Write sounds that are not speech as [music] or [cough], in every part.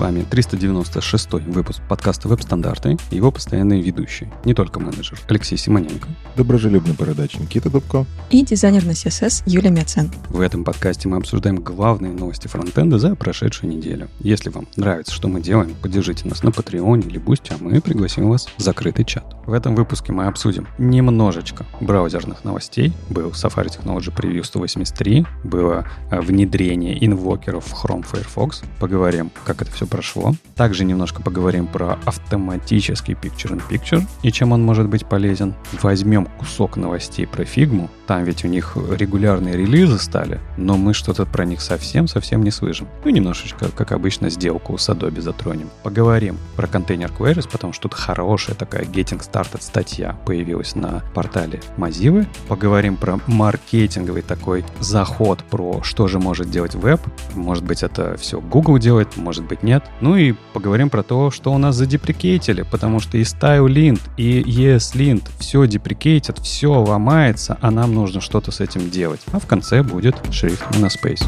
вами 396 выпуск подкаста «Веб-стандарты» и его постоянные ведущие, не только менеджер Алексей Симоненко. Доброжелюбный бородач Никита Дубко. И дизайнер на CSS Юлия Миацена. В этом подкасте мы обсуждаем главные новости фронтенда за прошедшую неделю. Если вам нравится, что мы делаем, поддержите нас на Patreon е или Boosty, а мы пригласим вас в закрытый чат. В этом выпуске мы обсудим немножечко браузерных новостей. Был Safari Technology Preview 183, было э, внедрение invoker ов в Chrome Firefox. Поговорим, как это все прошло. Также немножко поговорим про автоматический Picture-in-Picture и чем он может быть полезен. Возьмем кусок новостей про фигму. Там ведь у них регулярные релизы стали, но мы что-то про них совсем-совсем не слышим. Ну, немножечко, как обычно, сделку с Adobe затронем. Поговорим про контейнер queries, потому что тут хорошая такая Getting Started статья появилась на портале Mozilla. Поговорим про маркетинговый такой заход про что же может делать веб. Может быть, это все Google делает, может быть нет. Ну и поговорим про то, что у нас задеприкейтили, потому что и StyleLint, и ESLint все деприкейтят, все ломается, а нам нужно что-то с этим делать. А в конце будет шрифт Monospace.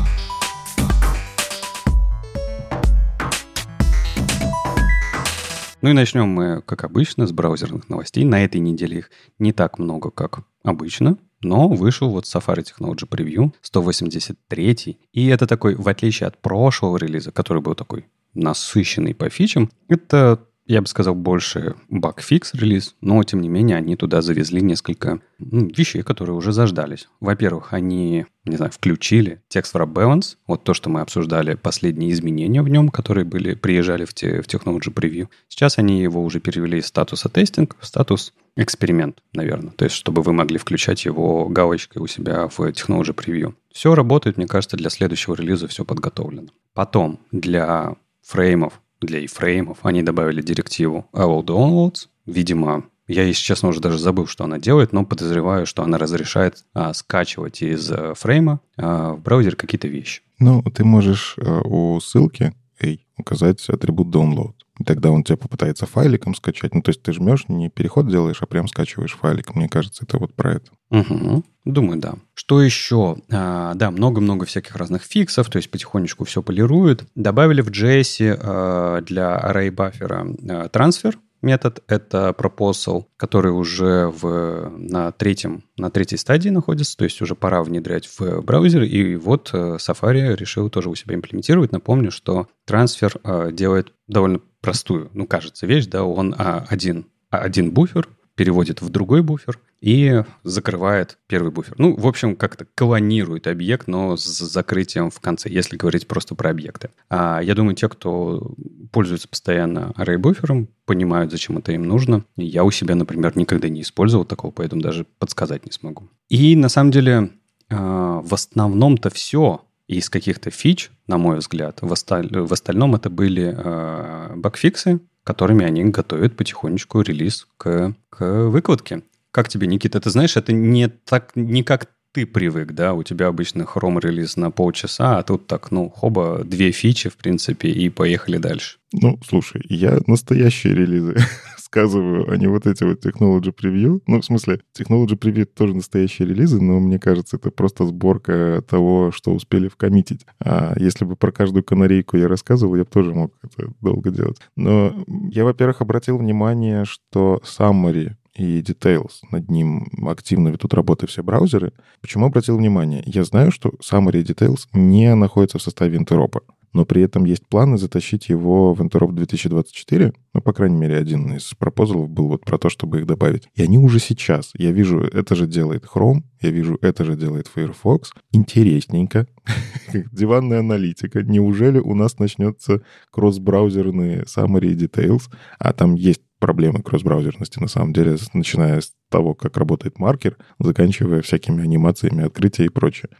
Ну и начнем мы, как обычно, с браузерных новостей. На этой неделе их не так много, как обычно. Но вышел вот Safari Technology Preview 183. И это такой, в отличие от прошлого релиза, который был такой насыщенный по фичам, это я бы сказал, больше баг-фикс релиз, но, тем не менее, они туда завезли несколько ну, вещей, которые уже заждались. Во-первых, они, не знаю, включили текст wrap balance, вот то, что мы обсуждали, последние изменения в нем, которые были, приезжали в, те, в Technology Preview. Сейчас они его уже перевели из статуса тестинг в статус эксперимент, наверное. То есть, чтобы вы могли включать его галочкой у себя в Technology Preview. Все работает, мне кажется, для следующего релиза все подготовлено. Потом для фреймов для iframe они добавили директиву all downloads. Видимо, я, если честно, уже даже забыл, что она делает, но подозреваю, что она разрешает а, скачивать из а, фрейма а, в браузер какие-то вещи. Ну, ты можешь а, у ссылки hey, указать атрибут download. Тогда он тебя попытается файликом скачать. Ну, то есть ты жмешь, не переход делаешь, а прям скачиваешь файлик. Мне кажется, это вот про это. Угу. Думаю, да. Что еще? А, да, много-много всяких разных фиксов, то есть потихонечку все полируют. Добавили в JS а, для array буфера а, трансфер, метод — это proposal, который уже в, на, третьем, на третьей стадии находится, то есть уже пора внедрять в браузер, и вот э, Safari решил тоже у себя имплементировать. Напомню, что трансфер э, делает довольно простую, ну, кажется, вещь, да, он а, один, один буфер переводит в другой буфер и закрывает первый буфер. Ну, в общем, как-то колонирует объект, но с закрытием в конце, если говорить просто про объекты. А я думаю, те, кто пользуется постоянно array-буфером, понимают, зачем это им нужно. Я у себя, например, никогда не использовал такого, поэтому даже подсказать не смогу. И на самом деле а, в основном-то все из каких-то фич, на мой взгляд, в, осталь... в остальном это были э, багфиксы, которыми они готовят потихонечку релиз к, к выкладке. Как тебе, Никита, ты знаешь, это не так, не как ты привык, да, у тебя обычно хром релиз на полчаса, а тут так, ну, хоба, две фичи, в принципе, и поехали дальше. Ну, слушай, я настоящие релизы [laughs] рассказываю, а не вот эти вот Technology Preview. Ну, в смысле, Technology Preview тоже настоящие релизы, но мне кажется, это просто сборка того, что успели вкоммитить. А если бы про каждую канарейку я рассказывал, я бы тоже мог это долго делать. Но я, во-первых, обратил внимание, что summary и Details. Над ним активно ведут работы все браузеры. Почему обратил внимание? Я знаю, что Summary Details не находятся в составе Интеропа но при этом есть планы затащить его в Interop 2024. Ну, по крайней мере, один из пропозалов был вот про то, чтобы их добавить. И они уже сейчас. Я вижу, это же делает Chrome, я вижу, это же делает Firefox. Интересненько. [laughs] Диванная аналитика. Неужели у нас начнется кросс-браузерные summary details? А там есть проблемы кросс-браузерности, на самом деле, начиная с того, как работает маркер, заканчивая всякими анимациями открытия и прочее.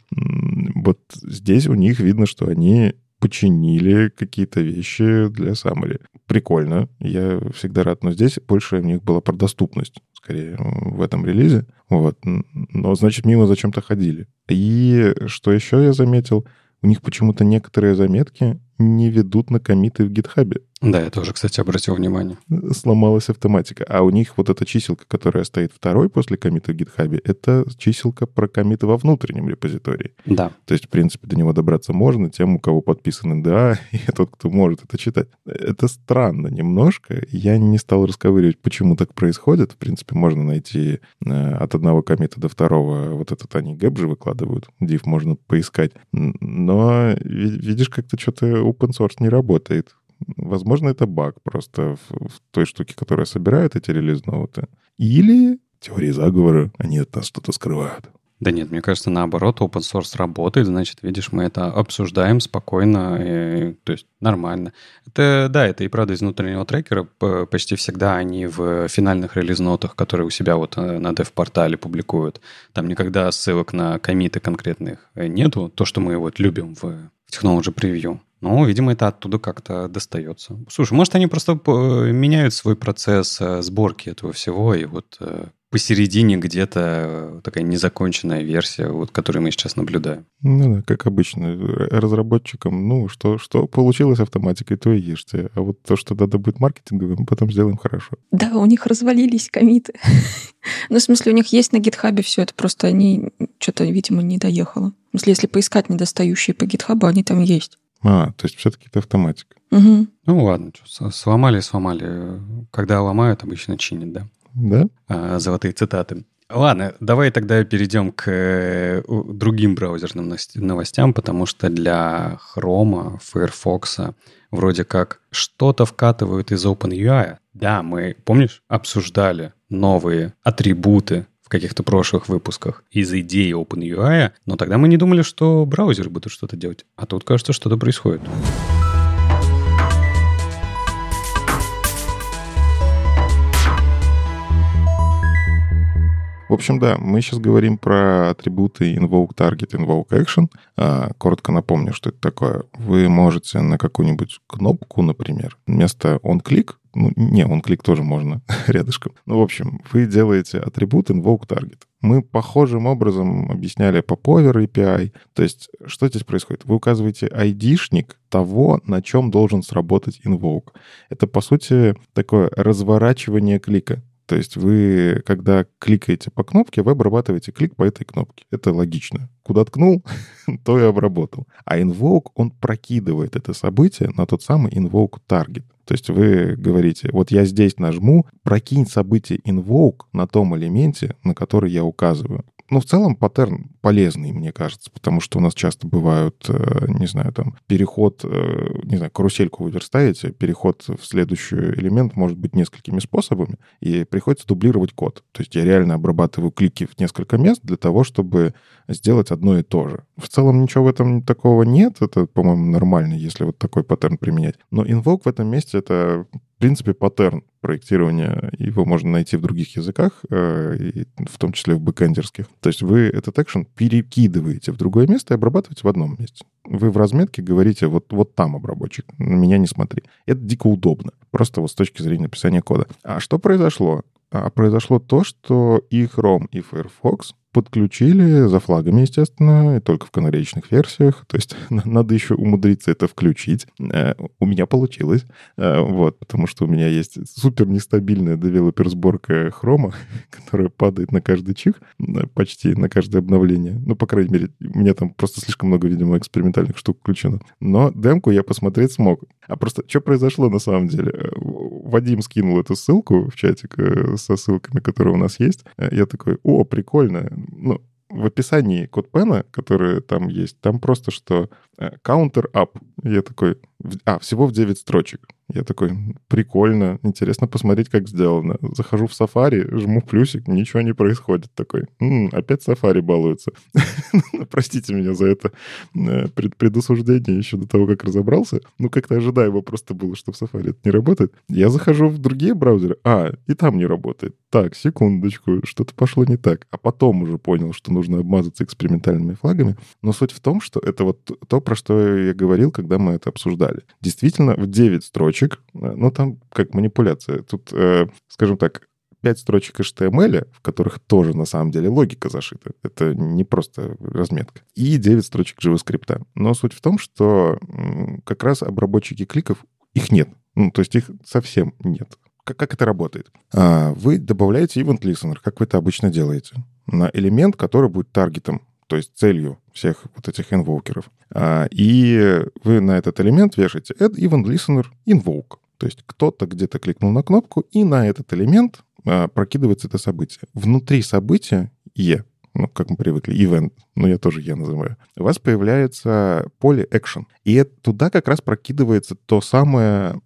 Вот здесь у них видно, что они починили какие-то вещи для Summary. Прикольно, я всегда рад, но здесь больше у них была про доступность, скорее, в этом релизе. Вот. Но, значит, мимо зачем-то ходили. И что еще я заметил, у них почему-то некоторые заметки не ведут на комиты в гитхабе. Да, я тоже, кстати, обратил внимание. Сломалась автоматика. А у них вот эта чиселка, которая стоит второй после комита в гитхабе, это чиселка про комиты во внутреннем репозитории. Да. То есть, в принципе, до него добраться можно тем, у кого подписан НДА, [laughs] и тот, кто может это читать. Это странно немножко. Я не стал расковыривать, почему так происходит. В принципе, можно найти э, от одного комита до второго. Вот этот они гэп же выкладывают. Div можно поискать. Но видишь, как-то что-то open source не работает. Возможно, это баг просто в, в той штуке, которая собирает эти релиз-ноуты. Или теории заговора, они от нас что-то скрывают. Да нет, мне кажется, наоборот, open source работает, значит, видишь, мы это обсуждаем спокойно, и, то есть нормально. Это, да, это и правда из внутреннего трекера, почти всегда они в финальных релиз-нотах, которые у себя вот э, на dev-портале публикуют, там никогда ссылок на комиты конкретных э, нету, то, что мы вот любим в Technology Preview. Ну, видимо, это оттуда как-то достается. Слушай, может, они просто э, меняют свой процесс э, сборки этого всего, и вот э, посередине где-то такая незаконченная версия, вот, которую мы сейчас наблюдаем. Ну да, как обычно. Разработчикам, ну, что, что получилось автоматикой, то и ешьте. А вот то, что надо будет маркетинговым, мы потом сделаем хорошо. Да, у них развалились комиты. [laughs] ну, в смысле, у них есть на гитхабе все это, просто они что-то, видимо, не доехало. В смысле, если поискать недостающие по гитхабу, они там есть. А, то есть все-таки это автоматика. Угу. Ну ладно, сломали, сломали. Когда ломают, обычно чинят, да? Да. А, золотые цитаты. Ладно, давай тогда перейдем к э, другим браузерным новостям, потому что для Chrome, Firefox вроде как что-то вкатывают из OpenUI. Да, мы, помнишь, обсуждали новые атрибуты каких-то прошлых выпусках из идеи OpenUI, но тогда мы не думали, что браузеры будут что-то делать. А тут, кажется, что-то происходит. В общем, да, мы сейчас говорим про атрибуты invoke target, invoke action. А, коротко напомню, что это такое. Вы можете на какую-нибудь кнопку, например, вместо on-click ну, не, он клик тоже можно [laughs] рядышком. Ну, в общем, вы делаете атрибут invoke target. Мы похожим образом объясняли по Power API. То есть, что здесь происходит? Вы указываете ID-шник того, на чем должен сработать invoke. Это, по сути, такое разворачивание клика. То есть вы, когда кликаете по кнопке, вы обрабатываете клик по этой кнопке. Это логично. Куда ткнул, [laughs] то и обработал. А invoke, он прокидывает это событие на тот самый invoke target. То есть вы говорите, вот я здесь нажму, прокинь событие invoke на том элементе, на который я указываю. Ну, в целом, паттерн полезный, мне кажется, потому что у нас часто бывают, э, не знаю, там, переход, э, не знаю, карусельку вы верстаете, переход в следующий элемент может быть несколькими способами, и приходится дублировать код. То есть я реально обрабатываю клики в несколько мест для того, чтобы сделать одно и то же. В целом ничего в этом такого нет, это, по-моему, нормально, если вот такой паттерн применять. Но invoke в этом месте — это принципе, паттерн проектирования, его можно найти в других языках, э, в том числе в бэкэндерских. То есть вы этот экшен перекидываете в другое место и обрабатываете в одном месте. Вы в разметке говорите, вот, вот там обработчик, на меня не смотри. Это дико удобно, просто вот с точки зрения написания кода. А что произошло? А произошло то, что и Chrome, и Firefox подключили за флагами, естественно, и только в канаречных версиях. То есть [laughs] надо еще умудриться это включить. Э, у меня получилось. Э, вот, потому что у меня есть супер нестабильная девелопер-сборка хрома, [laughs] которая падает на каждый чих, почти на каждое обновление. Ну, по крайней мере, у меня там просто слишком много, видимо, экспериментальных штук включено. Но демку я посмотреть смог. А просто что произошло на самом деле? Э, Вадим скинул эту ссылку в чатик со ссылками, которые у нас есть. Я такой, о, прикольно ну, в описании CodePen, который там есть, там просто что э, counter up. Я такой, а, всего в 9 строчек. Я такой, прикольно, интересно посмотреть, как сделано. Захожу в Safari, жму плюсик, ничего не происходит. Такой, м-м, опять Safari балуется. [laughs] Простите меня за это э, предусуждение еще до того, как разобрался. Ну, как-то ожидаемо просто было, что в Safari это не работает. Я захожу в другие браузеры, а, и там не работает. Так, секундочку, что-то пошло не так. А потом уже понял, что нужно обмазаться экспериментальными флагами. Но суть в том, что это вот то, про что я говорил, когда мы это обсуждали. Действительно, в 9 строчек, э, ну, там как манипуляция. Тут, э, скажем так, пять строчек HTML, в которых тоже на самом деле логика зашита. Это не просто разметка. И 9 строчек JavaScript. Но суть в том, что как раз обработчики кликов, их нет. Ну, то есть их совсем нет. Как, как это работает? А, вы добавляете event listener, как вы это обычно делаете, на элемент, который будет таргетом, то есть целью всех вот этих инвокеров. А, и вы на этот элемент вешаете add event listener invoke. То есть кто-то где-то кликнул на кнопку, и на этот элемент а, прокидывается это событие. Внутри события E, ну, как мы привыкли, event, ну, я тоже E называю, у вас появляется поле action. И туда как раз прокидывается то самое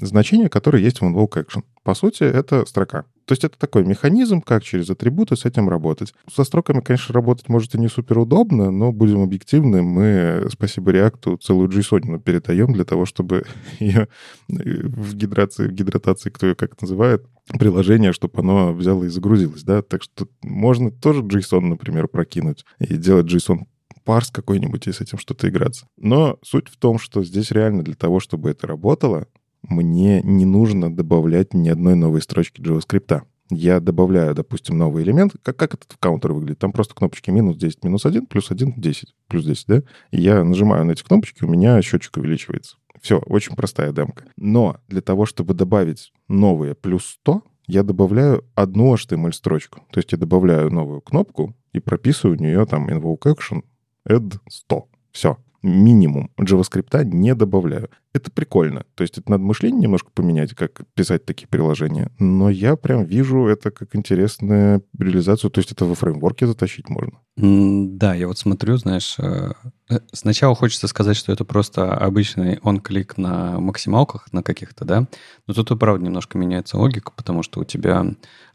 значение, которое есть в invoke action. По сути, это строка. То есть это такой механизм, как через атрибуты с этим работать. Со строками, конечно, работать может и не супер удобно, но будем объективны, мы, спасибо React, целую JSON передаем для того, чтобы [laughs] ее в гидрации, в гидратации, кто ее как называет, приложение, чтобы оно взяло и загрузилось, да, так что можно тоже JSON, например, прокинуть и делать JSON парс какой-нибудь и с этим что-то играться. Но суть в том, что здесь реально для того, чтобы это работало, мне не нужно добавлять ни одной новой строчки JavaScript. Я добавляю, допустим, новый элемент. Как, как этот каунтер выглядит? Там просто кнопочки минус 10, минус 1, плюс 1, 10, плюс 10, да? И я нажимаю на эти кнопочки, у меня счетчик увеличивается. Все, очень простая демка. Но для того, чтобы добавить новые плюс 100, я добавляю одну HTML-строчку. То есть я добавляю новую кнопку и прописываю у нее там invoke action add 100. Все минимум JavaScript не добавляю. Это прикольно. То есть это надо мышление немножко поменять, как писать такие приложения. Но я прям вижу это как интересную реализацию. То есть это во фреймворке затащить можно. Да, я вот смотрю, знаешь, э, э, сначала хочется сказать, что это просто обычный он-клик на максималках на каких-то, да, но тут и правда немножко меняется логика, потому что у тебя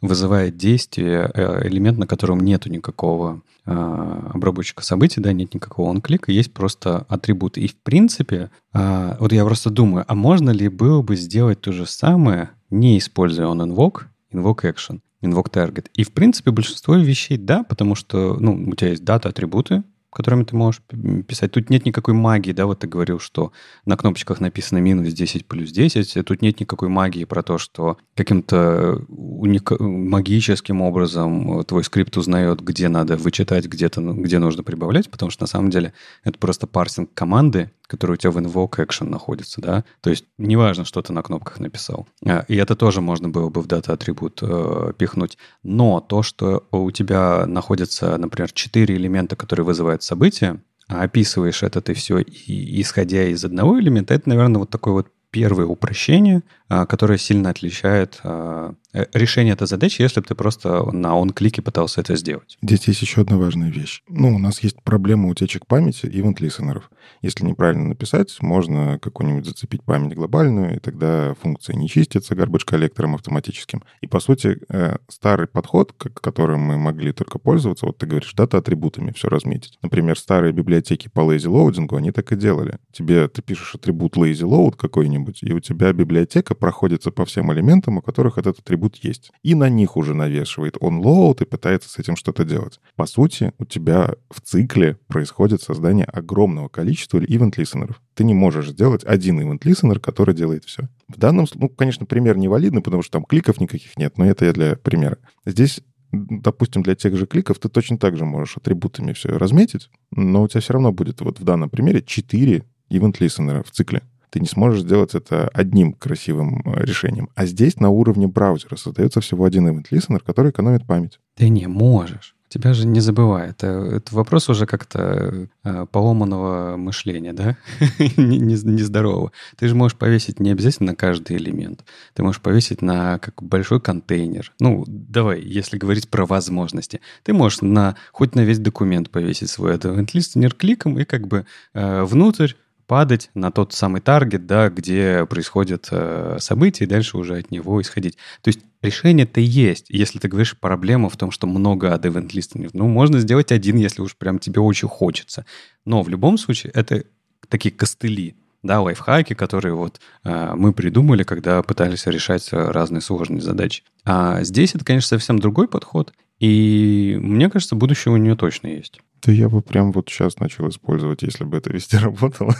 вызывает действие э, элемент, на котором нету никакого обработчика событий, да, нет никакого он-клика, есть просто атрибуты. И в принципе, вот я просто думаю, а можно ли было бы сделать то же самое, не используя on-invoke, invoke action? invoke target. И, в принципе, большинство вещей да, потому что, ну, у тебя есть дата, атрибуты, которыми ты можешь писать. Тут нет никакой магии, да, вот ты говорил, что на кнопочках написано минус 10 плюс 10. Тут нет никакой магии про то, что каким-то уника- магическим образом твой скрипт узнает, где надо вычитать, где-то, где нужно прибавлять, потому что на самом деле это просто парсинг команды, который у тебя в invoke action находится, да. То есть неважно, что ты на кнопках написал. А, и это тоже можно было бы в дата атрибут э, пихнуть. Но то, что у тебя находится, например, четыре элемента, которые вызывают события, а описываешь это ты все, и, исходя из одного элемента, это, наверное, вот такой вот первое упрощение, а, которое сильно отличает а, решение этой задачи, если бы ты просто на он-клике пытался это сделать. Здесь есть еще одна важная вещь. Ну, у нас есть проблема утечек памяти event listener. Если неправильно написать, можно какую-нибудь зацепить память глобальную, и тогда функция не чистится garbage коллектором автоматическим. И, по сути, э, старый подход, которым мы могли только пользоваться, вот ты говоришь, дата-атрибутами все разметить. Например, старые библиотеки по lazy loading, они так и делали. Тебе, ты пишешь атрибут lazy load какой-нибудь, и у тебя библиотека проходится по всем элементам, у которых этот атрибут атрибут есть. И на них уже навешивает onload и пытается с этим что-то делать. По сути, у тебя в цикле происходит создание огромного количества listener. Ты не можешь сделать один event listener, который делает все. В данном случае, ну, конечно, пример не валидный, потому что там кликов никаких нет, но это я для примера. Здесь допустим, для тех же кликов ты точно так же можешь атрибутами все разметить, но у тебя все равно будет вот в данном примере 4 event listener в цикле ты не сможешь сделать это одним красивым э, решением. А здесь на уровне браузера создается всего один event listener, который экономит память. Ты не можешь. Тебя же не забывай. Это, это вопрос уже как-то э, поломанного мышления, да? [laughs] Нездорового. Не Ты же можешь повесить не обязательно на каждый элемент. Ты можешь повесить на как большой контейнер. Ну, давай, если говорить про возможности. Ты можешь на, хоть на весь документ повесить свой event listener кликом и как бы э, внутрь падать на тот самый таргет, да, где происходят э, события, и дальше уже от него исходить. То есть решение-то есть, если ты говоришь проблема в том, что много ad event listening. Ну, можно сделать один, если уж прям тебе очень хочется. Но в любом случае это такие костыли, да, лайфхаки, которые вот э, мы придумали, когда пытались решать разные сложные задачи. А здесь это, конечно, совсем другой подход, и мне кажется, будущее у нее точно есть. Да я бы прям вот сейчас начал использовать, если бы это везде [laughs] работало.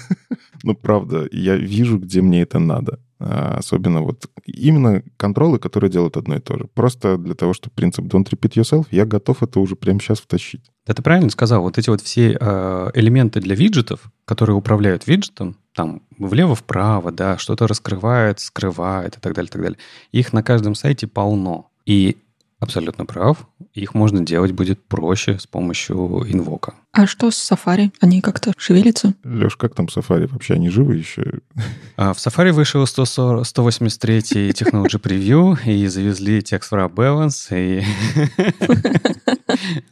ну, правда, я вижу, где мне это надо. А, особенно вот именно контролы, которые делают одно и то же. Просто для того, чтобы принцип don't repeat yourself, я готов это уже прямо сейчас втащить. Да ты правильно сказал. Вот эти вот все э, элементы для виджетов, которые управляют виджетом, там влево-вправо, да, что-то раскрывает, скрывает и так далее, так далее. Их на каждом сайте полно. И абсолютно прав. Их можно делать будет проще с помощью инвока. А что с Safari? Они как-то шевелятся? Леш, как там Safari? Вообще они живы еще? А, в Safari вышел 140, 183 [laughs] Technology Preview, и завезли текст wrap balance, и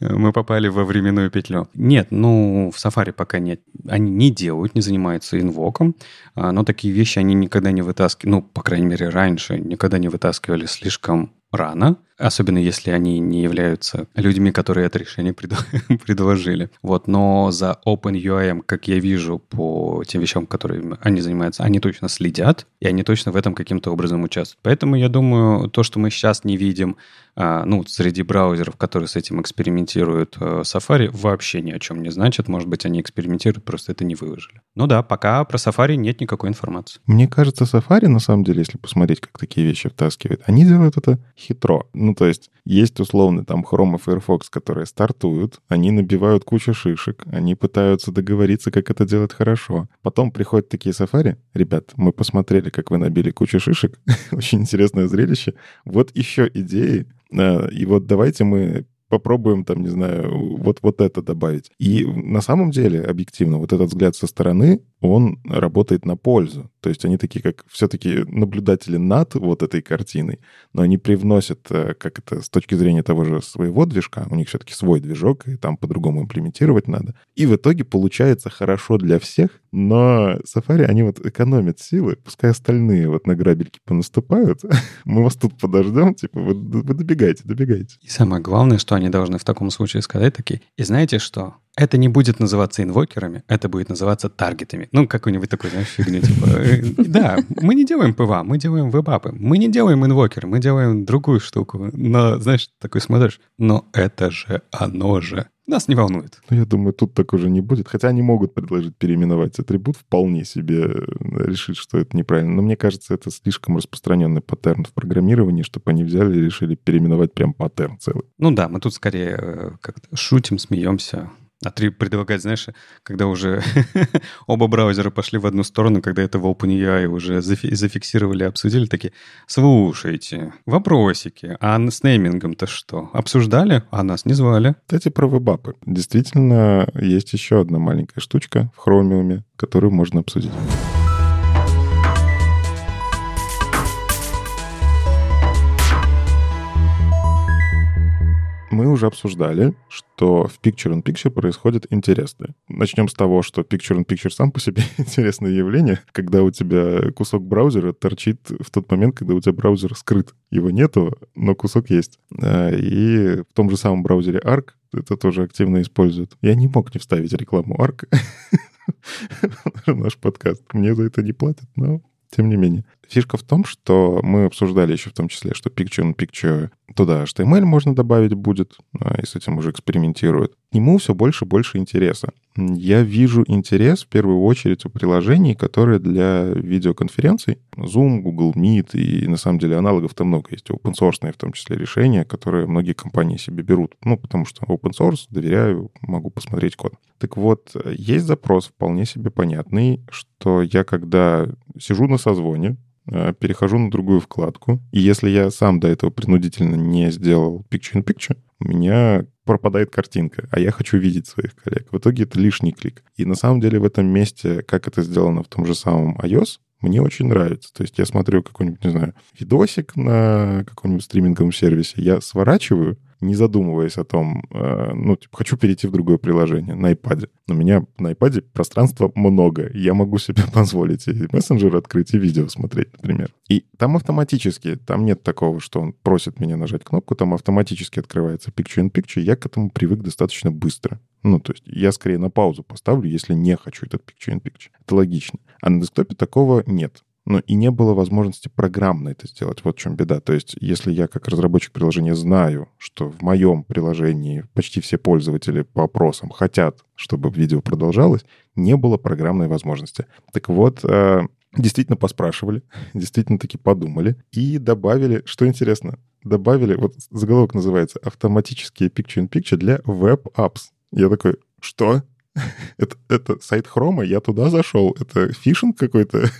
[laughs] мы попали во временную петлю. Нет, ну, в Safari пока нет. Они не делают, не занимаются инвоком, а, но такие вещи они никогда не вытаскивали, ну, по крайней мере, раньше никогда не вытаскивали слишком рано, особенно если они не являются людьми, которые это решение [laughs] предложили. Вот, но за OpenUIM, как я вижу по тем вещам, которыми они занимаются, они точно следят, и они точно в этом каким-то образом участвуют. Поэтому я думаю, то, что мы сейчас не видим, а, ну, среди браузеров, которые с этим экспериментируют э, Safari, вообще ни о чем не значит. Может быть, они экспериментируют, просто это не выложили. Ну да, пока про Safari нет никакой информации. Мне кажется, Safari, на самом деле, если посмотреть, как такие вещи втаскивает, они делают это хитро. Ну, то есть, есть условно там Chrome и Firefox, которые стартуют, они набивают кучу шишек, они пытаются договориться, как это делать хорошо. Потом приходят такие Safari, ребят, мы посмотрели, как вы набили кучу шишек, [laughs] очень интересное зрелище. Вот еще идеи, э, и вот давайте мы попробуем там, не знаю, вот, вот это добавить. И на самом деле, объективно, вот этот взгляд со стороны, он работает на пользу. То есть они такие, как все-таки наблюдатели над вот этой картиной, но они привносят, э, как это с точки зрения того же своего движка, у них все-таки свой движок, и там по-другому имплементировать надо. И в итоге получается хорошо для всех, но Safari, они вот экономят силы, пускай остальные вот на грабельки понаступают, [laughs] мы вас тут подождем, типа, вы, вы добегайте, добегайте. И самое главное, что они должны в таком случае сказать такие, и знаете что? Это не будет называться инвокерами, это будет называться таргетами. Ну, какую-нибудь такую, знаешь, фигню. Типа, э, да, мы не делаем PWA, мы делаем web apps. Мы не делаем инвокеры, мы делаем другую штуку. Но, знаешь, такой смотришь, но это же оно же. Нас не волнует. Ну, я думаю, тут так уже не будет. Хотя они могут предложить переименовать атрибут, вполне себе э, решить, что это неправильно. Но мне кажется, это слишком распространенный паттерн в программировании, чтобы они взяли и решили переименовать прям паттерн целый. Ну да, мы тут скорее э, как-то шутим, смеемся, а ты предлагать, знаешь, когда уже [laughs] оба браузера пошли в одну сторону, когда это в OpenAI уже зафи- зафиксировали, обсудили, такие, слушайте, вопросики, а с неймингом-то что? Обсуждали, а нас не звали. Кстати, про вебапы. Действительно, есть еще одна маленькая штучка в Chromium, которую можно обсудить. Мы уже обсуждали, что в Picture-in-Picture происходит интересное. Начнем с того, что Picture-in-Picture сам по себе [laughs] интересное явление, когда у тебя кусок браузера торчит в тот момент, когда у тебя браузер скрыт. Его нету, но кусок есть. А, и в том же самом браузере Arc это тоже активно используют. Я не мог не вставить рекламу Arc в [laughs] наш подкаст. Мне за это не платят, но тем не менее. Фишка в том, что мы обсуждали еще в том числе, что Picture in Picture туда HTML можно добавить будет, а, и с этим уже экспериментируют. К нему все больше и больше интереса. Я вижу интерес в первую очередь у приложений, которые для видеоконференций, Zoom, Google Meet, и на самом деле аналогов-то много есть, open source в том числе решения, которые многие компании себе берут. Ну, потому что open source, доверяю, могу посмотреть код. Так вот, есть запрос вполне себе понятный, что я когда сижу на созвоне, перехожу на другую вкладку. И если я сам до этого принудительно не сделал Picture-in-Picture, у меня пропадает картинка, а я хочу видеть своих коллег. В итоге это лишний клик. И на самом деле в этом месте, как это сделано в том же самом iOS, мне очень нравится. То есть я смотрю какой-нибудь, не знаю, видосик на каком-нибудь стриминговом сервисе, я сворачиваю, не задумываясь о том, э, ну, типа, хочу перейти в другое приложение на iPad. У меня на iPad пространства много. Я могу себе [laughs] позволить и мессенджер открыть, и видео смотреть, например. И там автоматически, там нет такого, что он просит меня нажать кнопку, там автоматически открывается Picture-in-Picture. Я к этому привык достаточно быстро. Ну, то есть я скорее на паузу поставлю, если не хочу этот Picture-in-Picture. Это логично. А на десктопе такого нет. Но и не было возможности программно это сделать. Вот в чем беда. То есть, если я как разработчик приложения знаю, что в моем приложении почти все пользователи по опросам хотят, чтобы видео продолжалось, не было программной возможности. Так вот, э, действительно поспрашивали, [laughs] действительно таки подумали и добавили, что интересно, добавили, вот заголовок называется «Автоматические picture-in-picture для web apps». Я такой, что? [laughs] это, это сайт Хрома, я туда зашел. Это фишинг какой-то?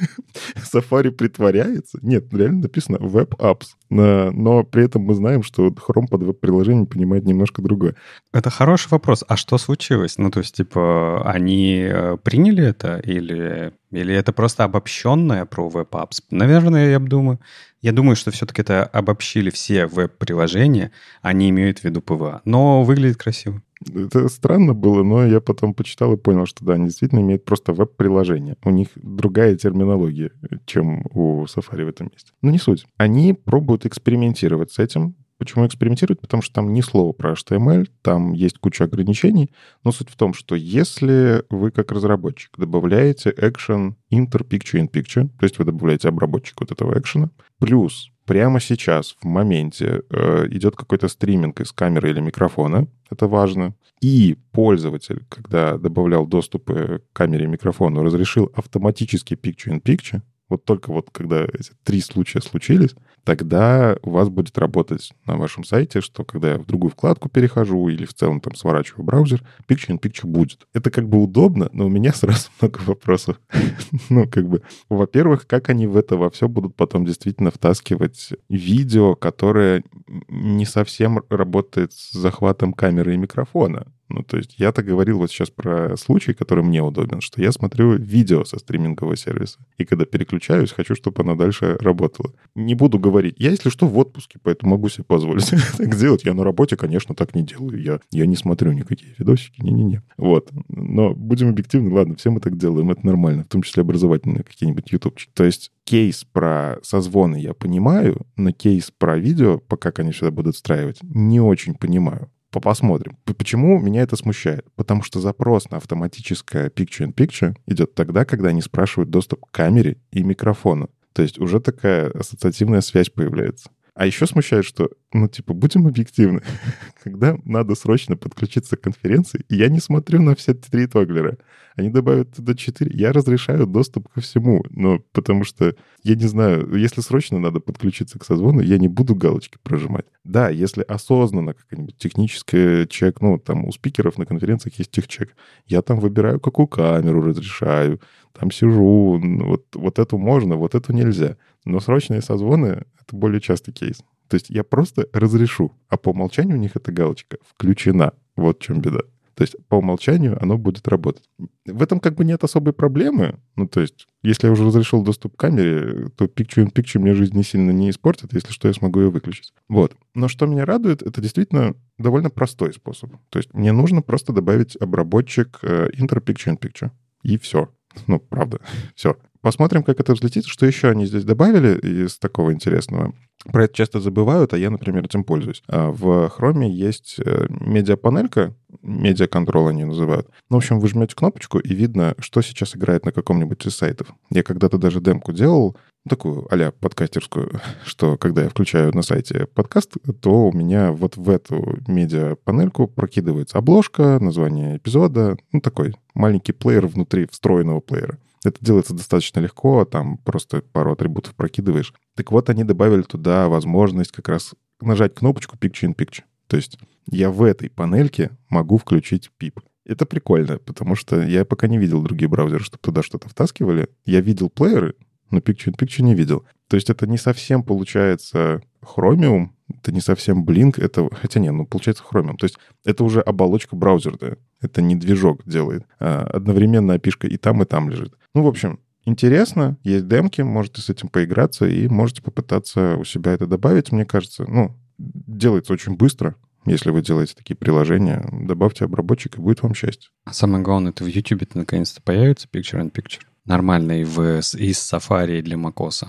[laughs] Safari притворяется? Нет, реально написано Web Apps. Но, при этом мы знаем, что Chrome под веб-приложение понимает немножко другое. Это хороший вопрос. А что случилось? Ну, то есть, типа, они э, приняли это или, или это просто обобщенное про Web Apps? Наверное, я думаю. Я думаю, что все-таки это обобщили все веб-приложения, они имеют в виду PWA. Но выглядит красиво. Это странно было, но я потом почитал и понял, что да, они действительно имеют просто веб-приложение. У них другая терминология, чем у Safari в этом месте. Но не суть. Они пробуют экспериментировать с этим, Почему экспериментируют? Потому что там ни слова про HTML, там есть куча ограничений. Но суть в том, что если вы как разработчик добавляете action enter picture in picture, то есть вы добавляете обработчик вот этого экшена, плюс прямо сейчас, в моменте, э, идет какой-то стриминг из камеры или микрофона, это важно, и пользователь, когда добавлял доступы к камере и микрофону, разрешил автоматически picture-in-picture, вот только вот когда эти три случая случились, тогда у вас будет работать на вашем сайте, что когда я в другую вкладку перехожу или в целом там сворачиваю браузер, Picture in Picture будет. Это как бы удобно, но у меня [laughs] сразу много вопросов. [laughs] ну, как бы, во-первых, как они в это во все будут потом действительно втаскивать видео, которое не совсем работает с захватом камеры и микрофона. Ну, то есть я-то говорил вот сейчас про случай, который мне удобен, что я смотрю видео со стримингового сервиса. И когда переключаюсь, хочу, чтобы оно дальше работало. Не буду говорить. Я, если что, в отпуске, поэтому могу себе позволить [laughs] так делать. Я на работе, конечно, так не делаю. Я, я не смотрю никакие видосики. Не-не-не. Вот. Но будем объективны. Ладно, все мы так делаем. Это нормально. В том числе образовательные какие-нибудь ютубчики. То есть кейс про созвоны я понимаю, но кейс про видео, пока они сюда будут встраивать, не очень понимаю посмотрим. Почему меня это смущает? Потому что запрос на автоматическое picture-in-picture идет тогда, когда они спрашивают доступ к камере и микрофону. То есть уже такая ассоциативная связь появляется. А еще смущает, что, ну, типа, будем объективны. [laughs] Когда надо срочно подключиться к конференции, я не смотрю на все три тоглера. Они добавят туда четыре. Я разрешаю доступ ко всему. Но потому что, я не знаю, если срочно надо подключиться к созвону, я не буду галочки прожимать. Да, если осознанно какая-нибудь техническая чек, ну, там у спикеров на конференциях есть техчек, я там выбираю, какую камеру разрешаю, там сижу, вот, вот эту можно, вот эту нельзя. Но срочные созвоны — это более частый кейс. То есть я просто разрешу, а по умолчанию у них эта галочка включена. Вот в чем беда. То есть по умолчанию оно будет работать. В этом как бы нет особой проблемы. Ну, то есть, если я уже разрешил доступ к камере, то Picture in Picture мне жизнь не сильно не испортит. Если что, я смогу ее выключить. Вот. Но что меня радует, это действительно довольно простой способ. То есть мне нужно просто добавить обработчик э, Inter Picture in Picture. И все. Ну, правда, все. Посмотрим, как это взлетит. Что еще они здесь добавили из такого интересного? Про это часто забывают, а я, например, этим пользуюсь. А, в Chrome есть э, медиапанелька, медиаконтрол они называют. Ну, в общем, вы жмете кнопочку, и видно, что сейчас играет на каком-нибудь из сайтов. Я когда-то даже демку делал, такую а подкастерскую, [laughs] что когда я включаю на сайте подкаст, то у меня вот в эту медиапанельку прокидывается обложка, название эпизода, ну, такой маленький плеер внутри встроенного плеера. Это делается достаточно легко, там просто пару атрибутов прокидываешь. Так вот, они добавили туда возможность как раз нажать кнопочку Picture in Picture. То есть я в этой панельке могу включить PIP. Это прикольно, потому что я пока не видел другие браузеры, чтобы туда что-то втаскивали. Я видел плееры, но Picture in Picture не видел. То есть это не совсем получается Chromium, это не совсем Blink, это... Хотя нет, ну получается Chromium. То есть это уже оболочка браузерная. Это не движок делает. А одновременно api и там, и там лежит. Ну, в общем, интересно, есть демки, можете с этим поиграться и можете попытаться у себя это добавить. Мне кажется, ну, делается очень быстро. Если вы делаете такие приложения, добавьте обработчик, и будет вам счастье. А самое главное, это в YouTube наконец-то появится Picture in Picture нормальный в, из Safari для macOS.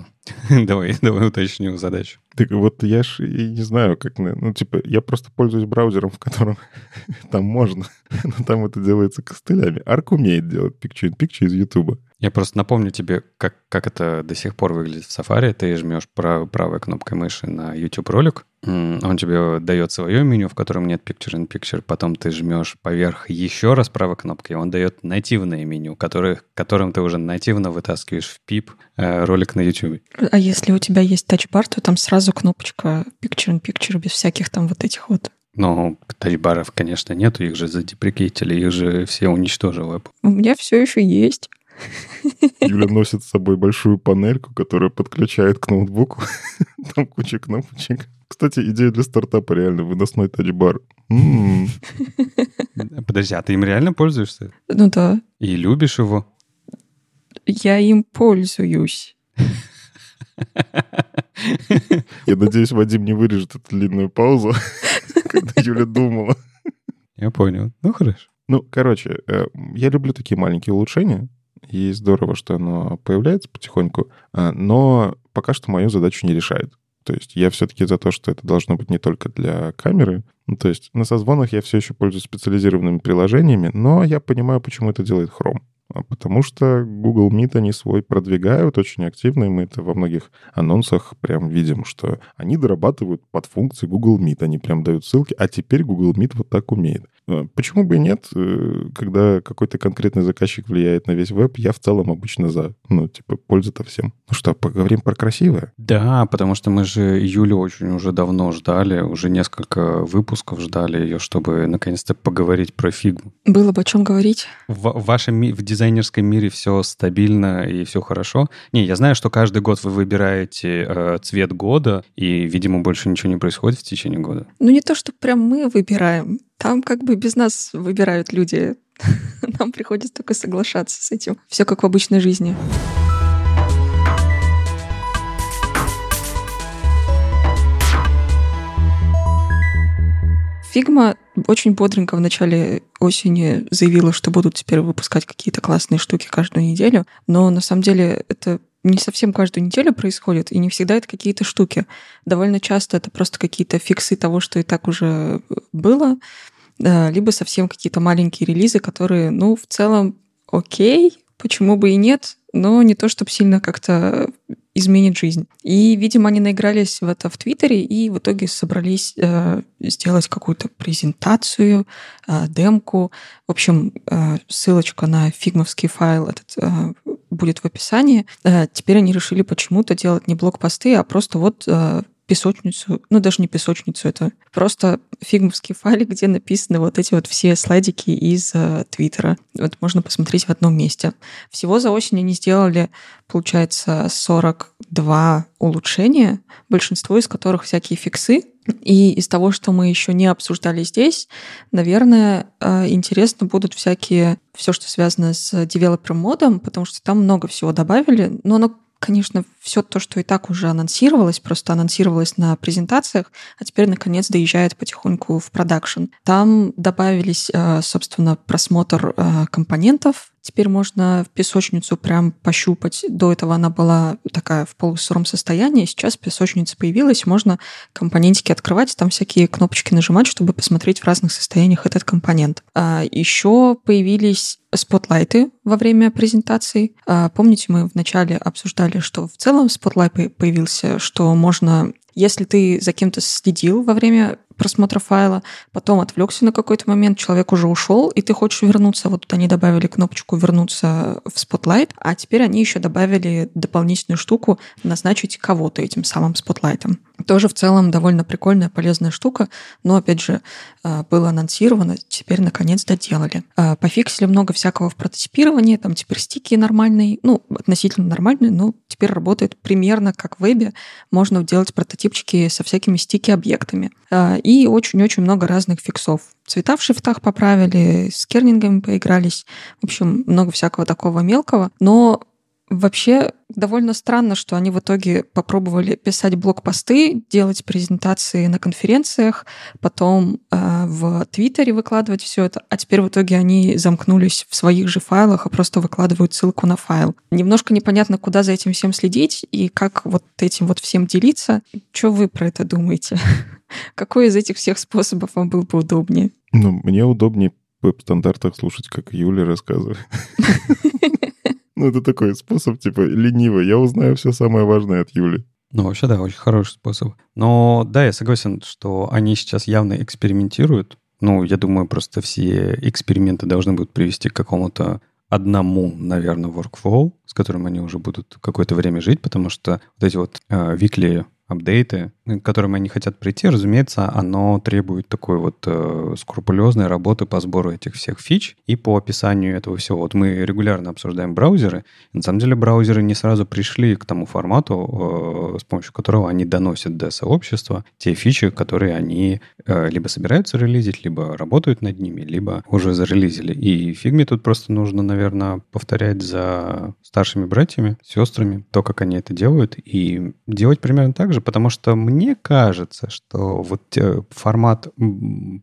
[laughs] давай, давай уточню задачу. Так вот я ж и не знаю, как... Ну, типа, я просто пользуюсь браузером, в котором [laughs] там можно, [laughs] но там это делается костылями. Арк умеет делать picture-in-picture из YouTube. Я просто напомню тебе, как, как это до сих пор выглядит в Safari. Ты жмешь прав, правой кнопкой мыши на YouTube-ролик, Он тебе дает свое меню, в котором нет Picture-in-Picture, потом ты жмешь поверх еще раз правой кнопкой, он дает нативное меню, которое, которым ты уже нативно вытаскиваешь в пип э, ролик на YouTube. А если у тебя есть тачбар, то там сразу кнопочка Picture-in-Picture без всяких там вот этих вот ну, тачбаров, конечно, нету, их же задеприкейтили, их же все уничтожил Apple. У меня все еще есть. Юля носит с собой большую панельку, которая подключает к ноутбуку. [laughs] Там куча кнопочек. Кстати, идея для стартапа реально выносной тачбар. [laughs] Подожди, а ты им реально пользуешься? Ну да. И любишь его? Я им пользуюсь. Я надеюсь, Вадим не вырежет эту длинную паузу, [laughs] когда Юля думала. Я понял. Ну, хорошо. Ну, короче, э, я люблю такие маленькие улучшения, и здорово, что оно появляется потихоньку, а, но пока что мою задачу не решает. То есть я все-таки за то, что это должно быть не только для камеры. Ну, то есть на созвонах я все еще пользуюсь специализированными приложениями, но я понимаю, почему это делает Chrome. А потому что Google Meet они свой продвигают очень активно, и мы это во многих анонсах прям видим, что они дорабатывают под функции Google Meet, они прям дают ссылки, а теперь Google Meet вот так умеет. А почему бы и нет, э, когда какой-то конкретный заказчик влияет на весь веб, я в целом обычно за. Ну, типа, польза-то всем. Ну что, поговорим про красивое? Да, потому что мы же Юлю очень уже давно ждали, уже несколько выпусков ждали ее, чтобы наконец-то поговорить про фигму. Было бы о чем говорить. В, в вашем в дизайнерском мире все стабильно и все хорошо? Не, я знаю, что каждый год вы выбираете э, цвет года, и, видимо, больше ничего не происходит в течение года. Ну, не то, что прям мы выбираем. Там как бы без нас выбирают люди. [laughs] Нам приходится только соглашаться с этим. Все как в обычной жизни. Фигма очень бодренько в начале осени заявила, что будут теперь выпускать какие-то классные штуки каждую неделю, но на самом деле это не совсем каждую неделю происходит, и не всегда это какие-то штуки. Довольно часто это просто какие-то фиксы того, что и так уже было, либо совсем какие-то маленькие релизы, которые, ну, в целом окей, почему бы и нет, но не то, чтобы сильно как-то изменит жизнь. И, видимо, они наигрались в это в Твиттере и в итоге собрались э, сделать какую-то презентацию, э, демку. В общем, э, ссылочка на фигмовский файл этот э, будет в описании. Э, теперь они решили почему-то делать не блокпосты, а просто вот э, песочницу, ну даже не песочницу, это просто фигмовский файлик, где написаны вот эти вот все слайдики из э, Твиттера. Вот можно посмотреть в одном месте. Всего за осень они сделали, получается, 42 улучшения, большинство из которых всякие фиксы. И из того, что мы еще не обсуждали здесь, наверное, э, интересно будут всякие, все, что связано с девелопер-модом, потому что там много всего добавили, но оно конечно, все то, что и так уже анонсировалось, просто анонсировалось на презентациях, а теперь, наконец, доезжает потихоньку в продакшн. Там добавились, э, собственно, просмотр э, компонентов, Теперь можно в песочницу прям пощупать. До этого она была такая в полусыром состоянии. Сейчас песочница появилась, можно компонентики открывать, там всякие кнопочки нажимать, чтобы посмотреть в разных состояниях этот компонент. А еще появились спотлайты во время презентации. А, помните, мы вначале обсуждали, что в целом спотлайт появился, что можно если ты за кем-то следил во время просмотра файла, потом отвлекся на какой-то момент, человек уже ушел, и ты хочешь вернуться. Вот тут они добавили кнопочку «Вернуться в Spotlight», а теперь они еще добавили дополнительную штуку «Назначить кого-то этим самым спотлайтом». Тоже в целом довольно прикольная, полезная штука, но, опять же, а, было анонсировано, теперь наконец доделали. А, пофиксили много всякого в прототипировании, там теперь стики нормальные, ну, относительно нормальные, но теперь работает примерно как в вебе. Можно делать прототипчики со всякими стики-объектами. А, и очень-очень много разных фиксов. Цвета в шрифтах поправили, с кернингами поигрались. В общем, много всякого такого мелкого. Но Вообще довольно странно, что они в итоге попробовали писать блокпосты, делать презентации на конференциях, потом э, в Твиттере выкладывать все это, а теперь в итоге они замкнулись в своих же файлах и просто выкладывают ссылку на файл. Немножко непонятно, куда за этим всем следить и как вот этим вот всем делиться. Что вы про это думаете? [laughs] Какой из этих всех способов вам был бы удобнее? Ну, мне удобнее в веб-стандартах слушать, как Юля рассказывает. [laughs] Ну, это такой способ, типа, ленивый. Я узнаю все самое важное от Юли. Ну, вообще, да, очень хороший способ. Но да, я согласен, что они сейчас явно экспериментируют. Ну, я думаю, просто все эксперименты должны будут привести к какому-то одному, наверное, workflow, с которым они уже будут какое-то время жить, потому что вот эти вот э, апдейты, к которым они хотят прийти, разумеется, оно требует такой вот э, скрупулезной работы по сбору этих всех фич и по описанию этого всего. Вот мы регулярно обсуждаем браузеры. На самом деле браузеры не сразу пришли к тому формату, э, с помощью которого они доносят до сообщества те фичи, которые они э, либо собираются релизить, либо работают над ними, либо уже зарелизили. И фигме тут просто нужно, наверное, повторять за старшими братьями, сестрами, то, как они это делают, и делать примерно так же, потому что мне кажется, что вот э, формат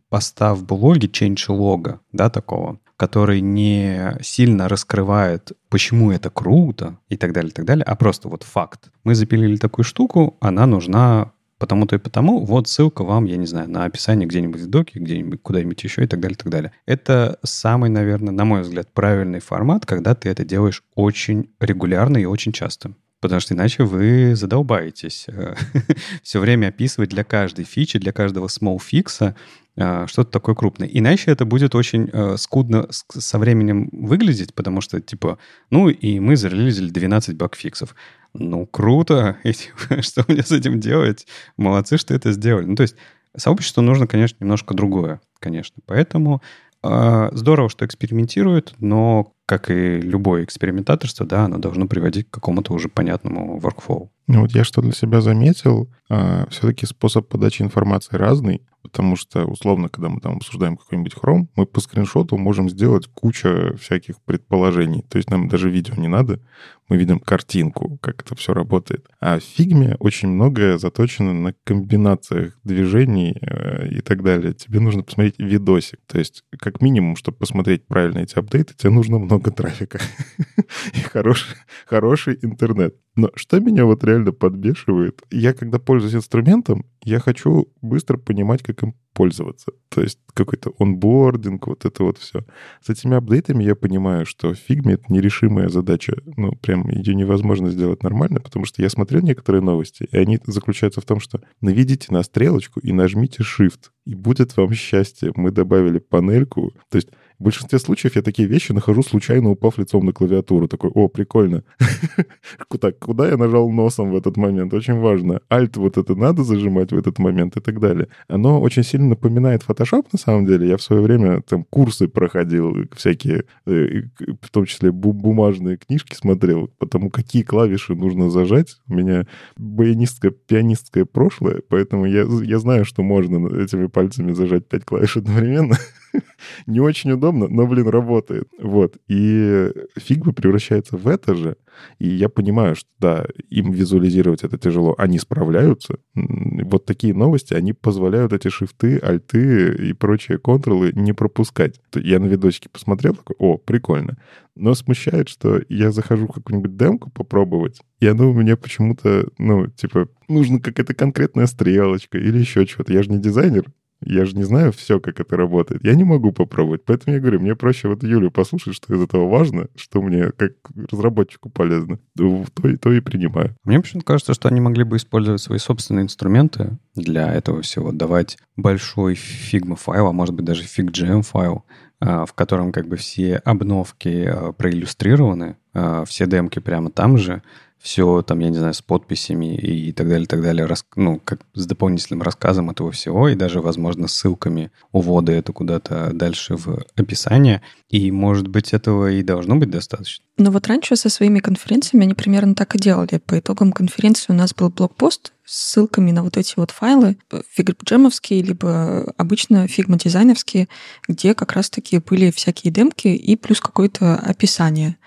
поста в блоге, change лога, да, такого, который не сильно раскрывает, почему это круто и так далее, и так далее, а просто вот факт. Мы запилили такую штуку, она нужна потому-то и потому, вот ссылка вам, я не знаю, на описание где-нибудь в доке, где-нибудь куда-нибудь еще и так далее, и так далее. Это самый, наверное, на мой взгляд, правильный формат, когда ты это делаешь очень регулярно и очень часто. Потому что иначе вы задолбаетесь э, [laughs] все время описывать для каждой фичи, для каждого small фикса э, что-то такое крупное. Иначе это будет очень э, скудно со временем выглядеть, потому что, типа, ну и мы зарелизили 12 баг-фиксов. Ну, круто, [laughs] что мне с этим делать? Молодцы, что это сделали. Ну, то есть сообществу нужно, конечно, немножко другое, конечно. Поэтому здорово, что экспериментируют, но как и любое экспериментаторство, да, оно должно приводить к какому-то уже понятному workflow. Ну вот я что для себя заметил, а, все-таки способ подачи информации разный, потому что, условно, когда мы там обсуждаем какой-нибудь Chrome, мы по скриншоту можем сделать кучу всяких предположений. То есть нам даже видео не надо, мы видим картинку, как это все работает. А в фигме очень многое заточено на комбинациях движений э, и так далее. Тебе нужно посмотреть видосик. То есть, как минимум, чтобы посмотреть правильно эти апдейты, тебе нужно много трафика [laughs] и хороший, хороший интернет. Но что меня вот реально подбешивает, я когда пользуюсь инструментом, я хочу быстро понимать, как им пользоваться. То есть какой-то онбординг, вот это вот все. С этими апдейтами я понимаю, что в фигме это нерешимая задача. Ну, прям ее невозможно сделать нормально, потому что я смотрел некоторые новости, и они заключаются в том, что наведите на стрелочку и нажмите Shift, и будет вам счастье. Мы добавили панельку. То есть в большинстве случаев я такие вещи нахожу, случайно упав лицом на клавиатуру. Такой, о, прикольно. [laughs] Так, куда я нажал носом в этот момент? Очень важно. Альт вот это надо зажимать в этот момент и так далее. Оно очень сильно напоминает Photoshop, на самом деле. Я в свое время там курсы проходил, всякие, э, в том числе бумажные книжки смотрел, потому какие клавиши нужно зажать. У меня баянистское, пианистское прошлое, поэтому я, я знаю, что можно этими пальцами зажать пять клавиш одновременно. [laughs] Не очень удобно, но, блин, работает. Вот. И Figma превращается в это же. И я понимаю, что, да, им визуализировать это тяжело. Они справляются. Вот такие новости, они позволяют эти шифты, альты и прочие контролы не пропускать. Я на видосике посмотрел, такой, о, прикольно. Но смущает, что я захожу в какую-нибудь демку попробовать, и оно у меня почему-то, ну, типа, нужна какая-то конкретная стрелочка или еще что-то. Я же не дизайнер, я же не знаю все, как это работает. Я не могу попробовать. Поэтому я говорю, мне проще вот Юлю послушать, что из этого важно, что мне как разработчику полезно. То, то и принимаю. Мне почему-то кажется, что они могли бы использовать свои собственные инструменты для этого всего. Давать большой Figma файл, а может быть даже FigJam файл, а, в котором как бы все обновки а, проиллюстрированы, а, все демки прямо там же, все там, я не знаю, с подписями и так далее, так далее, рас, ну, как с дополнительным рассказом этого всего и даже, возможно, ссылками увода этого куда-то дальше в описание. И, может быть, этого и должно быть достаточно. Но вот раньше со своими конференциями они примерно так и делали. По итогам конференции у нас был блогпост с ссылками на вот эти вот файлы, FigJam-овские, либо обычно Figma Design-овские, где как раз-таки были всякие демки и плюс какое-то описание.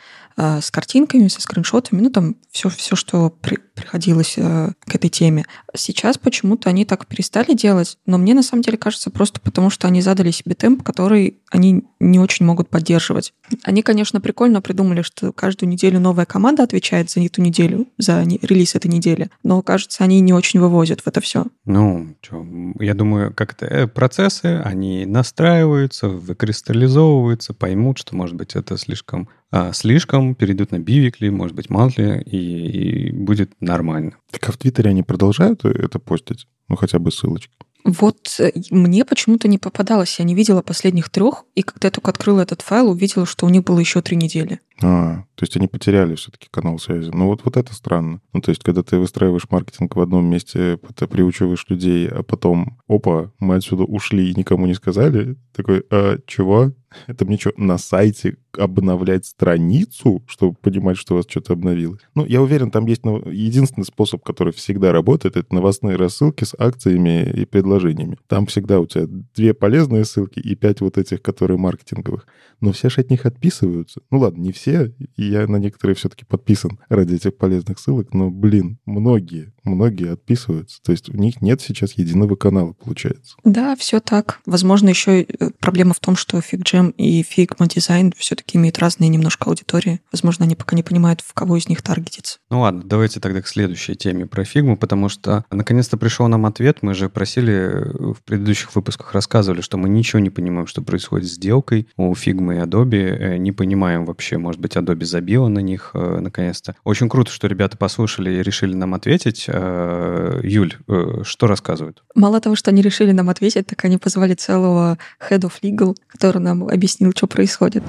Э, с картинками, со скриншотами, ну там все, все что при, приходилось э, к этой теме. Сейчас почему-то они так перестали делать, но мне на самом деле кажется просто потому, что они задали себе темп, который они не очень могут поддерживать. Они, конечно, прикольно придумали, что каждую неделю новая команда отвечает за эту неделю, за релиз этой недели, но, кажется, они не очень вывозят в это все. Ну, что, я думаю, как это э, процессы, они настраиваются, выкристаллизовываются, поймут, что, может быть, это слишком а, слишком, перейдут на бивикли, может быть, мантли, и, и будет нормально. Так а в Твиттере они продолжают это постить? Ну, хотя бы ссылочки. Вот э, мне почему-то не попадалось. Я не видела последних трех, и когда я только открыла этот файл, увидела, что у них было еще три недели. А, то есть они потеряли все-таки канал связи. Ну вот, вот это странно. Ну то есть когда ты выстраиваешь маркетинг в одном месте, ты приучиваешь людей, а потом, опа, мы отсюда ушли и никому не сказали, такой, а, чего? Это мне что, на сайте обновлять страницу, чтобы понимать, что у вас что-то обновилось? Ну, я уверен, там есть единственный способ, который всегда работает, это новостные рассылки с акциями и предложениями. Там всегда у тебя две полезные ссылки и пять вот этих, которые маркетинговых. Но все же от них отписываются. Ну ладно, не все, и я на некоторые все-таки подписан ради этих полезных ссылок, но, блин, многие, многие отписываются. То есть у них нет сейчас единого канала, получается. Да, все так. Возможно, еще э, проблема в том, что FigJam и Figma Design все-таки имеют разные немножко аудитории. Возможно, они пока не понимают, в кого из них таргетиться. Ну ладно, давайте тогда к следующей теме про Figma, потому что наконец-то пришел нам ответ. Мы же просили э, в предыдущих выпусках рассказывали, что мы ничего не понимаем, что происходит с сделкой у Figma и Adobe. Э, не понимаем вообще, может быть, Adobe забила на них наконец-то. Очень круто, что ребята послушали и решили нам ответить. Юль, что рассказывают? Мало того, что они решили нам ответить, так они позвали целого Head of Legal, который нам объяснил, что происходит.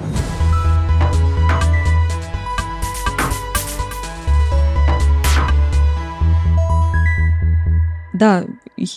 Да,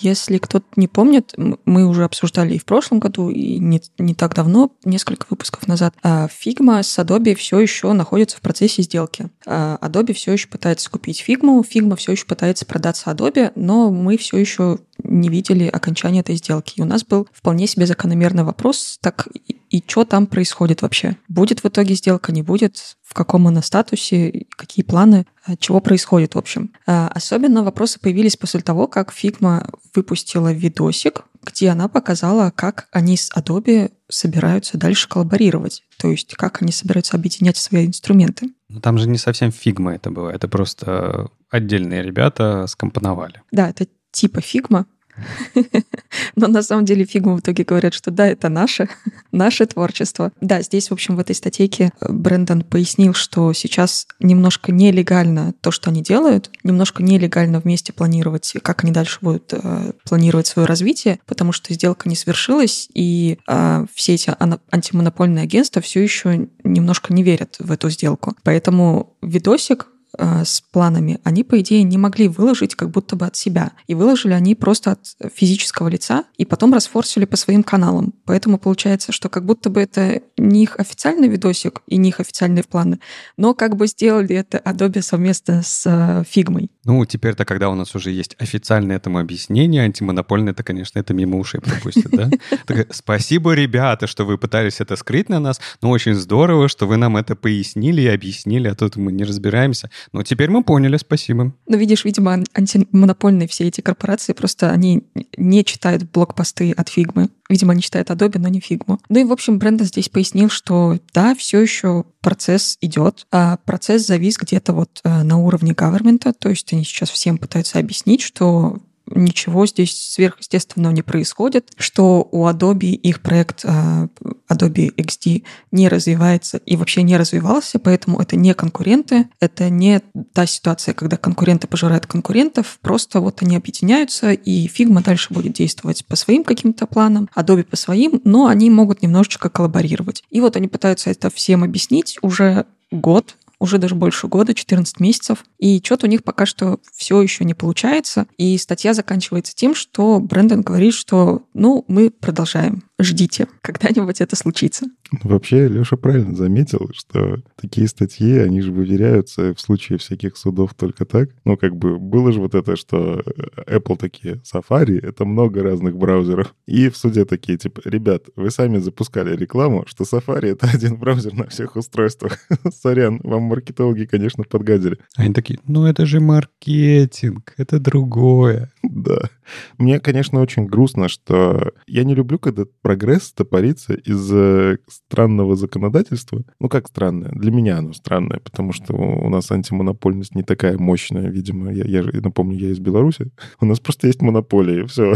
если кто-то не помнит, мы уже обсуждали и в прошлом году, и не, не так давно, несколько выпусков назад, а Figma с Adobe все еще находится в процессе сделки. А Adobe все еще пытается купить Figma, Figma все еще пытается продаться Adobe, но мы все еще не видели окончания этой сделки. И у нас был вполне себе закономерный вопрос, так и, и что там происходит вообще? Будет в итоге сделка, не будет? В каком она статусе? Какие планы? А, чего происходит, в общем? А, особенно вопросы появились после того, как Figma выпустила видосик, где она показала, как они с Adobe собираются дальше коллаборировать. То есть, как они собираются объединять свои инструменты. Но там же не совсем Figma это было. Это просто отдельные ребята скомпоновали. Да, это типа Figma, [laughs] но на самом деле Figma в итоге говорят, что да, это наше, [laughs] наше творчество. Да, здесь, в общем, в этой статейке э, Брэндон пояснил, что сейчас немножко нелегально то, что они делают, немножко нелегально вместе планировать, как они дальше будут э, планировать свое развитие, потому что сделка не свершилась, и э, все эти антимонопольные агентства все еще немножко не верят в эту сделку. Поэтому видосик Э, с планами, они, по идее, не могли выложить как будто бы от себя. И выложили они просто от физического лица, и потом расфорсили по своим каналам. Поэтому получается, что как будто бы это не их официальный видосик и не их официальные планы, но как бы сделали это Adobe совместно с Фигмой. Ну, теперь-то, когда у нас уже есть официальное этому объяснение, антимонопольное, это, конечно, это мимо ушей пропустит, да? [laughs] Спасибо, ребята, что вы пытались это скрыть на нас, но очень здорово, что вы нам это пояснили и объяснили, а тут мы не разбираемся. Ну, теперь мы поняли, спасибо. Ну, видишь, видимо, антимонопольные все эти корпорации, просто они не читают блокпосты от фигмы. Видимо, они читают Adobe, но не фигму. Ну и, в общем, Брэндон здесь пояснил, что да, все еще процесс идет, а процесс завис где-то вот э, на уровне government, то есть они сейчас всем пытаются объяснить, что ничего здесь сверхъестественного не происходит, что у Adobe их проект а, Adobe XD не развивается и вообще не развивался, поэтому это не конкуренты, это не та ситуация, когда конкуренты пожирают конкурентов, просто вот они объединяются, и Figma дальше будет действовать по своим каким-то планам, Adobe по своим, но они могут немножечко коллаборировать. И вот они пытаются это всем объяснить уже год, уже даже больше года, 14 месяцев, и что-то у них пока что все еще не получается. И статья заканчивается тем, что Брэндон говорит, что ну, мы продолжаем ждите, когда-нибудь это случится. Вообще, Леша правильно заметил, что такие статьи, они же выверяются в случае всяких судов только так. Ну, как бы было же вот это, что Apple такие, Safari — это много разных браузеров. И в суде такие, типа, ребят, вы сами запускали рекламу, что Safari — это один браузер на всех устройствах. [laughs] Сорян, вам маркетологи, конечно, подгадили. Они такие, ну это же маркетинг, это другое. Да. Мне, конечно, очень грустно, что я не люблю, когда прогресс топорится из-за странного законодательства. Ну, как странное? Для меня оно странное, потому что у нас антимонопольность не такая мощная, видимо. Я, я напомню, я из Беларуси. У нас просто есть монополия, и все.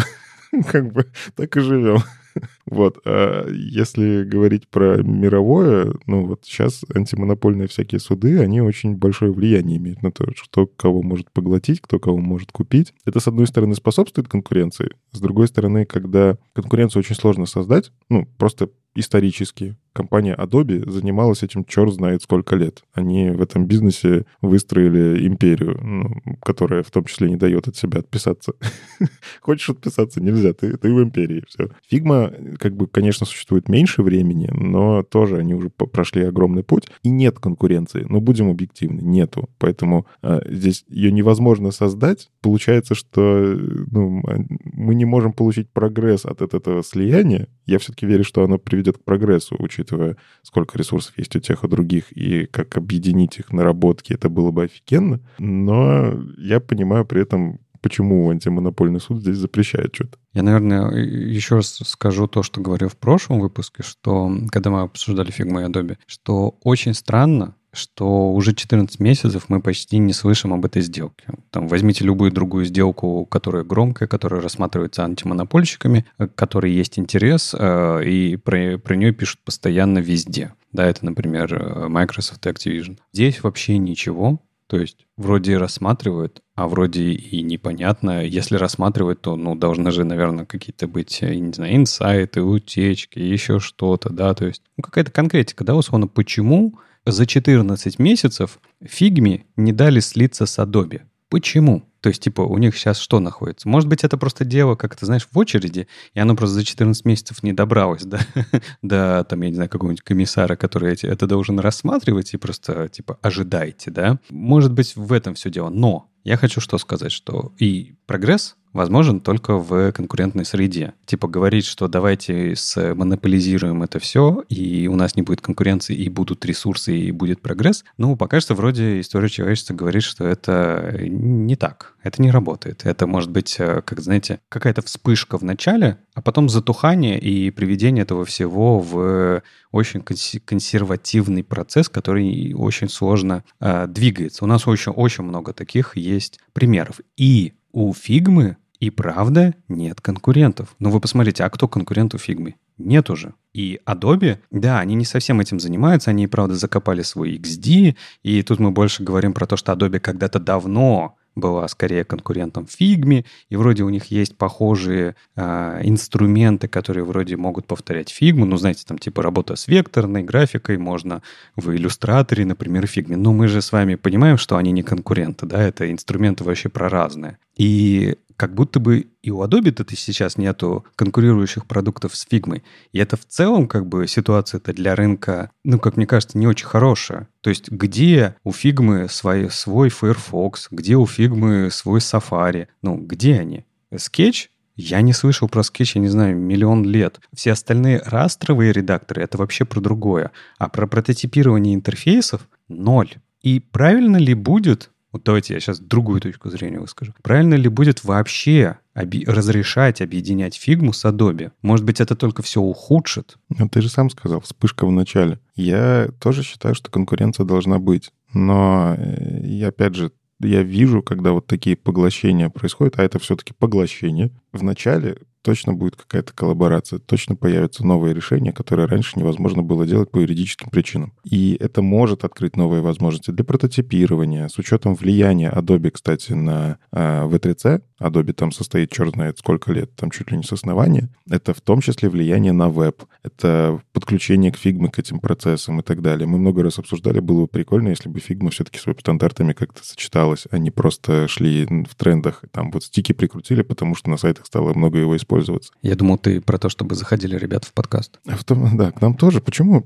[laughs] Как бы так и живем. [laughs] Вот. А если говорить про мировое, ну вот сейчас антимонопольные всякие суды, они очень большое влияние имеют на то, что кого может поглотить, кто кого может купить. Это, с одной стороны, способствует конкуренции, с другой стороны, когда конкуренцию очень сложно создать, ну, просто исторически компания Adobe занималась этим черт знает сколько лет. Они в этом бизнесе выстроили империю, ну, которая в том числе не дает от себя отписаться. [laughs] Хочешь отписаться? Нельзя, ты, ты в империи, все. Фигма, как бы, конечно, существует меньше времени, но тоже они уже прошли огромный путь. И нет конкуренции, но будем объективны, нету. Поэтому а, здесь ее невозможно создать. Получается, что ну, мы не можем получить прогресс от этого слияния. Я все-таки верю, что оно приведет к прогрессу, учитывая, сколько ресурсов есть у тех и других, и как объединить их наработки, это было бы офигенно. Но я понимаю при этом, почему антимонопольный суд здесь запрещает что-то. Я, наверное, еще раз скажу то, что говорил в прошлом выпуске, что когда мы обсуждали Figma и Adobe, что очень странно, что уже 14 месяцев мы почти не слышим об этой сделке. Там возьмите любую другую сделку, которая громкая, которая рассматривается антимонопольщиками, к которой есть интерес, э, и про, про нее пишут постоянно везде. Да, это, например, э, Microsoft и Activision. Здесь вообще ничего. То есть вроде рассматривают, а вроде и непонятно. Если рассматривать, то, ну, должны же, наверное, какие-то быть, я не знаю, инсайты, утечки, еще что-то, да, то есть ну, какая-то конкретика, да, условно, почему за 14 месяцев фигме не дали слиться с Adobe. Почему? То есть, типа, у них сейчас что находится? Может быть, это просто дело, как ты знаешь, в очереди, и оно просто за 14 месяцев не добралось до, [laughs] до там, я не знаю, какого-нибудь комиссара, который эти, это должен рассматривать и просто, типа, ожидайте, да? Может быть, в этом все дело. Но я хочу что сказать, что и прогресс возможен только в конкурентной среде. Типа говорить, что давайте монополизируем это все, и у нас не будет конкуренции, и будут ресурсы, и будет прогресс. Ну, пока что вроде история человечества говорит, что это не так. Это не работает. Это может быть, э, как знаете, какая-то вспышка в начале, а потом затухание и приведение этого всего в очень консервативный процесс, который очень сложно э, двигается. У нас очень, очень много таких есть примеров. И у Фигмы и правда нет конкурентов. Но вы посмотрите, а кто конкурент у Фигмы? Нет уже. И Adobe, да, они не совсем этим занимаются, они, правда, закопали свой XD, и тут мы больше говорим про то, что Adobe когда-то давно была скорее конкурентом Figma, и вроде у них есть похожие э, инструменты, которые вроде могут повторять Figma, ну, знаете, там типа работа с векторной графикой, можно в иллюстраторе, например, Figma. Но мы же с вами понимаем, что они не конкуренты, да, это инструменты вообще про разные. И как будто бы и у Adobe-то сейчас нету конкурирующих продуктов с Figma. И это в целом как бы ситуация-то для рынка, ну, как мне кажется, не очень хорошая. То есть где у Figma свой, свой Firefox, где у Figma свой Safari? Ну, где они? Sketch я не слышал про Sketch, я не знаю, миллион лет. Все остальные растровые редакторы — это вообще про другое. А про прототипирование интерфейсов — ноль. И правильно ли будет вот давайте я сейчас другую точку зрения выскажу. Правильно ли будет вообще оби- разрешать объединять фигму с Adobe? Может быть, это только все ухудшит? Ну, ты же сам сказал, вспышка в начале. Я тоже считаю, что конкуренция должна быть. Но э, я, опять же, я вижу, когда вот такие поглощения происходят, а это все-таки поглощение. В начале точно будет какая-то коллаборация, точно появятся новые решения, которые раньше невозможно было делать по юридическим причинам. И это может открыть новые возможности для прототипирования, с учетом влияния Adobe, кстати, на э, V3C. Adobe там состоит черт знает сколько лет, там чуть ли не с основания. Это в том числе влияние на веб, это подключение к Figma к этим процессам и так далее. Мы много раз обсуждали, было бы прикольно, если бы Figma все-таки с веб-стандартами как-то сочеталась, а не просто шли в трендах. Там вот стики прикрутили, потому что на сайтах стало много его использовать пользоваться. Я думал, ты про то, чтобы заходили ребята в подкаст. А в том, да, к нам тоже. Почему?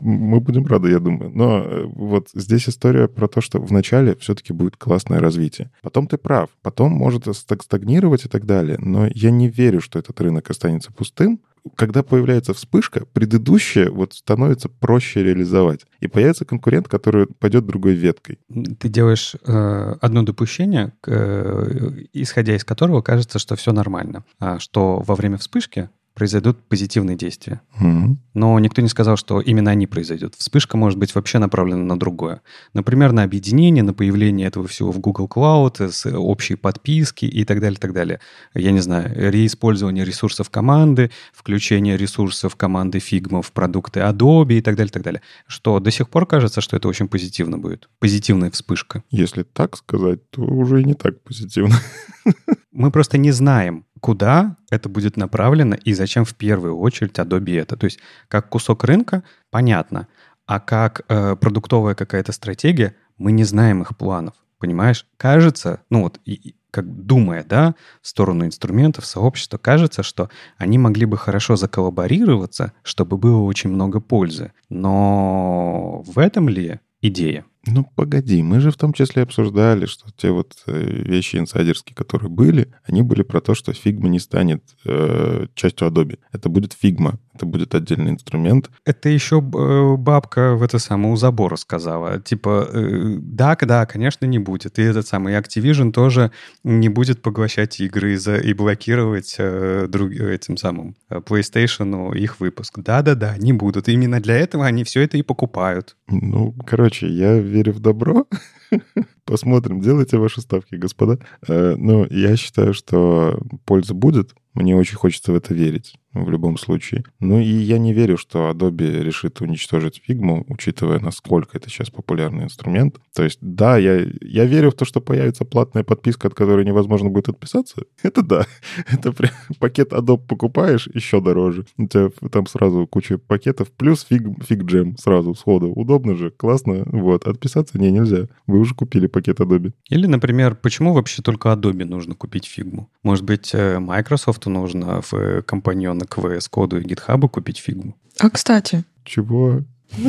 Мы будем рады, я думаю. Но э, вот здесь история про то, что вначале все-таки будет классное развитие. Потом ты прав. Потом может стагнировать и так далее. Но я не верю, что этот рынок останется пустым когда появляется вспышка, предыдущее вот становится проще реализовать. И появится конкурент, который пойдет другой веткой. Ты делаешь э, одно допущение, э, исходя из которого кажется, что все нормально. А что во время вспышки произойдут позитивные действия. Мгм. Но никто не сказал, что именно они произойдут. Вспышка может быть вообще направлена на другое. Например, на объединение, на появление этого всего в Google Cloud, с общей подписки и так далее, так далее. Я не знаю, реиспользование ресурсов команды, включение ресурсов команды Figma в продукты Adobe и так далее, так далее. Что до сих пор кажется, что это очень позитивно будет. Позитивная вспышка. Если так сказать, то уже и не так позитивно. [laughs] Мы просто не знаем, куда это будет направлено и зачем в первую очередь Adobe это. То есть как кусок рынка, понятно, а как э, продуктовая какая-то стратегия, мы не знаем их планов. Понимаешь? Кажется, ну вот, и- как думая, да, в сторону инструментов, сообщества, кажется, что они могли бы хорошо заколлаборироваться, чтобы было очень много пользы. Но в этом ли идея? Ну, погоди, мы же в том числе обсуждали, что те вот э, вещи инсайдерские, которые были, они были про то, что Figma не станет э, частью Adobe. Это будет Figma, это будет отдельный инструмент. Это еще э, бабка в это самое у забора сказала. Типа, э, да, да, конечно, не будет. И этот самый Activision тоже не будет поглощать игры и, за- и блокировать э, друг- этим самым э, PlayStation их выпуск. Да-да-да, не будут. Именно для этого они все это и покупают. Ну, короче, я верю в добро. [laughs] Посмотрим, делайте ваши ставки, господа. Э, Ну, я считаю, что польза будет. Мне очень хочется в это верить в любом случае. Ну и я не верю, что Adobe решит уничтожить Figma, учитывая, насколько это сейчас популярный инструмент. То есть, да, я, я верю в то, что появится платная подписка, от которой невозможно будет отписаться. Это да. [laughs] Это прям пакет Adobe покупаешь, еще дороже. У тебя там сразу куча пакетов, плюс фиг, фиг сразу, сходу. Удобно же, классно. Вот, отписаться не, нельзя. Вы уже купили пакет Adobe. Или, например, почему вообще только Adobe нужно купить фигму? Может быть, э, Microsoft нужно в э, к VS Code и GitHub купить фигму? А, кстати, Чего? [laughs]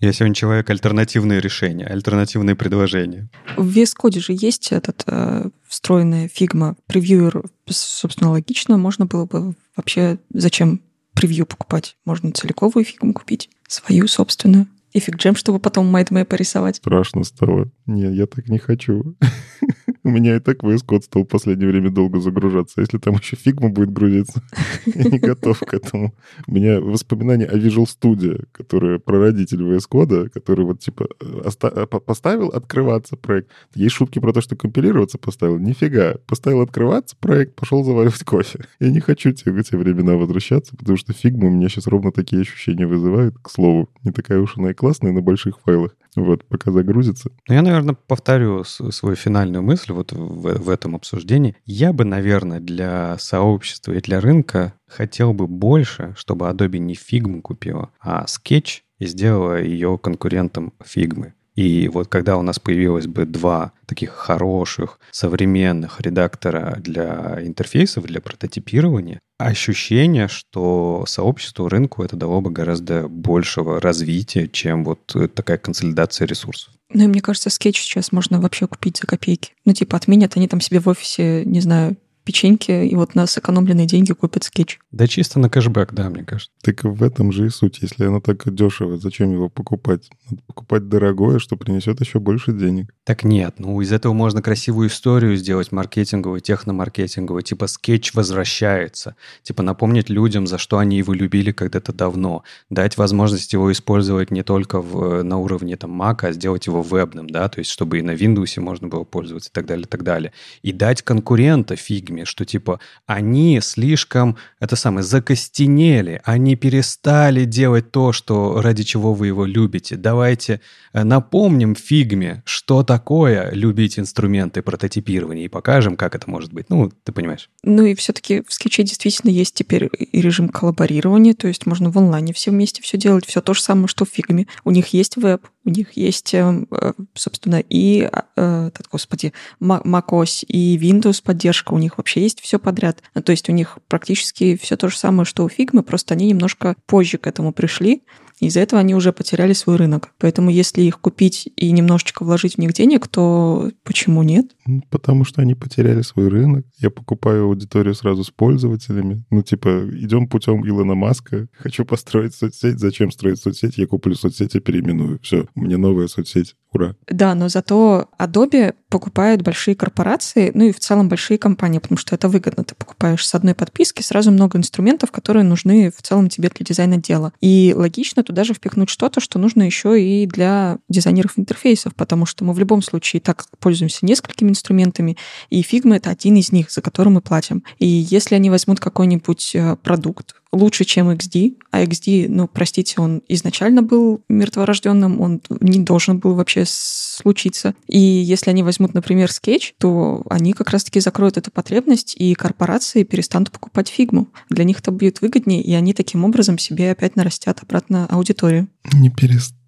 Я сегодня человек альтернативные решения, альтернативные предложения. в VS Code же есть этот э, встроенная Figma. Превьюер, собственно, логично. Можно было бы вообще зачем превью покупать? Можно целиковую фигму купить, свою собственную. И FigJam, чтобы потом mind map-ы рисовать. Страшно стало. Не, я так не хочу. [laughs] У меня и так VS Code стал в последнее время долго загружаться. Если там еще Figma будет грузиться, [laughs] я не готов к этому. У меня воспоминания о Visual Studio, которая прародитель VS Code, который вот типа э, э, по- поставил открываться проект. Есть шутки про то, что компилироваться поставил. Нифига. Поставил открываться проект, пошел заваривать кофе. [laughs] Я не хочу те, в те времена возвращаться, потому что Figma у меня сейчас ровно такие ощущения вызывает, к слову. Не такая уж она и классная на больших файлах. Вот, пока загрузится. Но я, наверное, повторю свою финальную мысль вот в, в этом обсуждении. Я бы, наверное, для сообщества и для рынка хотел бы больше, чтобы Adobe не фигму купила, а Sketch и сделала ее конкурентом фигмы. И вот когда у нас появилось бы два таких хороших, современных редактора для интерфейсов, для прототипирования, ощущение, что сообществу, рынку это дало бы гораздо большего развития, чем вот такая консолидация ресурсов. Ну и мне кажется, скетч сейчас можно вообще купить за копейки. Ну типа отменят они там себе в офисе, не знаю, печеньки, и вот на сэкономленные деньги купят скетч. Да чисто на кэшбэк, да, мне кажется. Так в этом же и суть. Если оно так дешево, зачем его покупать? Надо покупать дорогое, что принесет еще больше денег. Так нет, ну из этого можно красивую историю сделать маркетинговую, техномаркетинговую, типа скетч возвращается, типа напомнить людям, за что они его любили когда-то давно, дать возможность его использовать не только в, на уровне там Mac, а сделать его вебным, да, то есть чтобы и на Windows можно было пользоваться и так далее, и так далее. И дать конкурента фигме, что типа они слишком, это самое, закостенели, они перестали делать то, что ради чего вы его любите. Давайте э, напомним фигме, что такое любить инструменты прототипирования и покажем, как это может быть. Ну, ты понимаешь. Ну и все-таки в скетче действительно есть теперь и режим коллаборирования, то есть можно в онлайне все вместе все делать, все то же самое, что в фигме. У них есть веб, у них есть, э, э, собственно, и, э, этот, господи, macOS и Windows поддержка, у них вообще есть все подряд. То есть у них практически все то же самое, что у фигмы, просто они немножко позже к этому пришли, из-за этого они уже потеряли свой рынок. Поэтому если их купить и немножечко вложить в них денег, то почему нет? Ну, Потому что они потеряли свой рынок. Я покупаю аудиторию сразу с пользователями. Ну, типа, идем путем Илона Маска. Хочу построить соцсеть. Зачем строить соцсеть? Я куплю соцсеть и переименую. Все, у меня новая соцсеть. Ура. Да, но зато Adobe покупают большие корпорации, ну и в целом большие компании, потому что это выгодно. Ты покупаешь с одной подписки сразу много инструментов, которые нужны в целом тебе для дизайна дела. И логично туда же впихнуть что-то, что нужно еще и для дизайнеров интерфейсов, потому что мы в любом случае так пользуемся несколькими инструментами, и Figma — это один из них, за который мы платим. И если они возьмут какой-нибудь э, продукт, лучше, чем XD. А XD, ну, простите, он изначально был мертворожденным, он не должен был вообще случиться. И если они возьмут, например, Sketch, то они как раз-таки закроют эту потребность, и корпорации перестанут покупать фигму. Для них это будет выгоднее, и они таким образом себе опять нарастят обратно аудиторию. Не перестанут.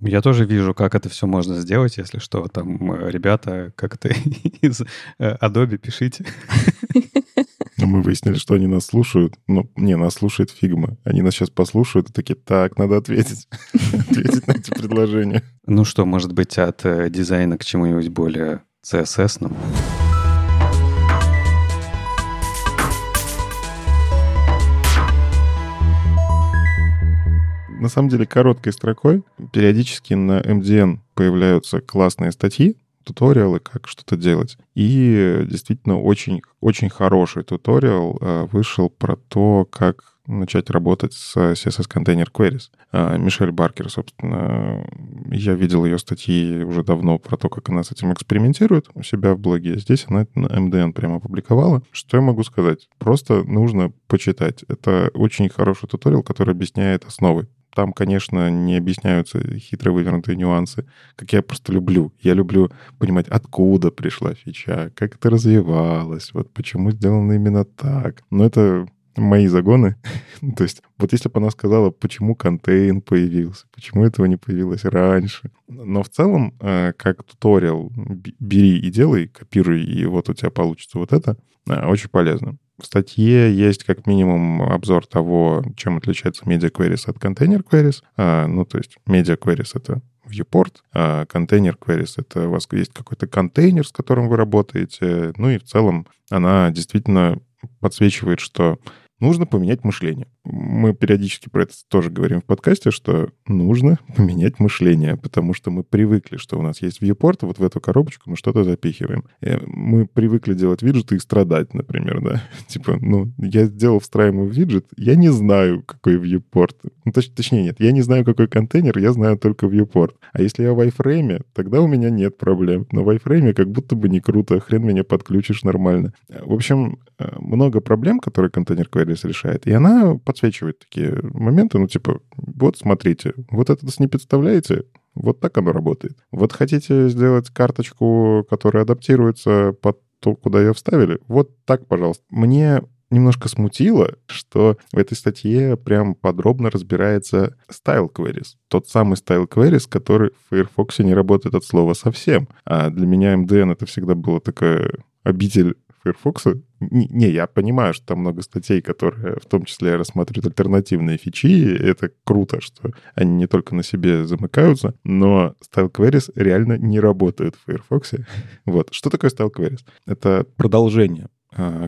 Я тоже вижу, как это все можно сделать, если что. Там, э, ребята, как это [laughs] из э, Adobe пишите. [laughs] Мы выяснили, что они нас слушают. Ну, не, нас слушает Фигма. Они нас сейчас послушают и такие, так, надо ответить. [laughs] Ответить на эти предложения. Ну что, может быть, от э, дизайна к чему-нибудь более CSS-ному? На самом деле, короткой строкой периодически на MDN появляются классные статьи, туториалы, как что-то делать. И действительно очень, очень хороший туториал э, вышел про то, как начать работать с CSS Container Queries. А, Мишель Баркер, собственно, я видел ее статьи уже давно про то, как она с этим экспериментирует у себя в блоге. Здесь она это на MDN прямо опубликовала. Что я могу сказать? Просто нужно почитать. Это очень хороший туториал, который объясняет основы там, конечно, не объясняются хитро вывернутые нюансы, как я просто люблю. Я люблю понимать, откуда пришла фича, как это развивалось, вот почему сделано именно так. Но это мои загоны. [laughs] То есть вот если бы она сказала, почему контейн появился, почему этого не появилось раньше. Но в целом, э, как туториал, бери и делай, копируй, и вот у тебя получится вот это, э, очень полезно. В статье есть как минимум обзор того, чем отличается Media Queries от Container Queries. А, ну, то есть Media Queries — это viewport, а Container Queries — это у вас есть какой-то контейнер, с которым вы работаете. Ну и в целом она действительно подсвечивает, что нужно поменять мышление. Мы периодически про это тоже говорим в подкасте, что нужно [laughs] поменять мышление, потому что мы привыкли, что у нас есть viewport, вот в эту коробочку мы что-то запихиваем. И мы привыкли делать виджеты и страдать, например, да. [laughs] Типа, ну, я сделал встраиваемый виджет, я не знаю, какой viewport. Ну, точ, точнее, нет, я не знаю, какой контейнер, я знаю только viewport. А если я в iFrame, тогда у меня нет проблем. Но в iFrame как будто бы не круто, хрен меня подключишь нормально. В общем, э, много проблем, которые контейнер queries решает. И она подсвечивает такие моменты, ну, типа, вот смотрите, вот это не представляете, вот так оно работает. Вот хотите сделать карточку, которая адаптируется под то, куда ее вставили? Вот так, пожалуйста. Мне немножко смутило, что в этой статье прям подробно разбирается style queries. Тот самый style queries, который в Firefox не работает от слова совсем. А для меня MDN это всегда было такая обитель Firefox. Не, не, я понимаю, что там много статей, которые в том числе рассматривают альтернативные фичи, и это круто, что они не только на себе замыкаются, но Style Queries реально не работают в Firefox. Вот. Что такое Style Queries? Это продолжение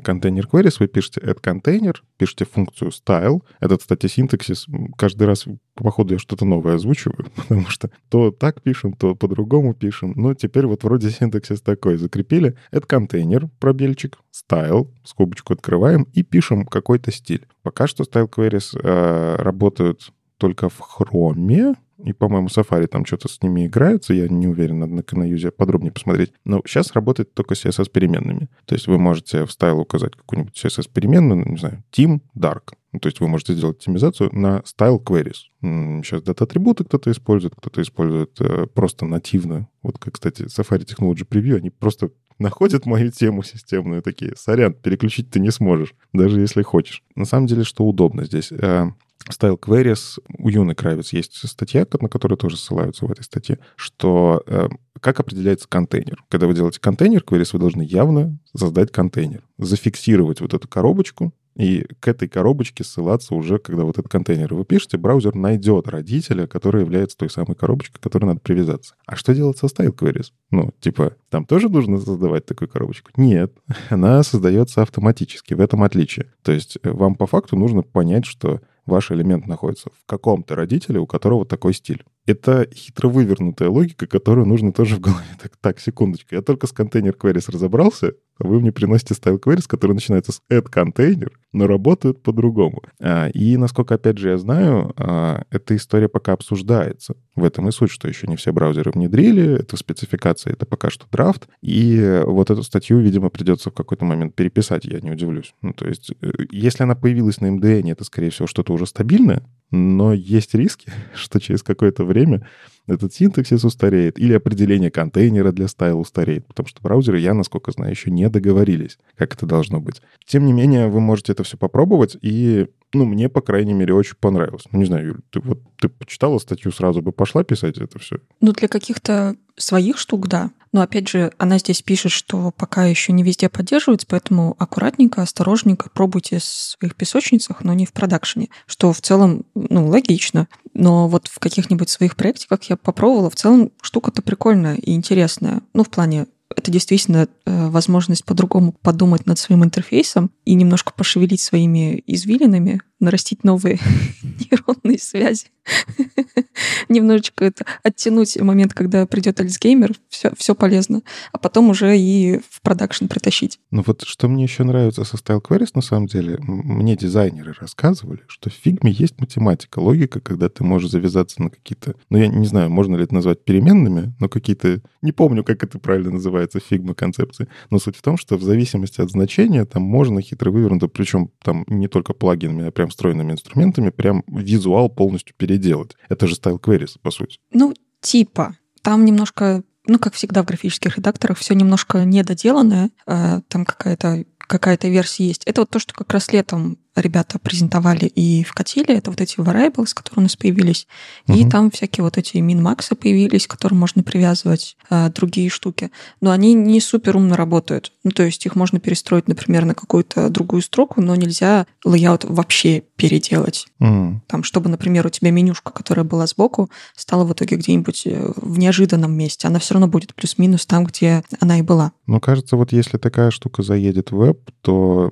контейнер queries, вы пишете add container, пишете функцию style. Этот, кстати, синтаксис, каждый раз по ходу я что-то новое озвучиваю, [laughs] потому что то так пишем, то по-другому пишем. Но теперь вот вроде синтаксис такой. Закрепили add контейнер, пробельчик, style, скобочку открываем и пишем какой-то стиль. Пока что style queries э, работают только в хроме, и, по-моему, Safari там что-то с ними играется, я не уверен, надо на Canаюзе подробнее посмотреть. Но сейчас работает только CSS переменными. То есть вы можете в стайл указать какую-нибудь CSS переменную, ну, не знаю, team dark. Ну, то есть вы можете сделать оптимизацию на style queries. Сейчас дата-атрибуты кто-то использует, кто-то использует э, просто нативно. Вот как, кстати, Safari Technology Preview, они просто находят мою тему системную такие, сорян, переключить ты не сможешь, даже если хочешь. На самом деле, что удобно здесь? Э, Style Queries, у Юны Кравец есть статья, на которую тоже ссылаются в этой статье, что э, как определяется контейнер. Когда вы делаете контейнер queries, вы должны явно создать контейнер, зафиксировать вот эту коробочку, и к этой коробочке ссылаться уже, когда вот этот контейнер вы пишете, браузер найдет родителя, который является той самой коробочкой, к которой надо привязаться. А что делать со style queries? Ну, типа, там тоже нужно создавать такую коробочку? Нет, [laughs] она создается автоматически, в этом отличие. То есть э, вам по факту нужно понять, что ваш элемент находится в каком-то родителе, у которого такой стиль. Это хитро вывернутая логика, которую нужно тоже в голове. Так, так, секундочку. Я только с контейнер queries разобрался, а вы мне приносите style queries, которые начинаются с add container, но работают по-другому. А, и, насколько, опять же, я знаю, а, эта история пока обсуждается. В этом и суть, что еще не все браузеры внедрили, это спецификация, это пока что драфт, и вот эту статью, видимо, придется в какой-то момент переписать, я не удивлюсь. Ну, то есть, э, если она появилась на MDN, это, скорее всего, что-то уже стабильное, но есть риски, [laughs] что через какое-то время этот синтаксис устареет или определение контейнера для стайла устареет, потому что браузеры, я, насколько знаю, еще не договорились, как это должно быть. Тем не менее, вы можете это все попробовать, и, ну, мне, по крайней мере, очень понравилось. Ну, не знаю, Юль, ты вот ты почитала статью, сразу бы пошла писать это все? Ну, для каких-то своих штук, да. Но опять же, она здесь пишет, что пока еще не везде поддерживается, поэтому аккуратненько, осторожненько пробуйте в своих песочницах, но не в продакшене, что в целом, ну, логично. Но вот в каких-нибудь своих проектиках я попробовала, в целом штука-то прикольная и интересная. Ну, в плане это действительно э, возможность по-другому подумать над своим интерфейсом и немножко пошевелить своими извилинами, нарастить новые [laughs] нейронные связи. [laughs] Немножечко это оттянуть момент, когда придет Альцгеймер, все, все полезно, а потом уже и в продакшн притащить. Ну вот что мне еще нравится со Style Queries, на самом деле, мне дизайнеры рассказывали, что в фигме есть математика, логика, когда ты можешь завязаться на какие-то, ну я не знаю, можно ли это назвать переменными, но какие-то, не помню, как это правильно называется, фигма концепции, но суть в том, что в зависимости от значения там можно хитро вывернуто, причем там не только плагинами, а прям встроенными инструментами, прям визуал полностью переделать. Это же style queries, по сути. Ну, типа. Там немножко ну, как всегда в графических редакторах, все немножко недоделанное, э, там какая-то какая-то версия есть. Это вот то, что как раз летом ребята презентовали и вкатили. Это вот эти variables, которые у нас появились. Угу. И там всякие вот эти min-максы появились, к которым можно привязывать э, другие штуки. Но они не супер умно работают. Ну, то есть их можно перестроить, например, на какую-то другую строку, но нельзя layout вообще переделать. Угу. Там, чтобы, например, у тебя менюшка, которая была сбоку, стала в итоге где-нибудь э, в неожиданном месте. Она все равно будет плюс-минус там, где она и была. Ну, кажется, вот если такая штука заедет в веб, то,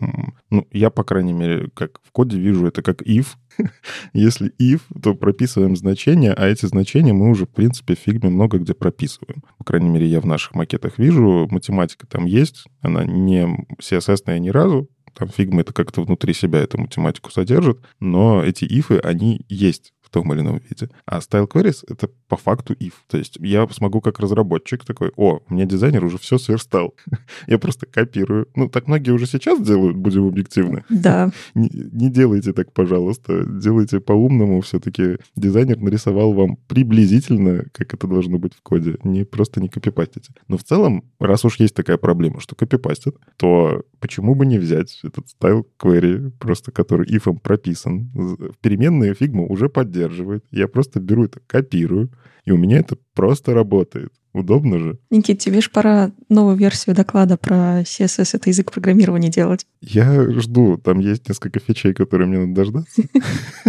ну, я, по крайней мере, как в коде вижу, это как if. [laughs] Если if, то прописываем значения, а эти значения мы уже, в принципе, в фигме много где прописываем. По крайней мере, я в наших макетах вижу, математика там есть, она не CSS-ная ни разу, там Figma это как-то внутри себя эту математику содержит, но эти if ы, они есть том или ином виде. А style queries — это по факту if. То есть я смогу как разработчик такой, о, у меня дизайнер уже все сверстал. [laughs] я просто копирую. Ну, так многие уже сейчас делают, будем объективны. Да. [laughs] не, не делайте так, пожалуйста. Делайте по-умному. Все-таки дизайнер нарисовал вам приблизительно, как это должно быть в коде. Не просто не копипастите. Но в целом, раз уж есть такая проблема, что копипастят, то почему бы не взять этот style query, просто который if прописан. Переменные Figma уже поддерживает. Я просто беру это, копирую, и у меня это просто работает. Удобно же. Никит, тебе же пора новую версию доклада про CSS, это язык программирования делать. Я жду. Там есть несколько фичей, которые мне надо дождаться.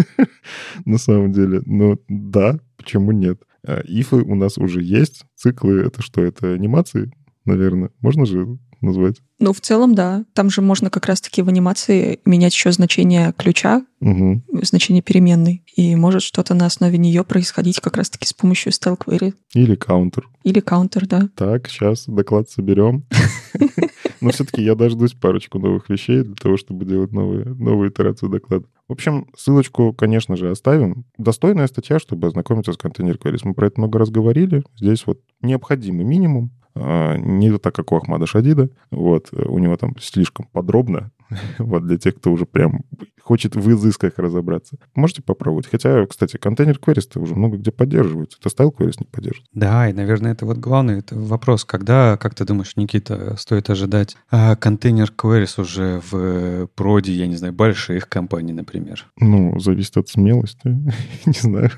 [laughs] На самом деле. Но да, почему нет? А, if ы у нас уже есть. Циклы — это что? Это анимации, наверное. Можно же назвать? Ну, в целом, да. Там же можно как раз-таки в анимации менять еще значение ключа, угу. значение переменной, и может что-то на основе нее происходить как раз-таки с помощью style query. Или каунтер. Или каунтер, да. Так, сейчас доклад соберем. [laughs] Но все-таки я дождусь парочку новых вещей для того, чтобы делать новые, новые итерации доклада. В общем, ссылочку, конечно же, оставим. Достойная статья, чтобы ознакомиться с контейнер queries. Мы про это много раз говорили. Здесь вот необходимый минимум. А, не так, как у Ахмада Шадида. Вот, у него там слишком подробно. [laughs] вот, для тех, кто уже прям хочет в изысках разобраться. Можете попробовать. Хотя, кстати, контейнер queries уже много где поддерживается. Это стайл queries не поддерживает. Да, и, наверное, это вот главный это вопрос. Когда, как ты думаешь, Никита, стоит ожидать а, контейнер queries уже в проде, я не знаю, больших компаний, например? Ну, зависит от смелости. [laughs] не знаю.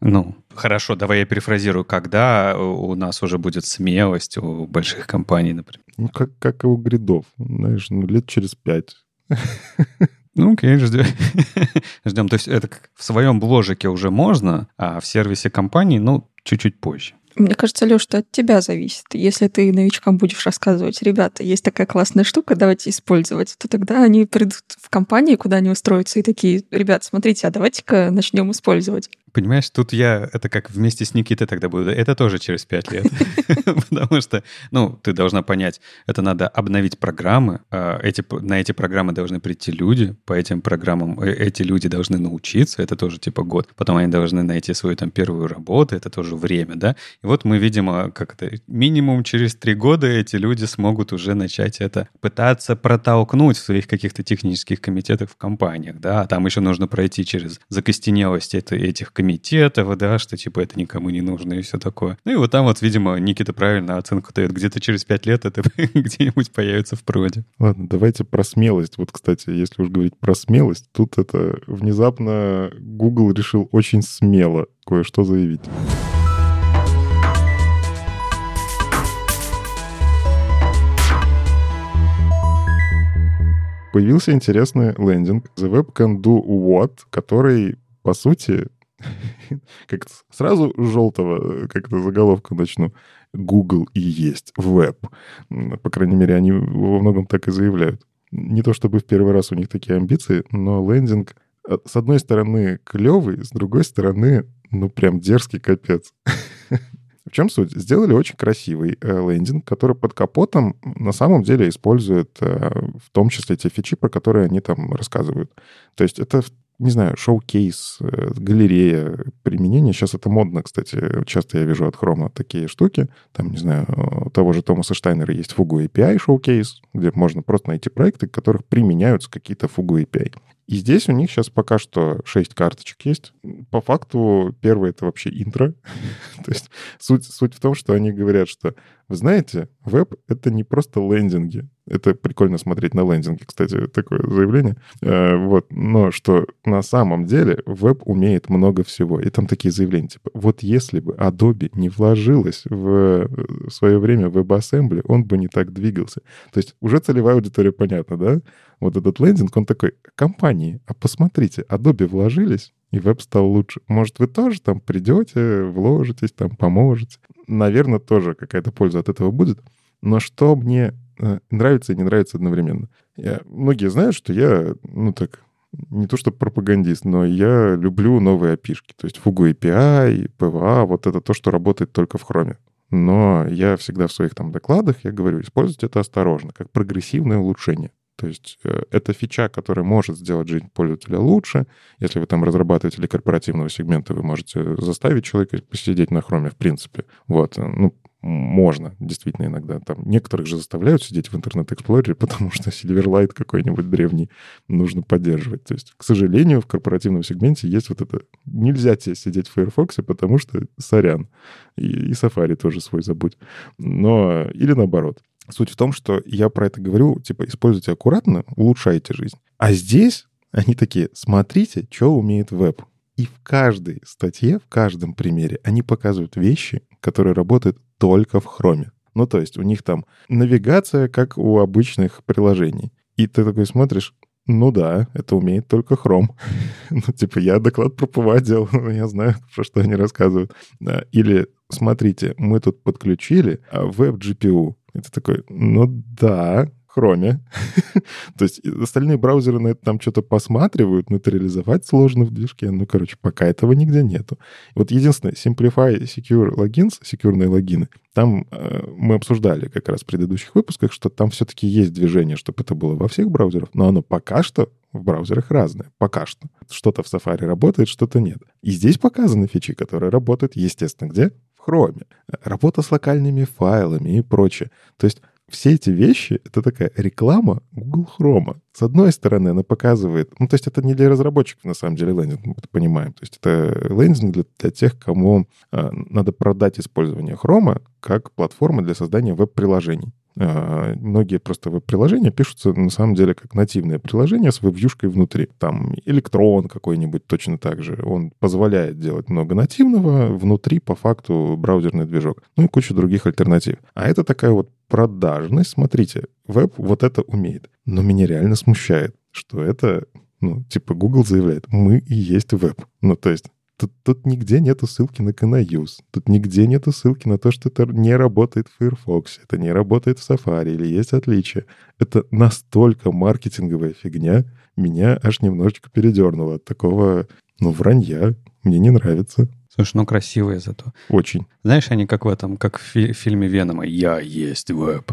Ну, хорошо, давай я перефразирую. Когда у нас уже будет смелость у больших компаний, например? Ну, как, как и у гридов. Знаешь, ну, лет через пять. Ну, окей, ждем. [laughs] ждем. То есть это в своем бложике уже можно, а в сервисе компании, ну, чуть-чуть позже. Мне кажется, Леш, что от тебя зависит. Если ты новичкам будешь рассказывать, ребята, есть такая классная штука, давайте использовать, то тогда они придут в компании, куда они устроятся, и такие, ребят, смотрите, а давайте-ка начнем использовать. Понимаешь, тут я, это как вместе с Никитой тогда буду, это тоже через пять лет. [laughs] Потому что, ну, ты должна понять, это надо обновить программы, а эти, на эти программы должны прийти люди, по этим программам э, эти люди должны научиться, это тоже типа год. Потом они должны найти свою там первую работу, это тоже время, да. И вот мы видим, а, как это, минимум через три года эти люди смогут уже начать это пытаться протолкнуть в своих каких-то технических комитетах в компаниях, да. А там еще нужно пройти через закостенелость этих комитетов, да, что типа это никому не нужно и все такое. Ну и вот там вот, видимо, Никита правильно оценку дает. Где-то через пять лет это [laughs] где-нибудь появится в проде. Ладно, давайте про смелость. Вот, кстати, если уж говорить про смелость, тут это внезапно Google решил очень смело кое-что заявить. Появился интересный лендинг The Web Can Do What, который, по сути, [laughs] как сразу желтого, как-то заголовка начну. Google и есть веб. По крайней мере, они во многом так и заявляют. Не то чтобы в первый раз у них такие амбиции, но лендинг э, с одной стороны клевый, с другой стороны, ну прям дерзкий капец. [laughs] В чем суть? Сделали очень красивый э, лендинг, который под капотом на самом деле использует э, в том числе те фичи, про которые они там рассказывают. То есть это не знаю, шоу-кейс, э, галерея применения. Сейчас это модно, кстати. Часто я вижу от Хрома такие штуки. Там, не знаю, у того же Томаса Штайнера есть Fugu API шоу-кейс, где можно просто найти проекты, в которых применяются какие-то Fugu API. И здесь у них сейчас пока что 6 карточек есть. По факту первое — это вообще интро. [laughs] То есть суть, суть в том, что они говорят, что, вы знаете, веб — это не просто лендинги. Это прикольно смотреть на лендинге, кстати, такое заявление. Э, вот. Но что на самом деле веб умеет много всего. И там такие заявления, типа, вот если бы Adobe не вложилась в свое время в WebAssembly, он бы не так двигался. То есть уже целевая аудитория понятна, да? Вот этот лендинг, он такой, компании, а посмотрите, Adobe вложились, и веб стал лучше. Может, вы тоже там придете, вложитесь, там поможете. Наверное, тоже какая-то польза от этого будет. Но что мне Э, нравится и не нравится одновременно. Я, многие знают, что я, ну так, не то что пропагандист, но я люблю новые api. То есть Fugu API, PWA, вот это то, что работает только в Chrome. Но я всегда в своих там докладах, я говорю, используйте это осторожно, как прогрессивное улучшение. То есть э, это фича, которая может сделать жизнь пользователя лучше. Если вы там разрабатыватель корпоративного сегмента, вы можете заставить человека посидеть на хроме, в принципе. Вот. Ну, можно, действительно, иногда. Там некоторых же заставляют сидеть в Internet Explorer е, [laughs] потому что Silverlight какой-нибудь древний нужно поддерживать. То есть, к сожалению, в корпоративном сегменте есть вот это... Нельзя тебе сидеть в Firefox, потому что сорян. И, и Safari тоже свой забудь. Но... Или наоборот. Суть в том, что я про это говорю, типа, используйте аккуратно, улучшайте жизнь. А здесь они такие, смотрите, что умеет веб. И в каждой статье, в каждом примере они показывают вещи, которые работают только в Chrome е. Ну, то есть у них там навигация, как у обычных приложений. И ты такой смотришь, ну да, это умеет только Chrome. [laughs] ну, типа, я доклад про PWA делал, [laughs] я знаю, про что они рассказывают. Или, смотрите, мы тут подключили WebGPU. Это такой, ну да, Chrome е. [laughs] То есть остальные браузеры на это там что-то посматривают, но сложно в движке. Ну, короче, пока этого нигде нету. Вот единственное, Simplify Secure Logins, секьюрные логины, там э, мы обсуждали как раз в предыдущих выпусках, что там все-таки есть движение, чтобы это было во всех браузерах, но оно пока что в браузерах разное. Пока что. Что-то в Safari работает, что-то нет. И здесь показаны фичи, которые работают, естественно, где? в Chrome. Работа с локальными файлами и прочее. То есть все эти вещи — это такая реклама Google Chrome. С одной стороны, она показывает... Ну, то есть это не для разработчиков, на самом деле, лендинг, мы это понимаем. То есть это лендинг для, для тех, кому э, надо продать использование Chrome как платформы для создания веб-приложений. А, многие просто веб-приложения пишутся на самом деле как нативное приложение с веб-вьюшкой внутри. Там электрон какой-нибудь точно так же. Он позволяет делать много нативного, внутри по факту браузерный движок. Ну и куча других альтернатив. А это такая вот продажность. Смотрите, веб вот это умеет. Но меня реально смущает, что это, ну, типа Google заявляет, мы и есть веб. Ну, то есть Тут, тут нигде нету ссылки на Canayus. Тут нигде нету ссылки на то, что это не работает в Firefox, это не работает в Safari или есть отличия. Это настолько маркетинговая фигня, меня аж немножечко передернуло от такого, ну, вранья. Мне не нравится. Слушай, ну красивые зато. Очень. Знаешь, они как в этом, как в фи- фильме Венома «Я есть веб».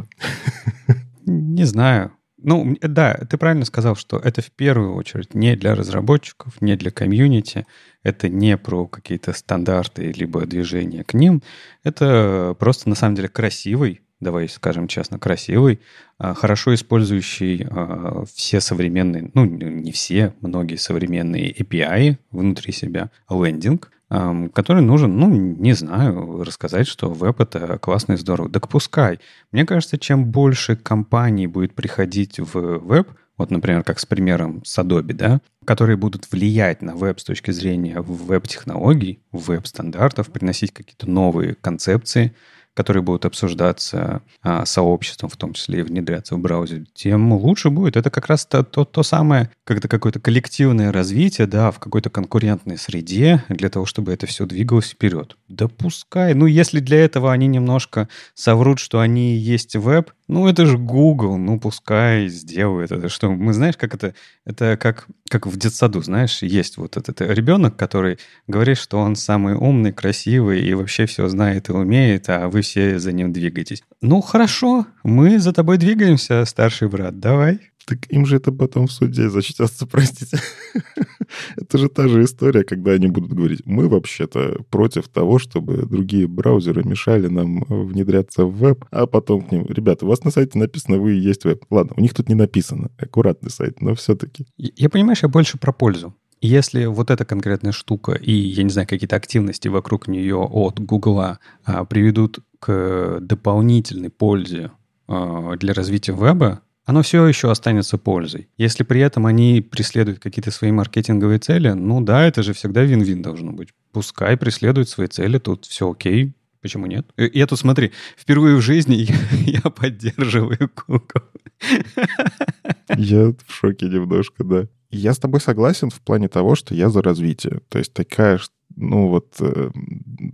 [laughs] Не знаю. Ну, да, ты правильно сказал, что это в первую очередь не для разработчиков, не для комьюнити, это не про какие-то стандарты либо движения к ним, это просто на самом деле красивый, давай скажем честно, красивый, а, хорошо использующий а, все современные, ну, не все, многие современные API внутри себя, лендинг, который нужен, ну, не знаю, рассказать, что веб — это классно и здорово. Так пускай. Мне кажется, чем больше компаний будет приходить в веб, вот, например, как с примером с Adobe, да, которые будут влиять на веб с точки зрения веб-технологий, веб-стандартов, приносить какие-то новые концепции, которые будут обсуждаться а, сообществом, в том числе и внедряться в браузер, тем лучше будет. Это как раз то, то, то самое, когда какое-то коллективное развитие, да, в какой-то конкурентной среде, для того, чтобы это все двигалось вперед. Да пускай. Ну, если для этого они немножко соврут, что они есть веб, ну, это же Google, ну, пускай сделают это. Что, мы знаешь, как это? Это как, как в детсаду, знаешь, есть вот этот ребенок, который говорит, что он самый умный, красивый и вообще все знает и умеет, а вы все за ним двигаетесь. Ну, хорошо, мы за тобой двигаемся, старший брат, давай. Так им же это потом в суде зачтется, простите. [laughs] это же та же история, когда они будут говорить, мы вообще-то против того, чтобы другие браузеры мешали нам внедряться в веб, а потом к ним, ребята, у вас на сайте написано, вы и есть веб. Ладно, у них тут не написано, аккуратный сайт, но все-таки. Я, понимаешь, я больше про пользу. Если вот эта конкретная штука и, я не знаю, какие-то активности вокруг нее от Гугла а, приведут к дополнительной пользе а, для развития веба, оно все еще останется пользой. Если при этом они преследуют какие-то свои маркетинговые цели, ну да, это же всегда вин-вин должно быть. Пускай преследуют свои цели, тут все окей, Почему нет? Э, я тут, смотри, впервые в жизни [laughs] я, я поддерживаю Google. Я в шоке немножко, да. Я с тобой согласен в плане того, что я за развитие. То есть такая ну вот э,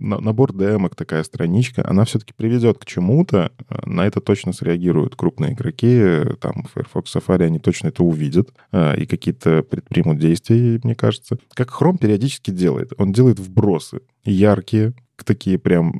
набор демок, такая страничка, она все-таки приведет к чему-то, э, на это точно среагируют крупные игроки, там Firefox Safari, они точно это увидят э, и какие-то предпримут действия, мне кажется. Как Chrome периодически делает, он делает вбросы яркие, такие прям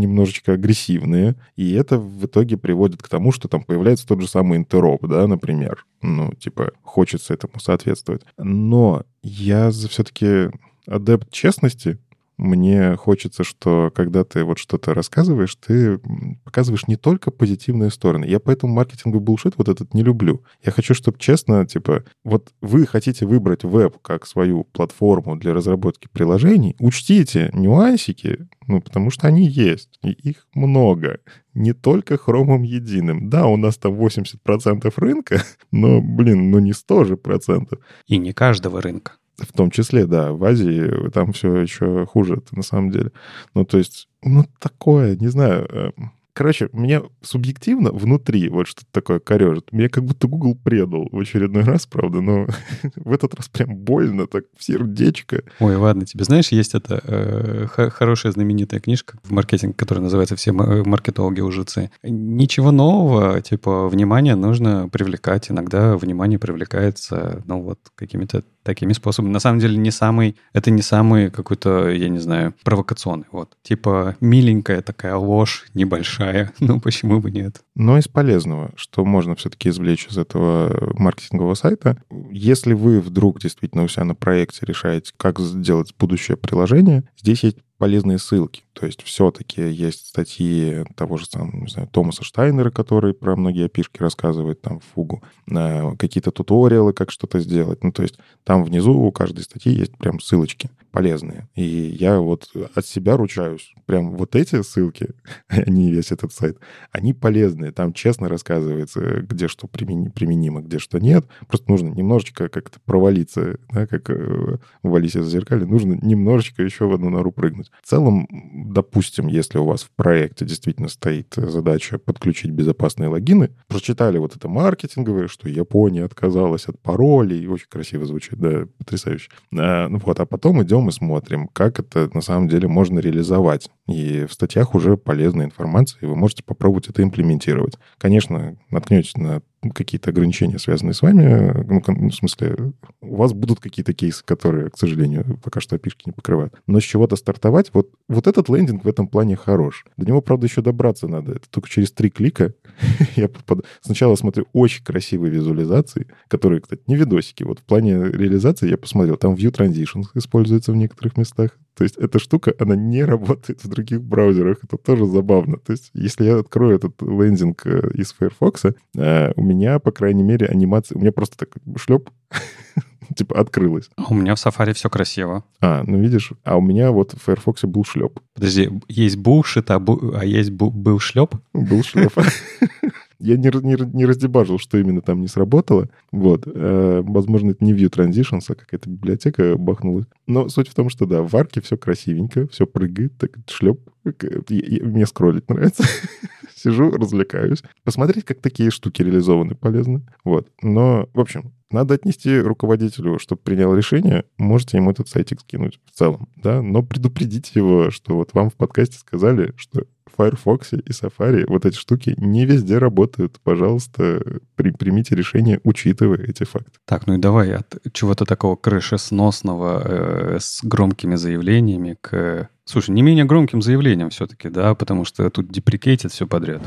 немножечко агрессивные, и это в итоге приводит к тому, что там появляется тот же самый интероп, да, например. Ну, типа, хочется этому соответствовать. Но я все-таки адепт честности. Мне хочется, что когда ты вот что-то рассказываешь, ты показываешь не только позитивные стороны. Я поэтому маркетинговый булшит вот этот не люблю. Я хочу, чтобы честно, типа, вот вы хотите выбрать веб как свою платформу для разработки приложений, учтите нюансики, ну, потому что они есть, и их много. Не только хромом единым. Да, у нас там 80% рынка, [laughs] но, блин, ну не 100 же процентов. И не каждого рынка. В том числе, да, в Азии там все еще хуже, на самом деле. Ну, то есть, ну, такое, не знаю, эм, Короче, меня субъективно внутри вот что-то такое корежит. Меня как будто Google предал в очередной раз, правда, но [laughs] в этот раз прям больно, так в сердечко. Ой, ладно, тебе знаешь, есть эта э, хорошая знаменитая книжка в маркетинге, которая называется «Все маркетологи лжецы». Ничего нового, типа, внимание нужно привлекать. Иногда внимание привлекается, ну, вот, какими-то такими способами. На самом деле не самый, это не самый какой-то, я не знаю, провокационный. Вот. Типа миленькая такая ложь небольшая. [laughs] Ну, почему бы нет? Но из полезного, что можно все-таки извлечь из этого маркетингового сайта. Если вы вдруг действительно у себя на проекте решаете, как сделать будущее приложение, здесь есть полезные ссылки. То есть все-таки есть статьи того же самого, не знаю, Томаса Штайнера, который про многие опишки рассказывает там фугу, э, какие-то туториалы, как что-то сделать. Ну, то есть там внизу у каждой статьи есть прям ссылочки полезные. И я вот от себя ручаюсь. Прям вот эти ссылки, [laughs] они весь этот сайт, они полезные. Там честно рассказывается, где что применимо, где что нет. Просто нужно немножечко как-то провалиться, да, как э, в Алисе в зеркале. Нужно немножечко еще в одну нору прыгнуть. В целом, допустим, если у вас в проекте действительно стоит задача подключить безопасные логины, прочитали вот это маркетинговое, что Япония отказалась от паролей, очень красиво звучит, да, потрясающе. А, ну вот, а потом идем и смотрим, как это на самом деле можно реализовать. И в статьях уже полезная информация, и вы можете попробовать это имплементировать. Конечно, наткнетесь на какие-то ограничения, связанные с вами. Ну, ну, в смысле, у вас будут какие-то кейсы, которые, к сожалению, пока что опишки не покрывают. Но с чего-то стартовать, вот, вот этот лендинг в этом плане хорош. До него, правда, еще добраться надо. Это только через три клика [laughs] я попаду. Сначала смотрю очень красивые визуализации, которые, кстати, не видосики. Вот в плане реализации я посмотрел, там View Transitions используется в некоторых местах. То есть эта штука, она не [laughs] работает в других браузерах. Это тоже забавно. То есть если я открою этот лендинг э, из Firefox, э, у меня, по крайней мере, анимация... У меня просто так шлеп [laughs] [laughs] типа открылась. А у меня в Safari все красиво. А, ну видишь, а у меня вот в Firefox был шлеп. Подожди, есть bullshit, а, бу... а есть бу... был шлеп? Был шлеп. [laughs] Я не, не, не раздебажил, что именно там не сработало. Вот. Э, возможно, это не View Transitions, а какая-то библиотека бахнулась. Но суть в том, что да, в арке все красивенько, все прыгает, так шлеп. Мне скроллить нравится. [laughs] Сижу, развлекаюсь. Посмотреть, как такие штуки реализованы, полезно. Вот. Но, в общем, надо отнести руководителю, чтобы принял решение, можете ему этот сайтик скинуть в целом, да, но предупредите его, что вот вам в подкасте сказали, что Firefox и Safari вот эти штуки не везде работают. Пожалуйста, при, примите решение, учитывая эти факты. Так, ну и давай от чего-то такого крышесносного э, с громкими заявлениями к... Слушай, не менее громким заявлением все-таки, да, потому что тут деприкейтит все подряд.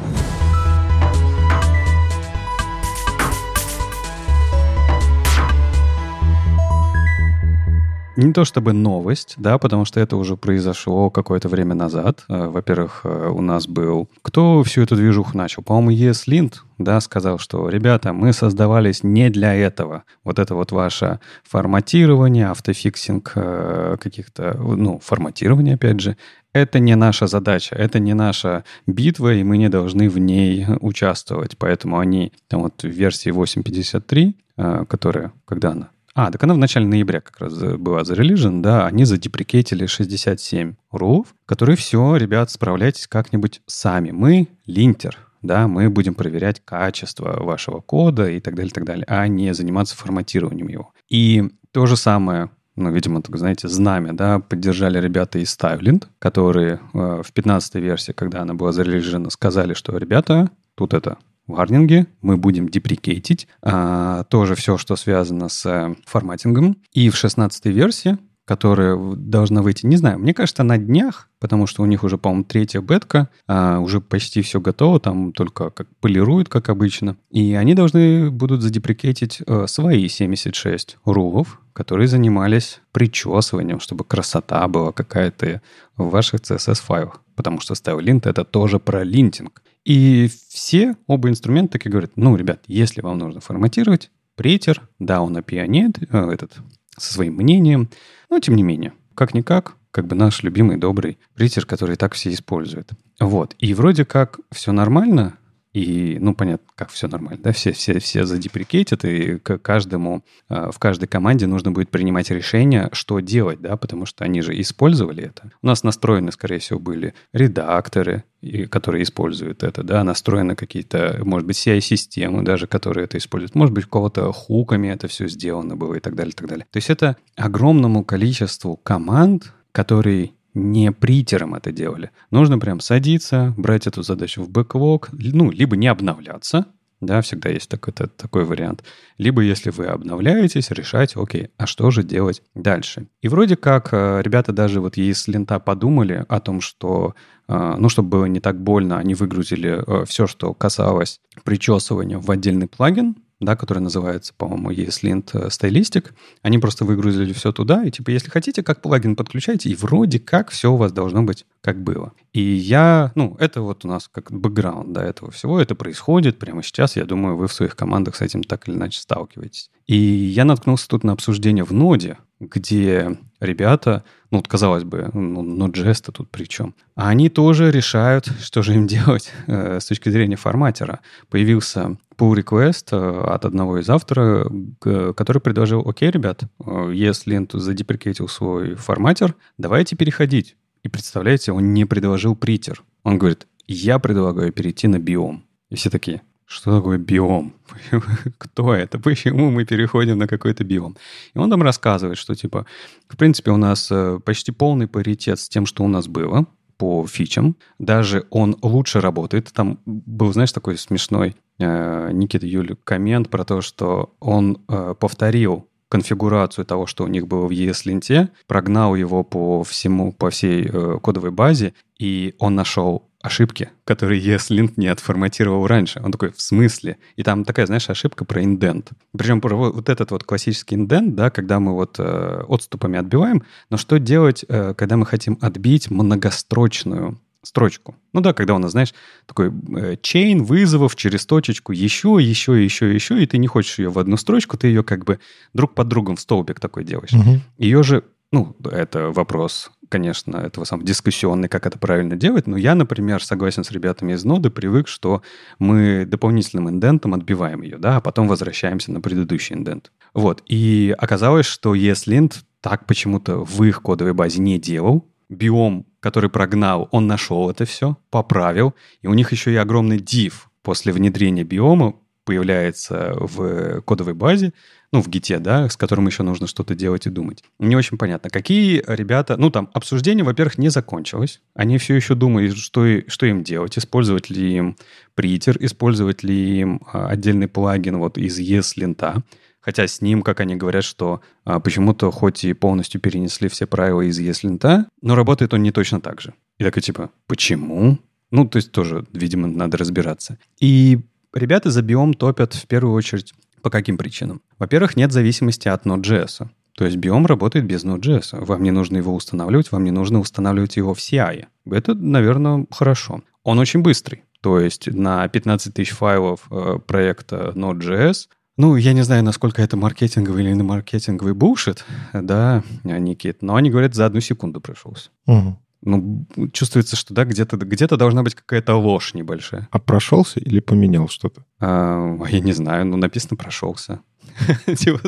Не то чтобы новость, да, потому что это уже произошло какое-то время назад. Э, во-первых, э, у нас был... Кто всю эту движуху начал? По-моему, ESLint, да, сказал, что, ребята, мы создавались не для этого. Вот это вот ваше форматирование, автофиксинг э, каких-то, ну, форматирование, опять же, это не наша задача, это не наша битва, и мы не должны в ней участвовать. Поэтому они, там вот в версии 8.53, которая, когда она а, так она в начале ноября как раз была зарелижена, да, они задеприкетили 67 рулов, которые все, ребят, справляйтесь как-нибудь сами. Мы линтер, да, мы будем проверять качество вашего кода и так далее, и так далее, а не заниматься форматированием его. И то же самое ну, видимо, так знаете, знамя, да, поддержали ребята из Styleint, которые э, в 15 версии, когда она была зарелижена, сказали, что, ребята, тут это варнинге, мы будем деприкейтить а, тоже все, что связано с э, форматингом. И в 16 версии, которая должна выйти, не знаю, мне кажется, на днях, потому что у них уже, по-моему, третья бетка, а, уже почти все готово, там только как полируют, как обычно. И они должны будут задеприкетить а, свои 76 рулов, которые занимались причесыванием, чтобы красота была какая-то в ваших CSS-файлах. Потому что StyleLint — это тоже про линтинг. И все, оба инструмента таки говорят, ну, ребят, если вам нужно форматировать, притер, да, он опионет, э, этот, со своим мнением, но тем не менее, как-никак, как бы наш любимый добрый притер, который так все используют. Вот. И вроде как все нормально, и, ну, понятно, как все нормально, да, все, все, все задеприкейтят, и к каждому, а, в каждой команде нужно будет принимать решение, что делать, да, потому что они же использовали это. У нас настроены, скорее всего, были редакторы, которые используют это, да, настроены какие-то, может быть, CI-системы даже, которые это используют, может быть, кого-то хуками это все сделано было и так далее, и так далее. То есть это огромному количеству команд, которые не притером это делали. Нужно прям садиться, брать эту задачу в бэклог, ну, либо не обновляться, да, всегда есть такой, это, такой вариант. Либо, если вы обновляетесь, решать, окей, а что же делать дальше? И вроде как э, ребята даже вот из лента подумали о том, что, э, ну, чтобы было не так больно, они выгрузили э, все, что касалось причесывания в отдельный плагин, да, который называется, по-моему, ESLint э, Stylistic. Они просто выгрузили все туда, и типа, если хотите, как плагин подключайте, и вроде как все у вас должно быть как было. И я, ну, это вот у нас как бэкграунд до этого всего, это происходит прямо сейчас, я думаю, вы в своих командах с этим так или иначе сталкиваетесь. И я наткнулся тут на обсуждение в ноде, где ребята, ну, вот, казалось бы, ну, Node.js-то тут при чем? А они тоже решают, что же им делать э, с точки зрения форматера. Появился pull request э, от одного из авторов, который предложил, окей, ребят, э, если Intu задеприкетил свой форматер, давайте переходить. И представляете, он не предложил притер. Он говорит, я предлагаю перейти на биом. И все такие, что такое биом? [laughs] Кто это? Почему мы переходим на какой-то биом? И он там рассказывает, что, типа, в принципе, у нас э, почти полный паритет с тем, что у нас было по фичам. Даже он лучше работает. Там был, знаешь, такой смешной э, Никита Юлик коммент про то, что он э, повторил конфигурацию того, что у них было в ES-ленте, прогнал его по всему, по всей э, кодовой базе, и он нашел ошибки, которые ESLint не отформатировал раньше. Он такой, в смысле? И там такая, знаешь, ошибка про индент. Причем вот этот вот классический индент, да, когда мы вот э, отступами отбиваем, но что делать, э, когда мы хотим отбить многострочную строчку. Ну да, когда у нас, знаешь, такой э, чейн вызовов через точечку еще, еще, еще, еще, и ты не хочешь ее в одну строчку, ты ее как бы друг под другом в столбик такой делаешь. Угу. Ее же, ну, это вопрос конечно, этого самого дискуссионный, как это правильно делать, но я, например, согласен с ребятами из ноды, привык, что мы дополнительным индентом отбиваем ее, да, а потом возвращаемся на предыдущий индент. Вот, и оказалось, что ESLint так почему-то в их кодовой базе не делал, биом, который прогнал, он нашел это все, поправил, и у них еще и огромный div после внедрения биома появляется в кодовой базе, ну, в гите, да, с которым еще нужно что-то делать и думать. Не очень понятно, какие ребята... Ну, там, обсуждение, во-первых, не закончилось. Они все еще думают, что, что им делать. Использовать ли им притер, использовать ли им а, отдельный плагин вот из ES-лента. Хотя с ним, как они говорят, что а, почему-то хоть и полностью перенесли все правила из ES-лента, но работает он не точно так же. И такой типа, почему? Ну, то есть тоже, видимо, надо разбираться. И ребята за биом топят в первую очередь по каким причинам? Во-первых, нет зависимости от Node.js. То есть биом работает без Node.js. Вам не нужно его устанавливать, вам не нужно устанавливать его в CI. Это, наверное, хорошо. Он очень быстрый. То есть на 15 тысяч файлов э, проекта Node.js ну, я не знаю, насколько это маркетинговый или не маркетинговый bullshit, да, Никит, но они говорят, за одну секунду прошелся. Угу. Ну, чувствуется, что да, где-то где должна быть какая-то ложь небольшая. А прошелся или поменял что-то? А, я не знаю, ну, написано «прошелся». [laughs] Типа,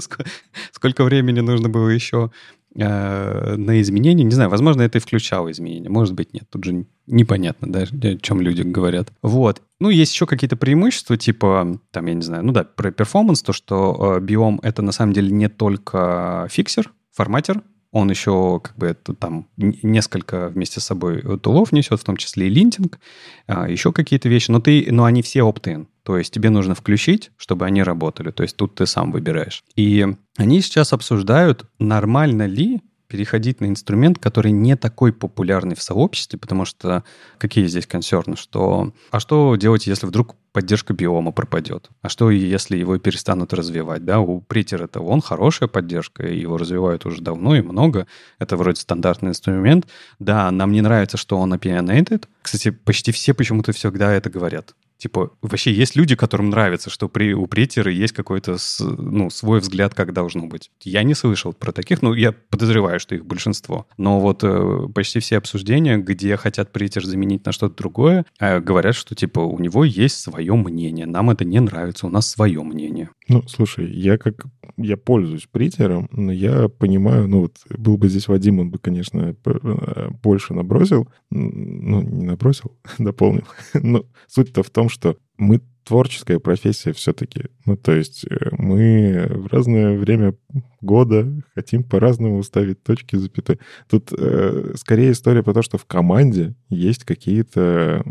сколько времени нужно было еще а, на изменения? Не знаю, возможно, это и включало изменения. Может быть, нет. Тут же непонятно, да, о чем люди говорят. Вот. Ну, есть еще какие-то преимущества, типа, там, я не знаю, ну да, про performance, то, что э, Biome — это на самом деле не только фиксер, форматер, он еще как бы это там несколько вместе с собой тулов несет, в том числе и линтинг, а, еще какие-то вещи, но, ты, но они все opt-in. То есть тебе нужно включить, чтобы они работали. То есть тут ты сам выбираешь. И они сейчас обсуждают, нормально ли переходить на инструмент, который не такой популярный в сообществе, потому что какие здесь консерны, что... А что делать, если вдруг поддержка биома пропадет? А что, если его перестанут развивать? Да, у Притер это он хорошая поддержка, его развивают уже давно и много. Это вроде стандартный инструмент. Да, нам не нравится, что он opinionated. Кстати, почти все почему-то всегда это говорят. Типа, вообще есть люди, которым нравится, что при, у претера есть какой-то ну, свой взгляд, как должно быть. Я не слышал про таких, но я подозреваю, что их большинство. Но вот э, почти все обсуждения, где хотят претер заменить на что-то другое, э, говорят, что типа у него есть свое мнение. Нам это не нравится, у нас свое мнение. Ну, слушай, я как я пользуюсь притером, но я понимаю, ну вот был бы здесь Вадим, он бы, конечно, э, больше набросил, ну не набросил, [laughs] дополнил. но суть-то в том, что мы творческая профессия все-таки. Ну, то есть э, мы в разное время года хотим по-разному ставить точки запятой. Тут э, скорее история про то, что в команде есть какие-то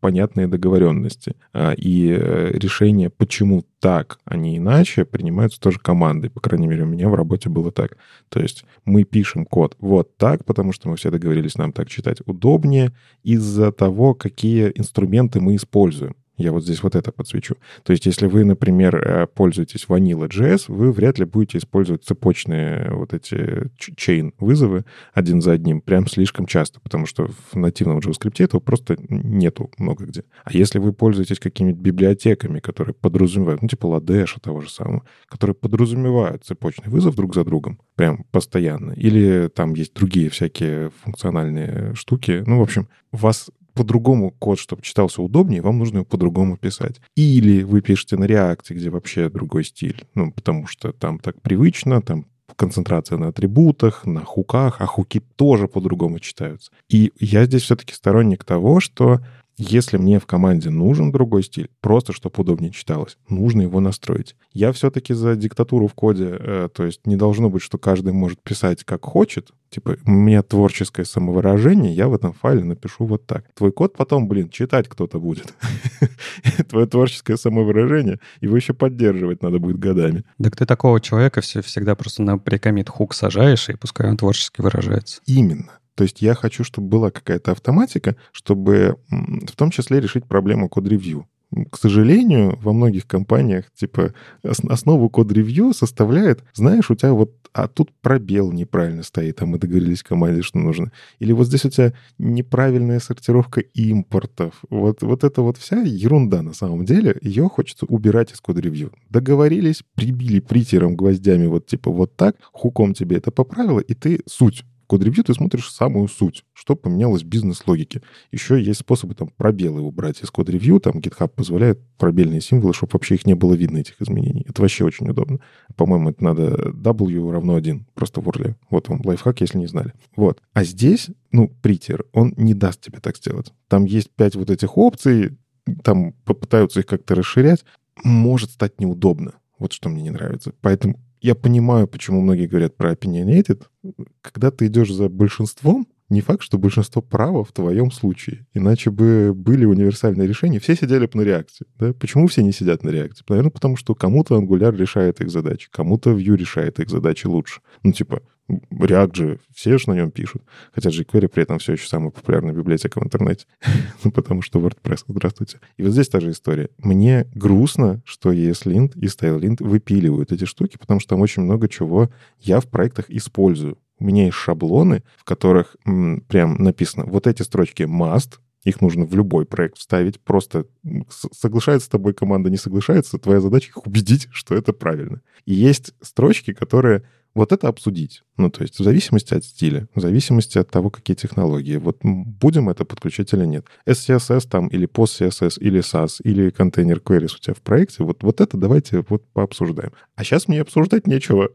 понятные договоренности. А, и э, решение, почему так, а не иначе, принимаются тоже командой. По крайней мере, у меня в работе было так. То есть мы пишем код вот так, потому что мы все договорились нам так читать удобнее из-за того, какие инструменты мы используем. Я вот здесь вот это подсвечу. То есть если вы, например, э, пользуетесь Vanilla.js, вы вряд ли будете использовать цепочные вот эти чейн вызовы один за одним прям слишком часто, потому что в нативном JavaScript этого просто нету много где. А если вы пользуетесь какими-то библиотеками, которые подразумевают, ну типа Ladesh того же самого, которые подразумевают цепочный вызов друг за другом прям постоянно, или там есть другие всякие функциональные штуки, ну, в общем, вас по-другому код, чтобы читался удобнее, вам нужно его по-другому писать. Или вы пишете на реакте, где вообще другой стиль, ну, потому что там так привычно, там концентрация на атрибутах, на хуках, а хуки тоже по-другому читаются. И я здесь все-таки сторонник того, что Если мне в команде нужен другой стиль, просто чтобы удобнее читалось, нужно его настроить. Я все-таки за диктатуру в коде, э, то есть не должно быть, что каждый может писать как хочет. Типа, у меня творческое самовыражение, я в этом файле напишу вот так. Твой код потом, блин, читать кто-то будет. [laughs] Твое творческое самовыражение, его еще поддерживать надо будет годами. Так ты такого человека всегда просто на прикомит хук сажаешь, и пускай он творчески выражается. Именно. То есть я хочу, чтобы была какая-то автоматика, чтобы в том числе решить проблему код-ревью. К сожалению, во многих компаниях, типа, основу код-ревью составляет, знаешь, у тебя вот, а тут пробел неправильно стоит, а мы договорились команде, что нужно. Или вот здесь у тебя неправильная сортировка импортов. Вот, вот это вот вся ерунда на самом деле, ее хочется убирать из код-ревью. Договорились, прибили притером гвоздями вот типа вот так, хуком тебе это поправило, и ты суть код-ревью ты смотришь самую суть, что поменялось в бизнес-логике. Еще есть способы там пробелы убрать из код-ревью, там GitHub позволяет пробельные символы, чтобы вообще их не было видно, этих изменений. Это вообще очень удобно. По-моему, это надо W равно 1, просто в урле. Вот вам лайфхак, если не знали. Вот. А здесь, ну, притер, он не даст тебе так сделать. Там есть пять вот этих опций, там попытаются их как-то расширять. Может стать неудобно. Вот что мне не нравится. Поэтому я понимаю, почему многие говорят про opinionated. Когда ты идешь за большинством, не факт, что большинство права в твоем случае. Иначе бы были универсальные решения. Все сидели бы на реакции. Да? Почему все не сидят на реакции? Наверное, потому что кому-то Angular решает их задачи, кому-то Vue решает их задачи лучше. Ну, типа, React же, все же на нем пишут. Хотя jQuery при этом все еще самая популярная библиотека в интернете. [laughs] ну, потому что WordPress, здравствуйте. И вот здесь та же история. Мне грустно, что ESLint и StyleLint выпиливают эти штуки, потому что там очень много чего я в проектах использую. У меня есть шаблоны, в которых м, прям написано, вот эти строчки must, их нужно в любой проект вставить. Просто соглашается с тобой команда, не соглашается, твоя задача их убедить, что это правильно. И есть строчки, которые вот это обсудить. Ну, то есть в зависимости от стиля, в зависимости от того, какие технологии. Вот будем это подключать или нет. SCSS там или PostCSS или SAS или контейнер queries у тебя в проекте, вот, вот это давайте вот пообсуждаем. А сейчас мне обсуждать нечего.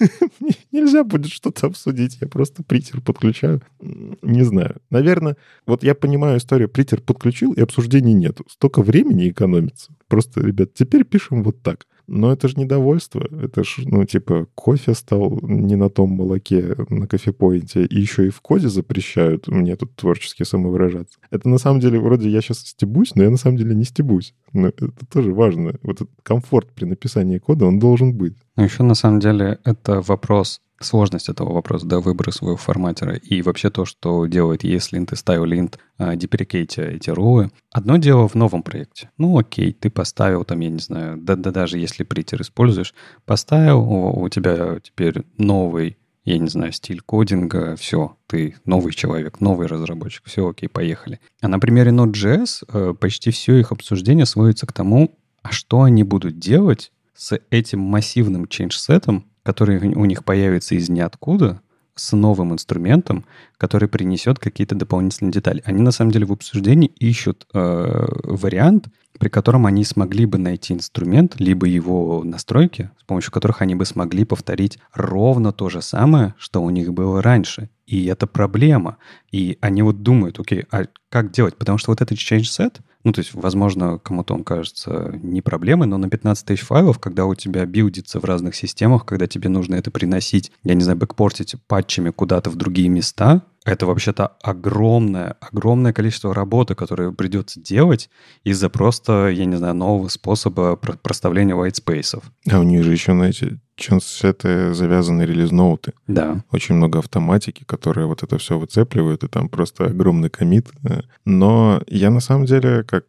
[laughs] Нельзя будет что-то обсудить. Я просто притер подключаю. Не знаю. Наверное, вот я понимаю историю. Притер подключил, и обсуждений нет. Столько времени экономится. Просто, ребят, теперь пишем вот так. Но это же недовольство. Это же, ну, типа, кофе стал не на том молоке на кофепоинте, и еще и в коде запрещают мне тут творчески самовыражаться. Это на самом деле, вроде я сейчас стебусь, но я на самом деле не стебусь. Но это тоже важно. Вот этот комфорт при написании кода, он должен быть. Ну, еще на самом деле это вопрос сложность этого вопроса, да, выбора своего форматера и вообще то, что делает ESLint и StyleLint, а, деприкейте эти роллы. Одно дело в новом проекте. Ну, окей, ты поставил там, я не знаю, да, да даже если притер используешь, поставил, у, у тебя теперь новый я не знаю, стиль кодинга, все, ты новый человек, новый разработчик, все, окей, поехали. А на примере Node.js э, почти все их обсуждение сводится к тому, а что они будут делать с этим массивным change-сетом, который у них появится из ниоткуда, с новым инструментом, который принесет какие-то дополнительные детали. Они на самом деле в обсуждении ищут э, вариант, при котором они смогли бы найти инструмент, либо его настройки, с помощью которых они бы смогли повторить ровно то же самое, что у них было раньше. И это проблема. И они вот думают, окей, а как делать? Потому что вот этот change set — ну, то есть, возможно, кому-то он кажется не проблемой, но на 15 тысяч файлов, когда у тебя билдится в разных системах, когда тебе нужно это приносить, я не знаю, бэкпортить патчами куда-то в другие места, это вообще-то огромное, огромное количество работы, которое придется делать из-за просто, я не знаю, нового способа проставления white space. А у них же еще, знаете, это завязаны релиз-ноуты. Да. Очень много автоматики, которая вот это все выцепливает, и там просто огромный комит. Но я на самом деле, как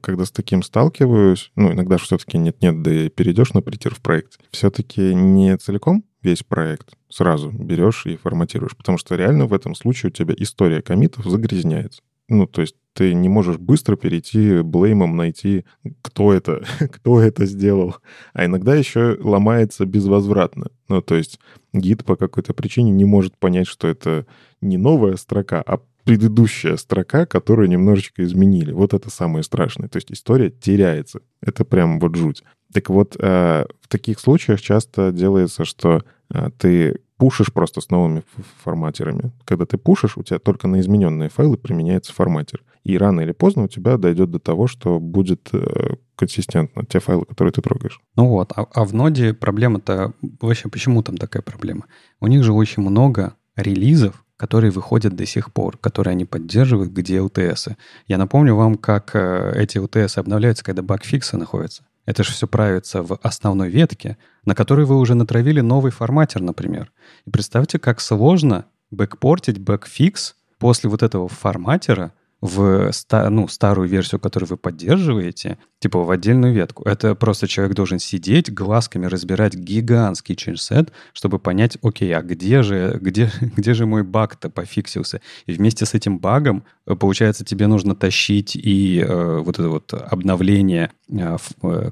когда с таким сталкиваюсь, ну, иногда все-таки нет-нет, да и перейдешь на притер в проект, все-таки не целиком весь проект сразу берешь и форматируешь, потому что реально в этом случае у тебя история комитов загрязняется. Ну, то есть ты не можешь быстро перейти блеймом, найти, кто это, [laughs] кто это сделал. А иногда еще ломается безвозвратно. Ну, то есть гид по какой-то причине не может понять, что это не новая строка, а предыдущая строка, которую немножечко изменили. Вот это самое страшное. То есть история теряется. Это прям вот жуть. Так вот, э, в таких случаях часто делается, что э, ты пушишь просто с новыми форматерами. Когда ты пушишь, у тебя только на измененные файлы применяется форматер. И рано или поздно у тебя дойдет до того, что будет э, консистентно те файлы, которые ты трогаешь. Ну вот, а, а в ноде проблема-то вообще почему там такая проблема? У них же очень много релизов, которые выходят до сих пор, которые они поддерживают, где LTS. Я напомню вам, как э, эти LTS обновляются, когда багфиксы находятся. Это же все правится в основной ветке, на которой вы уже натравили новый форматер, например. И представьте, как сложно бэкпортить bugfix после вот этого форматера в ну, старую версию, которую вы поддерживаете, типа в отдельную ветку. Это просто человек должен сидеть, глазками разбирать гигантский changeset, чтобы понять, окей, а где же, где, [laughs] где же мой баг-то пофиксился? И вместе с этим багом, получается, тебе нужно тащить и э, вот это вот обновление э, э,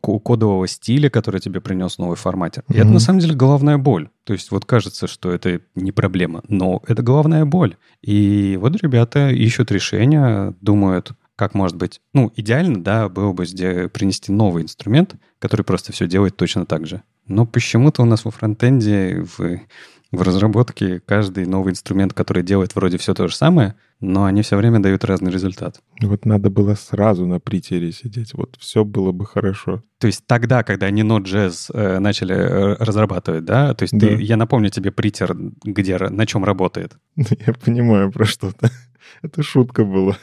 кодового стиля, который тебе принес новый форматер. Mm-hmm. И это на самом деле головная боль. То есть вот кажется, что это не проблема, но это головная боль. И вот ребята ищут решения, думают, как может быть. Ну, идеально, да, было бы принести новый инструмент, который просто все делает точно так же. Но почему-то у нас во фронтенде, в, в разработке каждый новый инструмент, который делает вроде все то же самое, но они все время дают разный результат. Вот надо было сразу на притере сидеть, вот все было бы хорошо. То есть тогда, когда они Node.js э, начали э, разрабатывать, да? То есть да. Ты, я напомню тебе притер, где, на чем работает. [laughs] Я понимаю про что-то. Это шутка была.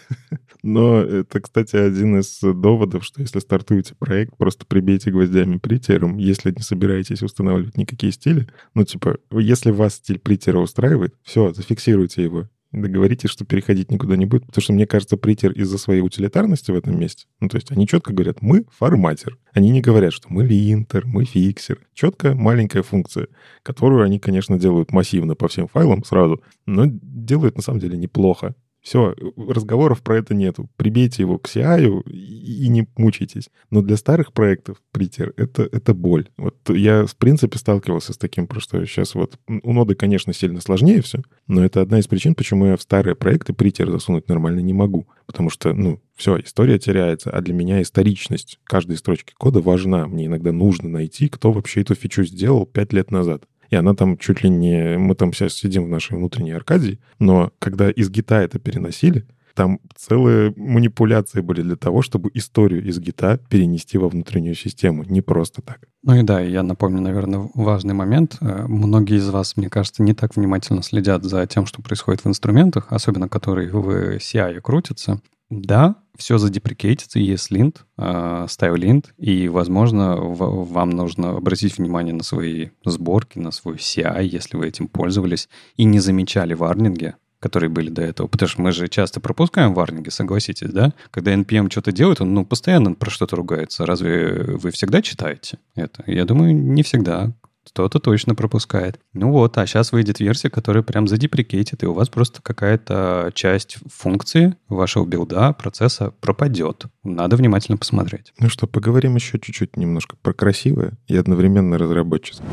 Но это, кстати, один из доводов, что если стартуете проект, просто прибейте гвоздями притером, если не собираетесь устанавливать никакие стили. Ну, типа, если вас стиль притера устраивает, все, зафиксируйте его договоритесь, что переходить никуда не будет, потому что, мне кажется, притер из-за своей утилитарности в этом месте, ну, то есть они четко говорят, мы форматер. Они не говорят, что мы линтер, мы фиксер. Четко маленькая функция, которую они, конечно, делают массивно по всем файлам сразу, но делают на самом деле неплохо. Все, разговоров про это нету. Прибейте его к CI и, не мучайтесь. Но для старых проектов притер это, это боль. Вот я, в принципе, сталкивался с таким, просто сейчас вот... У ноды, конечно, сильно сложнее все, но это одна из причин, почему я в старые проекты притер засунуть нормально не могу. Потому что, ну, все, история теряется, а для меня историчность каждой строчки кода важна. Мне иногда нужно найти, кто вообще эту фичу сделал пять лет назад и она там чуть ли не... Мы там сейчас сидим в нашей внутренней Аркадии, но когда из гита это переносили, там целые манипуляции были для того, чтобы историю из гита перенести во внутреннюю систему. Не просто так. Ну и да, я напомню, наверное, важный момент. Э, многие из вас, мне кажется, не так внимательно следят за тем, что происходит в инструментах, особенно которые в CI крутятся. Да, все задеприкейтится, есть линт, ставил линт, и, возможно, вам нужно обратить внимание на свои сборки, на свой CI, если вы этим пользовались, и не замечали варнинги, которые были до этого. Потому что мы же часто пропускаем варнинги, согласитесь, да? Когда NPM что-то делает, он ну, постоянно про что-то ругается. Разве вы всегда читаете это? Я думаю, не всегда кто-то точно пропускает. Ну вот, а сейчас выйдет версия, которая прям задеприкейтит, и у вас просто какая-то часть функции вашего билда, процесса пропадет. Надо внимательно посмотреть. Ну что, поговорим еще чуть-чуть немножко про красивое и одновременно разработческое.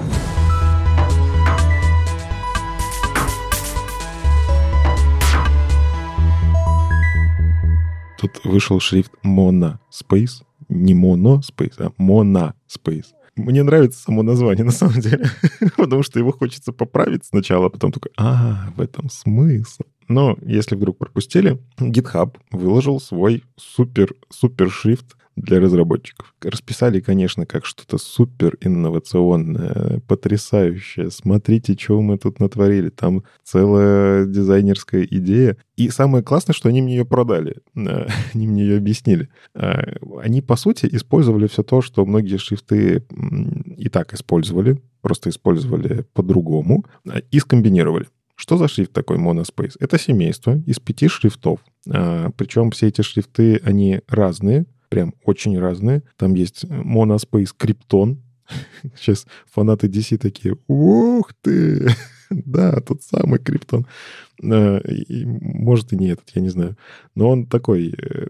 Тут вышел шрифт Mono Space, не Mono Space, а Mono Space. Мне нравится само название, на самом деле, [laughs] потому что его хочется поправить сначала, а потом такой, а, в этом смысл. Но если вдруг пропустили, GitHub выложил свой супер-супер шрифт для разработчиков. Расписали, конечно, как что-то супер инновационное, потрясающее. Смотрите, что мы тут натворили. Там целая дизайнерская идея. И самое классное, что они мне ее продали. [laughs] Они мне ее объяснили. А, они, по сути, использовали все то, что многие шрифты и так использовали, просто использовали по-другому, а, и скомбинировали. Что за шрифт такой Monospace? Это семейство из пяти шрифтов. А, причем все эти шрифты, они разные прям очень разные. Там есть Monospace Krypton. [laughs] Сейчас фанаты DC такие, ух ты, [laughs] да, тот самый Криптон. А, может и не этот, я не знаю. Но он такой э,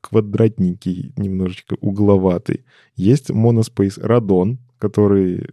квадратненький, немножечко угловатый. Есть Monospace Radon, который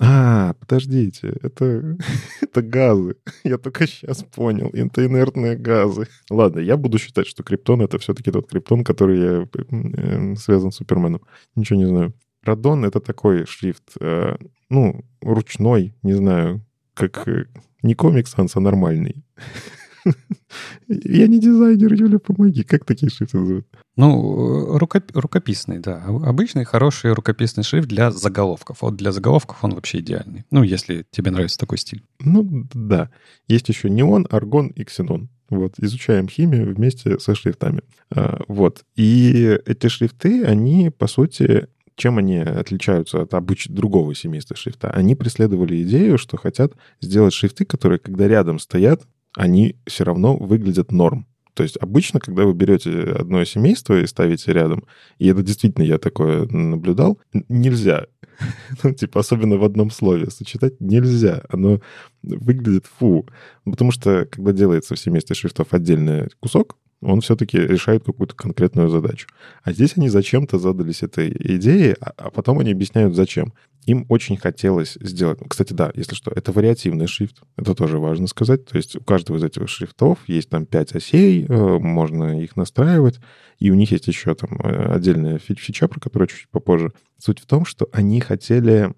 а, подождите, это, [laughs] это газы. [laughs] Я только сейчас понял. Это инертные газы. Ладно, я буду считать, что криптон — это все-таки тот криптон, который я, э, связан с Суперменом. Ничего не знаю. Радон — это такой шрифт, э, ну, ручной, не знаю, как... Э, не комикс, а нормальный. [laughs] [laughs] Я не дизайнер, Юля, помоги. Как такие шрифты называют? Ну, рукоп... рукописный, да. Обычный хороший рукописный шрифт для заголовков. Вот для заголовков он вообще идеальный. Ну, если тебе нравится такой стиль. Ну, да. Есть еще неон, аргон и ксенон. Вот, изучаем химию вместе со шрифтами. А, вот. И эти шрифты, они, по сути, чем они отличаются от обычного другого семейства шрифта? Они преследовали идею, что хотят сделать шрифты, которые, когда рядом стоят, они все равно выглядят норм. То есть обычно, когда вы берете одно семейство и ставите рядом, и это действительно я такое наблюдал, нельзя. [laughs] Ну, типа, особенно в одном слове сочетать нельзя. Оно выглядит фу. Потому что, когда делается в семействе шрифтов отдельный кусок, он все-таки решает какую-то конкретную задачу. А здесь они зачем-то задались этой идеей, а, а потом они объясняют, зачем. Им очень хотелось сделать... Кстати, да, если что, это вариативный шрифт. Это тоже важно сказать. То есть у каждого из этих шрифтов есть там 5 осей, э, можно их настраивать. И у них есть еще там э, отдельная фича, про которую чуть-чуть попозже. Суть в том, что они хотели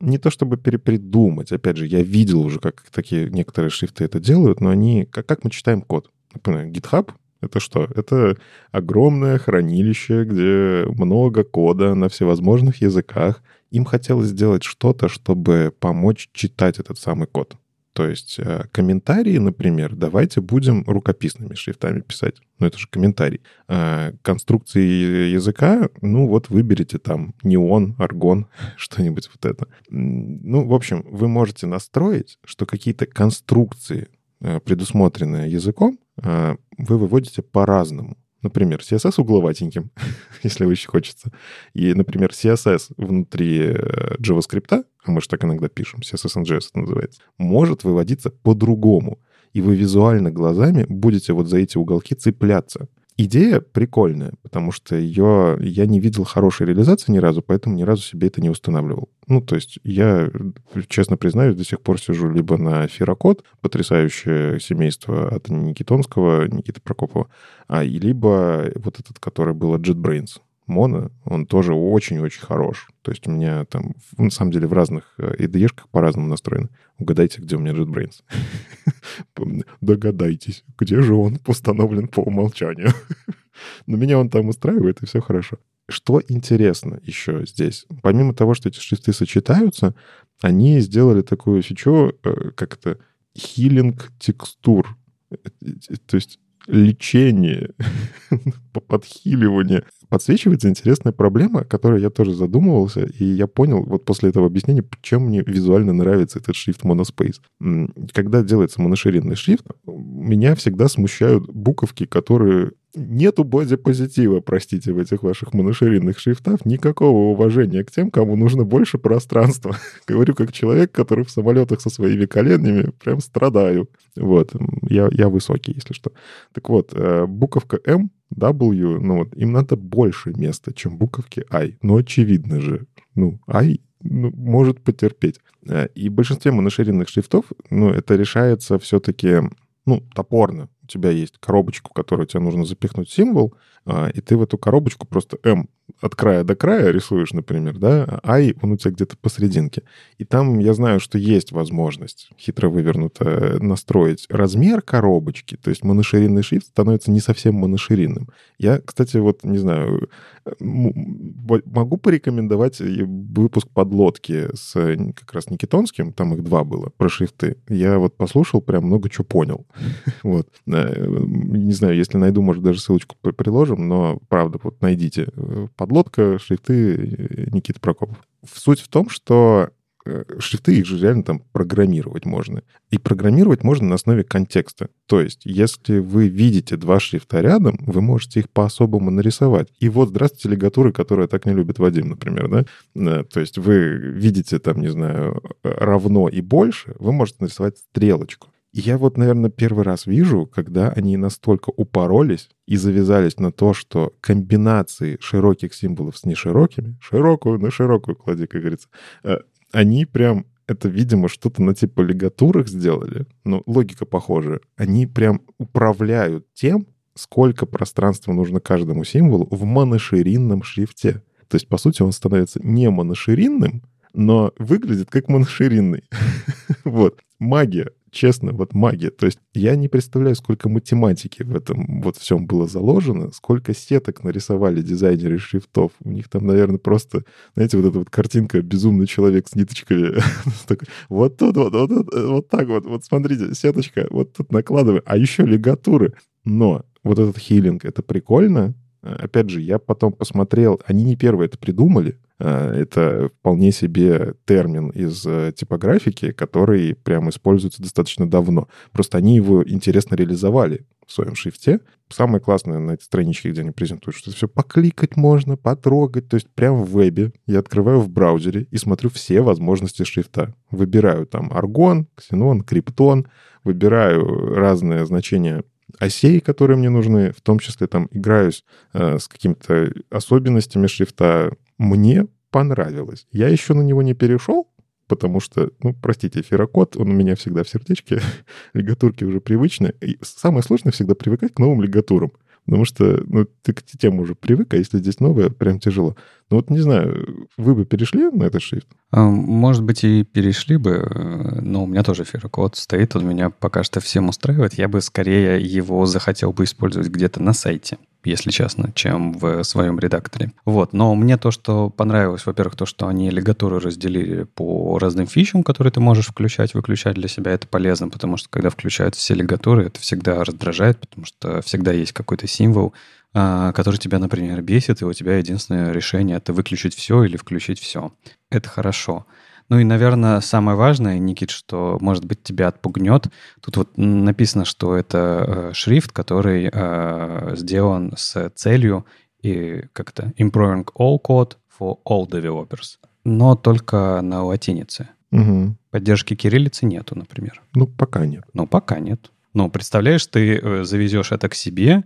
не то чтобы перепридумать, опять же, я видел уже, как такие некоторые шрифты это делают, но они, как, как мы читаем код. Например, GitHub — это что? Это огромное хранилище, где много кода на всевозможных языках. Им хотелось сделать что-то, чтобы помочь читать этот самый код. То есть э, комментарии, например, давайте будем рукописными шрифтами писать. Ну, это же комментарий. А конструкции языка, ну, вот выберите там неон, аргон, [laughs] что-нибудь вот это. Ну, в общем, вы можете настроить, что какие-то конструкции, э, предусмотренные языком, э, вы выводите по-разному. Например, CSS угловатеньким, [laughs] если очень хочется. И, например, CSS внутри JavaScript а мы же так иногда пишем, CSS and JS это называется, может выводиться по-другому. И вы визуально глазами будете вот за эти уголки цепляться. Идея прикольная, потому что ее я не видел хорошей реализации ни разу, поэтому ни разу себе это не устанавливал. Ну, то есть я, честно признаюсь, до сих пор сижу либо на Ферокод, потрясающее семейство от Никитонского, Никиты Прокопова, а, либо вот этот, который был от JetBrains моно, он тоже очень-очень хорош. То есть у меня там, на самом деле, в разных IDE-шках э, по-разному настроены. Угадайте, где у меня JetBrains. [laughs] Догадайтесь, где же он установлен по умолчанию. [laughs] Но меня он там устраивает, и все хорошо. Что интересно еще здесь? Помимо того, что эти шрифты сочетаются, они сделали такую фичу, э, как это, хилинг текстур. Э, то есть лечение, [laughs] подхиливание. Подсвечивается интересная проблема, которой я тоже задумывался, и я понял вот после этого объяснения, чем мне визуально нравится этот шрифт Monospace. Когда делается моноширинный шрифт, меня всегда смущают буковки, которые Нету бодипозитива, простите, в этих ваших моноширинных шрифтах. Никакого уважения к тем, кому нужно больше пространства. [laughs] Говорю как человек, который в самолетах со своими коленями прям страдаю. Вот, я, я высокий, если что. Так вот, э, буковка M, W, ну вот, им надо больше места, чем буковки I. Ну, очевидно же. Ну, I ну, может потерпеть. Э, и в большинстве моноширинных шрифтов, ну, это решается все-таки, ну, топорно у тебя есть коробочку, в которую тебе нужно запихнуть символ, а, и ты в эту коробочку просто M от края до края рисуешь, например, да, а I, он у тебя где-то посерединке. И там я знаю, что есть возможность хитро вывернуто настроить размер коробочки, то есть моноширинный шрифт становится не совсем моноширинным. Я, кстати, вот, не знаю, могу порекомендовать выпуск подлодки с как раз Никитонским, там их два было, про шрифты. Я вот послушал, прям много чего понял. [laughs] Вот. Э, не знаю, если найду, может, даже ссылочку приложим, но, правда, вот найдите. Э, подлодка, шрифты э, Никиты Прокопов. Суть в том, что шрифты, их же реально там программировать можно. И программировать можно на основе контекста. То есть, если вы видите два шрифта рядом, вы можете их по-особому нарисовать. И вот, здравствуйте, лигатуры, которые так не любит Вадим, например, да? То есть вы видите там, не знаю, равно и больше, вы можете нарисовать стрелочку я вот, наверное, первый раз вижу, когда они настолько упоролись и завязались на то, что комбинации широких символов с неширокими, широкую на широкую клади, как говорится, э, они прям это, видимо, что-то на типа лигатурах сделали, но логика похожая. Они прям управляют тем, сколько пространства нужно каждому символу в моноширинном шрифте. То есть, по сути, он становится не моноширинным, но выглядит как моноширинный. [laughs] вот. Магия. Честно, вот магия. То есть я не представляю, сколько математики в этом вот всем было заложено, сколько сеток нарисовали дизайнеры шрифтов. У них там, наверное, просто, знаете, вот эта вот картинка «Безумный человек с ниточками». [laughs] Вот тут, вот, вот, вот так вот, вот смотрите, сеточка, вот тут накладываем. А еще лигатуры. Но вот этот хилинг, это прикольно, Опять же, я потом посмотрел, они не первые это придумали, а, это вполне себе термин из э, типографики, который прям используется достаточно давно. Просто они его интересно реализовали в своем шрифте. Самое классное на этой страничке, где они презентуют, что все покликать можно, потрогать. То есть прямо в вебе я открываю в браузере и смотрю все возможности шрифта. Выбираю там аргон, ксенон, криптон, выбираю разные значения осей, которые мне нужны, в том числе там играюсь э, с какими-то особенностями шрифта. Мне понравилось. Я еще на него не перешел, потому что, ну, простите, ферокод, он у меня всегда в сердечке, [laughs] лигатурки уже привычны. И самое сложное всегда привыкать к новым лигатурам. Потому что, ну, ты к тем уже привык, а если здесь новое, прям тяжело. Ну вот, не знаю, вы бы перешли на этот шрифт? А, может быть, и перешли бы, но у меня тоже ферокод стоит, он меня пока что всем устраивает. Я бы скорее его захотел бы использовать где-то на сайте если честно, чем в своем редакторе. Вот. Но мне то, что понравилось, во-первых, то, что они лигатуры разделили по разным фичам, которые ты можешь включать, выключать для себя, это полезно, потому что когда включаются все лигатуры, это всегда раздражает, потому что всегда есть какой-то символ, а, который тебя, например, бесит, и у тебя единственное решение — это выключить все или включить все. Это хорошо. Ну и, наверное, самое важное, Никит, что, может быть, тебя отпугнет. Тут вот написано, что это э, шрифт, который э, сделан с целью и как-то improving all code for all developers, но только на латинице. Угу. Поддержки кириллицы нету, например. Ну, пока нет. Ну, пока нет. Ну, представляешь, ты э, завезешь это к себе,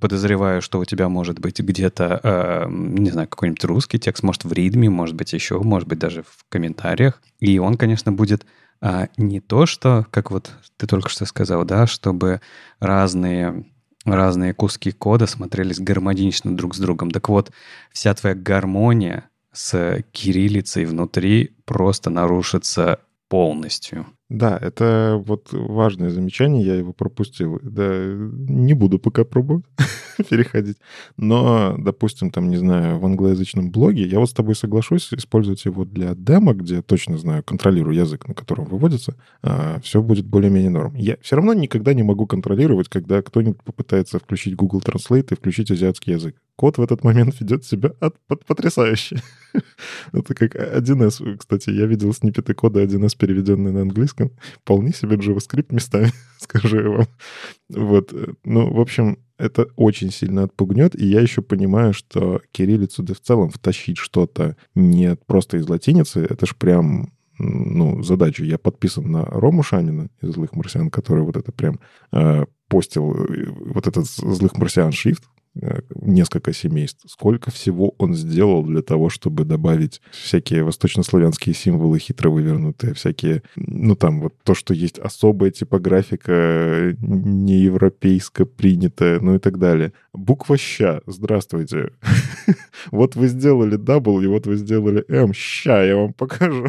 подозреваю, что у тебя может быть где-то, э, не знаю, какой-нибудь русский текст, может, в ридме, может быть, еще, может быть, даже в комментариях. И он, конечно, будет э, не то, что, как вот ты только что сказал, да, чтобы разные разные куски кода смотрелись гармонично друг с другом. Так вот, вся твоя гармония с кириллицей внутри просто нарушится полностью. Да, это вот важное замечание, я его пропустил. Да, не буду пока пробовать [laughs] переходить. Но, допустим, там, не знаю, в англоязычном блоге, я вот с тобой соглашусь, использовать его для демо, где точно знаю, контролирую язык, на котором выводится, а, все будет более-менее норм. Я все равно никогда не могу контролировать, когда кто-нибудь попытается включить Google Translate и включить азиатский язык. Код в этот момент ведет себя от, под, потрясающе. [laughs] Это как 1С, кстати, я видел снипеты кода 1С, переведенные на английском. Вполне себе JavaScript местами, [laughs] скажу я вам. Вот. Ну, в общем, это очень сильно отпугнет, и я еще понимаю, что кириллицу да в целом втащить что-то не просто из латиницы, это ж прям ну, задачу. Я подписан на Рому Шанина из «Злых марсиан», который вот это прям э, постил, э, вот этот «Злых марсиан» шрифт, Э, несколько семейств. Сколько всего он сделал для того, чтобы добавить всякие восточнославянские символы хитро вывернутые, всякие, ну там вот то, что есть особая типографика, неевропейско принятая, ну и так далее. Буква «ща», здравствуйте. [laughs] Вот вы сделали W, и вот вы сделали М. Ща я вам покажу.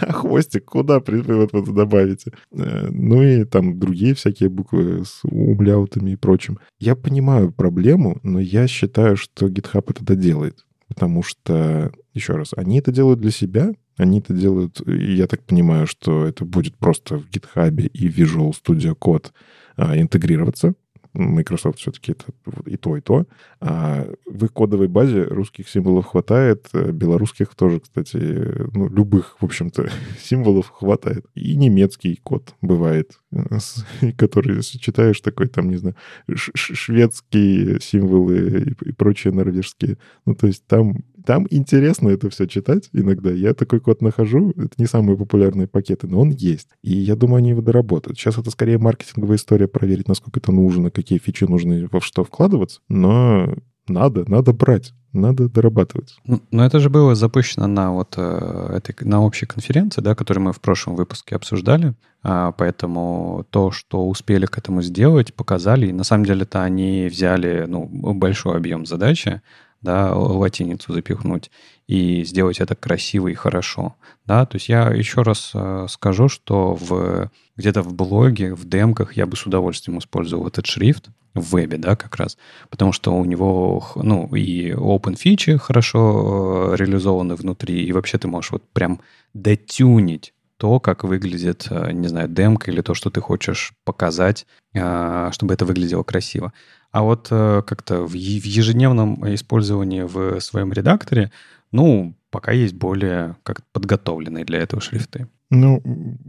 А [laughs] хвостик куда вот, вот добавите? Э, ну и там другие всякие буквы с умляутами и прочим. Я понимаю проблему, но я считаю, что GitHub это доделает. Потому что, еще раз, они это делают для себя, они это делают, я так понимаю, что это будет просто в GitHub и Visual Studio Code а, интегрироваться. Microsoft все-таки это и то, и то. А в их кодовой базе русских символов хватает, э, белорусских тоже, кстати, ну, любых, в общем-то, [laughs] символов хватает. И немецкий код бывает, э, [laughs] который, читаешь, такой там, не знаю, шведские символы и прочие норвежские. Ну, то есть там там интересно это все читать иногда. Я такой код нахожу. Это не самые популярные пакеты, но он есть. И я думаю, они его доработают. Сейчас это скорее маркетинговая история, проверить, насколько это нужно, какие фичи нужны, во что вкладываться. Но надо, надо брать надо дорабатывать. Ну, но это же было запущено на вот э, этой на общей конференции, да, которую мы в прошлом выпуске обсуждали. А, поэтому то, что успели к этому сделать, показали. И на самом деле-то они взяли ну, большой объем задачи, да, латиницу запихнуть и сделать это красиво и хорошо, да, то есть я еще раз э, скажу, что в, где-то в блоге, в демках я бы с удовольствием использовал этот шрифт, в вебе, да, как раз, потому что у него, ну, и open фичи хорошо э, реализованы внутри, и вообще ты можешь вот прям дотюнить то, как выглядит, э, не знаю, демка или то, что ты хочешь показать, чтобы это выглядело красиво. А вот как-то в ежедневном использовании в своем редакторе, ну, пока есть более как подготовленные для этого шрифты. Ну,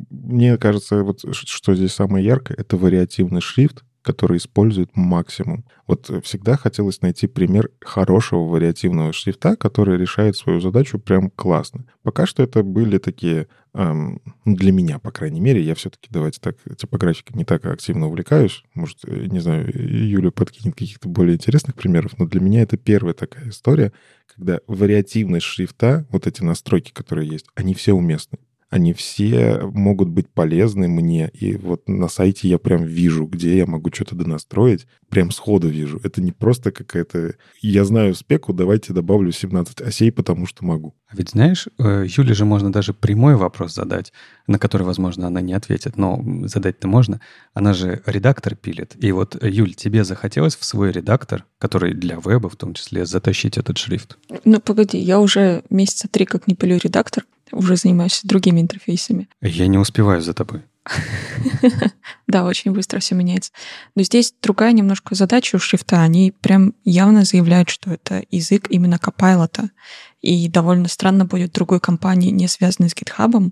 мне кажется, вот что здесь самое яркое, это вариативный шрифт, который использует максимум. Вот всегда хотелось найти пример хорошего вариативного шрифта, который решает свою задачу прям классно. Пока что это были такие, эм, ну, для меня, по крайней мере, я все-таки, давайте так, типографикой не так активно увлекаюсь. Может, э, не знаю, Юля подкинет каких-то более интересных примеров, но для меня это первая такая история, когда вариативность шрифта, вот эти настройки, которые есть, они все уместны они все могут быть полезны мне. И вот на сайте я прям вижу, где я могу что-то донастроить. Прям сходу вижу. Это не просто какая-то... Я знаю спеку, давайте добавлю 17 осей, потому что могу. А ведь знаешь, э, Юле же можно даже прямой вопрос задать, на который, возможно, она не ответит, но задать-то можно. Она же редактор пилит. И вот, Юль, тебе захотелось в свой редактор, который для веба в том числе, затащить этот шрифт? Ну, погоди, я уже месяца три как не пилю редактор, уже занимаюсь другими интерфейсами. Я не успеваю за тобой. [laughs] Да, очень быстро все меняется. Но здесь другая немножко задача у шрифта. Они прям явно заявляют, что это язык именно Copilot. И довольно странно будет другой компании, не связанной с GitHub,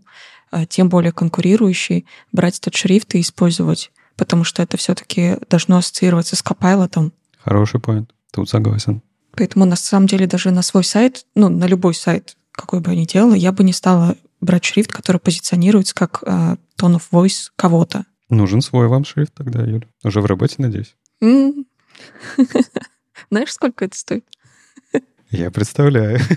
а тем более конкурирующей, брать этот шрифт и использовать, потому что это все-таки должно ассоциироваться с Copilot. Хороший поинт. Тут согласен. Поэтому на самом деле даже на свой сайт, ну, на любой сайт какой бы я ни делала, я бы не стала брать шрифт, который позиционируется как э, tone of voice кого-то. Нужен свой вам шрифт тогда, Юля. Уже в работе, надеюсь? [laughs] Знаешь, сколько это стоит? Я представляю. [laughs]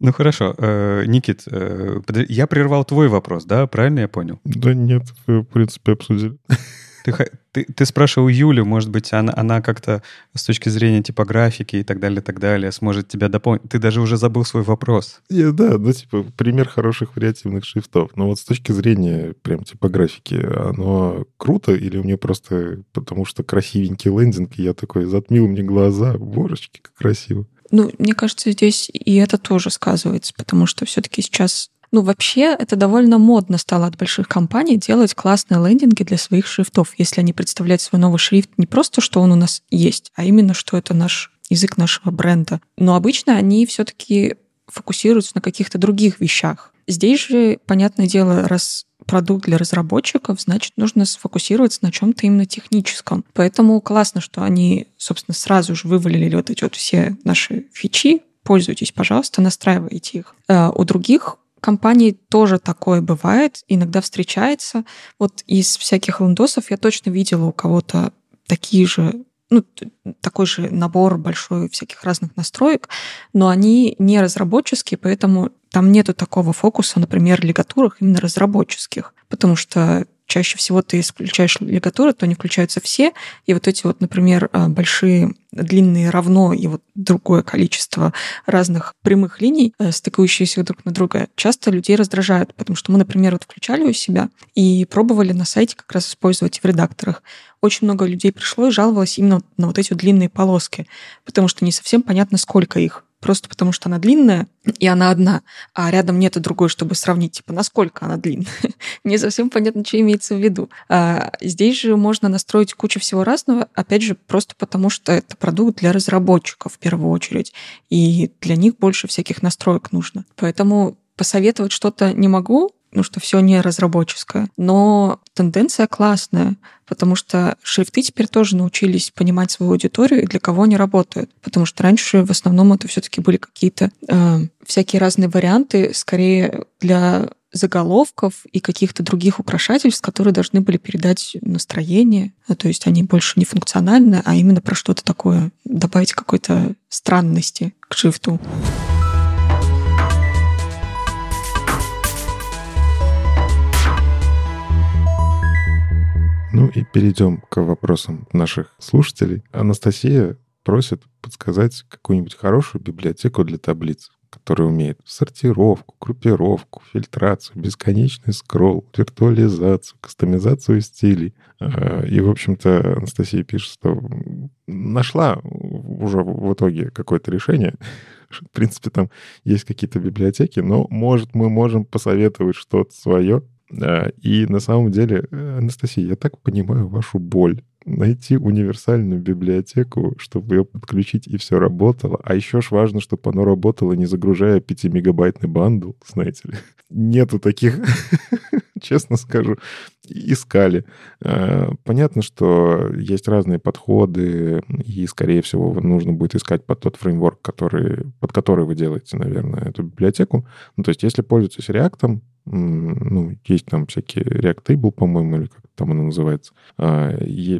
Ну хорошо, э, Никит, э, я прервал твой вопрос, да? Правильно я понял? Да нет, в принципе, обсудили. [laughs] Ты, ты, ты спрашивал Юлю, может быть, она, она как-то с точки зрения типографики и так далее, так далее, сможет тебя дополнить. Ты даже уже забыл свой вопрос. Я, да, ну, типа, пример хороших вариативных шрифтов. Но вот с точки зрения прям типографики, оно круто или мне просто потому что красивенький лендинг, и я такой, затмил мне глаза, божечки, как красиво. Ну, мне кажется, здесь и это тоже сказывается, потому что все-таки сейчас ну, вообще, это довольно модно стало от больших компаний делать классные лендинги для своих шрифтов, если они представляют свой новый шрифт не просто, что он у нас есть, а именно, что это наш язык нашего бренда. Но обычно они все-таки фокусируются на каких-то других вещах. Здесь же, понятное дело, раз продукт для разработчиков, значит, нужно сфокусироваться на чем-то именно техническом. Поэтому классно, что они, собственно, сразу же вывалили вот эти вот все наши фичи, пользуйтесь, пожалуйста, настраивайте их. А у других компаний тоже такое бывает, иногда встречается. Вот из всяких лендосов я точно видела у кого-то такие же ну, такой же набор большой всяких разных настроек, но они не разработческие, поэтому там нету такого фокуса, например, лигатурах именно разработческих, потому что чаще всего ты исключаешь лигатуры, то не включаются все, и вот эти вот, например, а, большие длинные равно и вот другое количество разных прямых линий, э, стыкающиеся друг на друга, часто людей раздражают, потому что мы, например, вот включали у себя и пробовали на сайте как раз использовать в редакторах. Очень много людей пришло и жаловалось именно на вот эти вот длинные полоски, потому что не совсем понятно, сколько их просто потому что она длинная, и она одна, а рядом нет другой, чтобы сравнить, типа, насколько она длинная. [laughs] Не совсем понятно, что имеется в виду. А здесь же можно настроить кучу всего разного, опять же, просто потому что это продукт для разработчиков в первую очередь, и для них больше всяких настроек нужно. Поэтому посоветовать что-то не могу, ну, что все не разработческое. Но тенденция классная, потому что шрифты теперь тоже научились понимать свою аудиторию и для кого они работают. Потому что раньше в основном это все-таки были какие-то э, всякие разные варианты, скорее для заголовков и каких-то других украшательств, которые должны были передать настроение. Ну, то есть они больше не функциональны, а именно про что-то такое, добавить какой-то странности к шрифту. Ну и перейдем к вопросам наших слушателей. Анастасия просит подсказать какую-нибудь хорошую библиотеку для таблиц который умеет сортировку, группировку, фильтрацию, бесконечный скролл, виртуализацию, кастомизацию стилей. А, и, в общем-то, Анастасия пишет, что нашла уже в итоге какое-то решение. В принципе, там есть какие-то библиотеки, но, может, мы можем посоветовать что-то свое. И на самом деле, э, Анастасия, я так понимаю вашу боль найти универсальную библиотеку, чтобы ее подключить и все работало. А еще ж важно, чтобы оно работало, не загружая 5-мегабайтный бандл, знаете ли. Нету таких, [laughs] честно скажу, искали. А, понятно, что есть разные подходы, и, скорее всего, нужно будет искать под тот фреймворк, который, под который вы делаете, наверное, эту библиотеку. Ну, то есть, если пользуетесь React, ну, есть там всякие React Table, по-моему, или как там оно называется. А,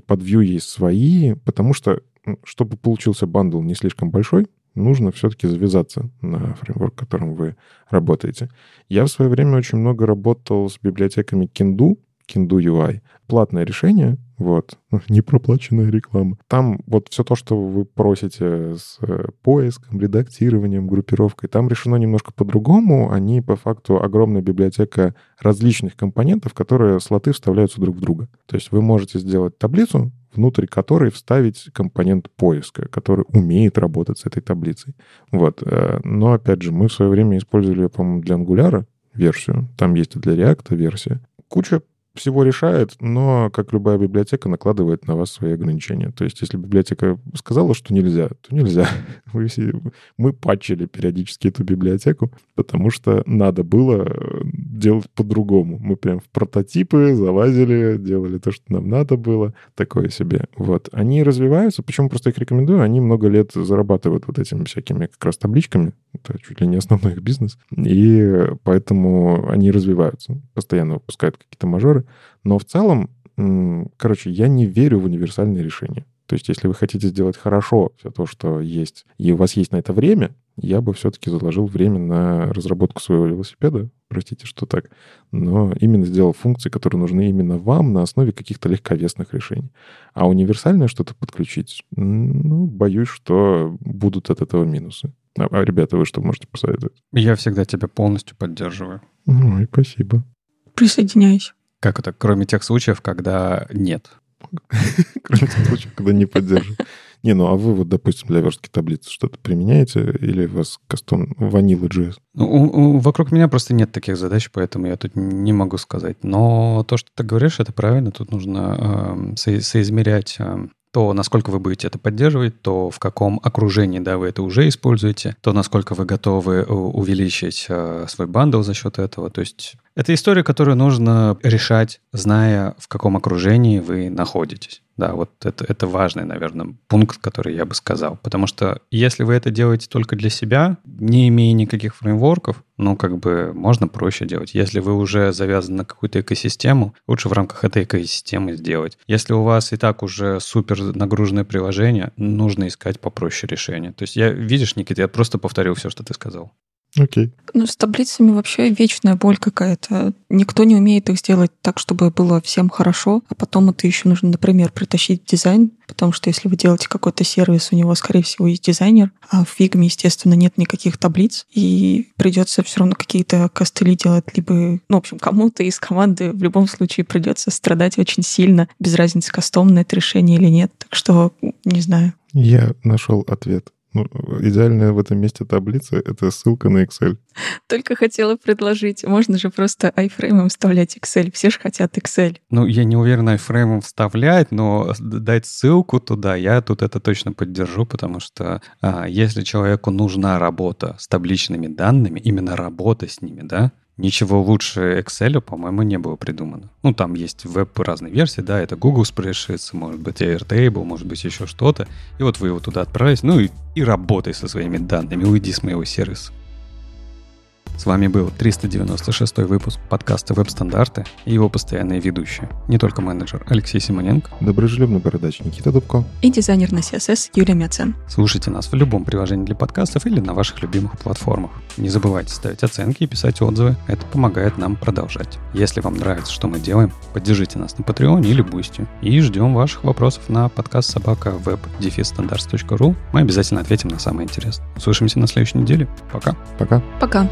под Vue есть свои, потому что, чтобы получился бандл не слишком большой, нужно все-таки завязаться на фреймворк, которым вы работаете. Я в свое время очень много работал с библиотеками Kindu, Kindu UI. Платное решение, вот, [laughs] не проплаченная реклама. Там вот все то, что вы просите с э, поиском, редактированием, группировкой, там решено немножко по-другому. Они по факту огромная библиотека различных компонентов, которые слоты вставляются друг в друга. То есть вы можете сделать таблицу, внутрь которой вставить компонент поиска, который умеет работать с этой таблицей. Вот. Э, но, опять же, мы в свое время использовали, по-моему, для Angular версию. Там есть и для React версия. Куча всего решает, но, как любая библиотека, накладывает на вас свои ограничения. То есть, если библиотека сказала, что нельзя, то нельзя. [laughs] Мы, все, мы патчили периодически эту библиотеку, потому что надо было э, делать по-другому. Мы прям в прототипы залазили, делали то, что нам надо было. Такое себе. Вот. Они развиваются, почему просто их рекомендую, они много лет зарабатывают вот этими всякими как раз табличками. Это чуть ли не основной их бизнес. И поэтому они развиваются. Постоянно выпускают какие-то мажоры. Но в целом, короче, я не верю в универсальные решения. То есть, если вы хотите сделать хорошо все то, что есть, и у вас есть на это время, я бы все-таки заложил время на разработку своего велосипеда, простите, что так, но именно сделал функции, которые нужны именно вам на основе каких-то легковесных решений. А универсальное что-то подключить, ну, боюсь, что будут от этого минусы. А, а ребята, вы что можете посоветовать? Я всегда тебя полностью поддерживаю. Ой, спасибо. Присоединяюсь. Как это? Кроме тех случаев, когда нет. [laughs] Кроме тех случаев, когда не поддерживают. Не, ну а вы вот, допустим, для верстки таблицы что-то применяете или у вас кастом ванила JS? Ну, вокруг меня просто нет таких задач, поэтому я тут не могу сказать. Но то, что ты говоришь, это правильно. Тут нужно э, со- соизмерять э, то насколько вы будете это поддерживать, то в каком окружении да, вы это уже используете, то насколько вы готовы э, увеличить э, свой бандл за счет этого. То есть это история, которую нужно решать, зная, в каком окружении вы находитесь. Да, вот это, это важный, наверное, пункт, который я бы сказал. Потому что если вы это делаете только для себя, не имея никаких фреймворков, ну, как бы можно проще делать. Если вы уже завязаны на какую-то экосистему, лучше в рамках этой экосистемы сделать. Если у вас и так уже супер нагруженное приложение, нужно искать попроще решение. То есть я, видишь, Никита, я просто повторил все, что ты сказал. Окей. Ну, с таблицами вообще вечная боль какая-то. Никто не умеет их сделать так, чтобы было всем хорошо, а потом это еще нужно, например, притащить дизайн, потому что если вы делаете какой-то сервис, у него, скорее всего, есть дизайнер, а в Figma, естественно, нет никаких таблиц, и придется все равно какие-то костыли делать, либо, ну, в общем, кому-то из команды в любом случае придется страдать очень сильно, без разницы, кастомное это решение или нет. Так что, не знаю. Я нашел ответ. Ну, идеальная в этом месте таблица — это ссылка на Excel. Только хотела предложить. Можно же просто айфреймом вставлять Excel. Все же хотят Excel. Ну, я не уверен айфреймом вставлять, но дать ссылку туда, я тут это точно поддержу, потому что а, если человеку нужна работа с табличными данными, именно работа с ними, да, Ничего лучше Excel, по-моему, не было придумано. Ну, там есть веб разные версии, да, это Google Spreadsheets, может быть Airtable, может быть еще что-то. И вот вы его туда отправились, ну и, и работай со своими данными, уйди с моего сервиса. С вами был 396 выпуск подкаста «Веб-стандарты» и его постоянные ведущие. Не только менеджер Алексей Симоненко. Доброжелюбный бородач Никита Дубко. И дизайнер на CSS Юлия Мяцен. Слушайте нас в любом приложении для подкастов или на ваших любимых платформах. Не забывайте ставить оценки и писать отзывы. Это помогает нам продолжать. Если вам нравится, что мы делаем, поддержите нас на Patreon или Boosty. И ждем ваших вопросов на подкаст собака web Мы обязательно ответим на самое интересное. Услышимся на следующей неделе. Пока. Пока. Пока.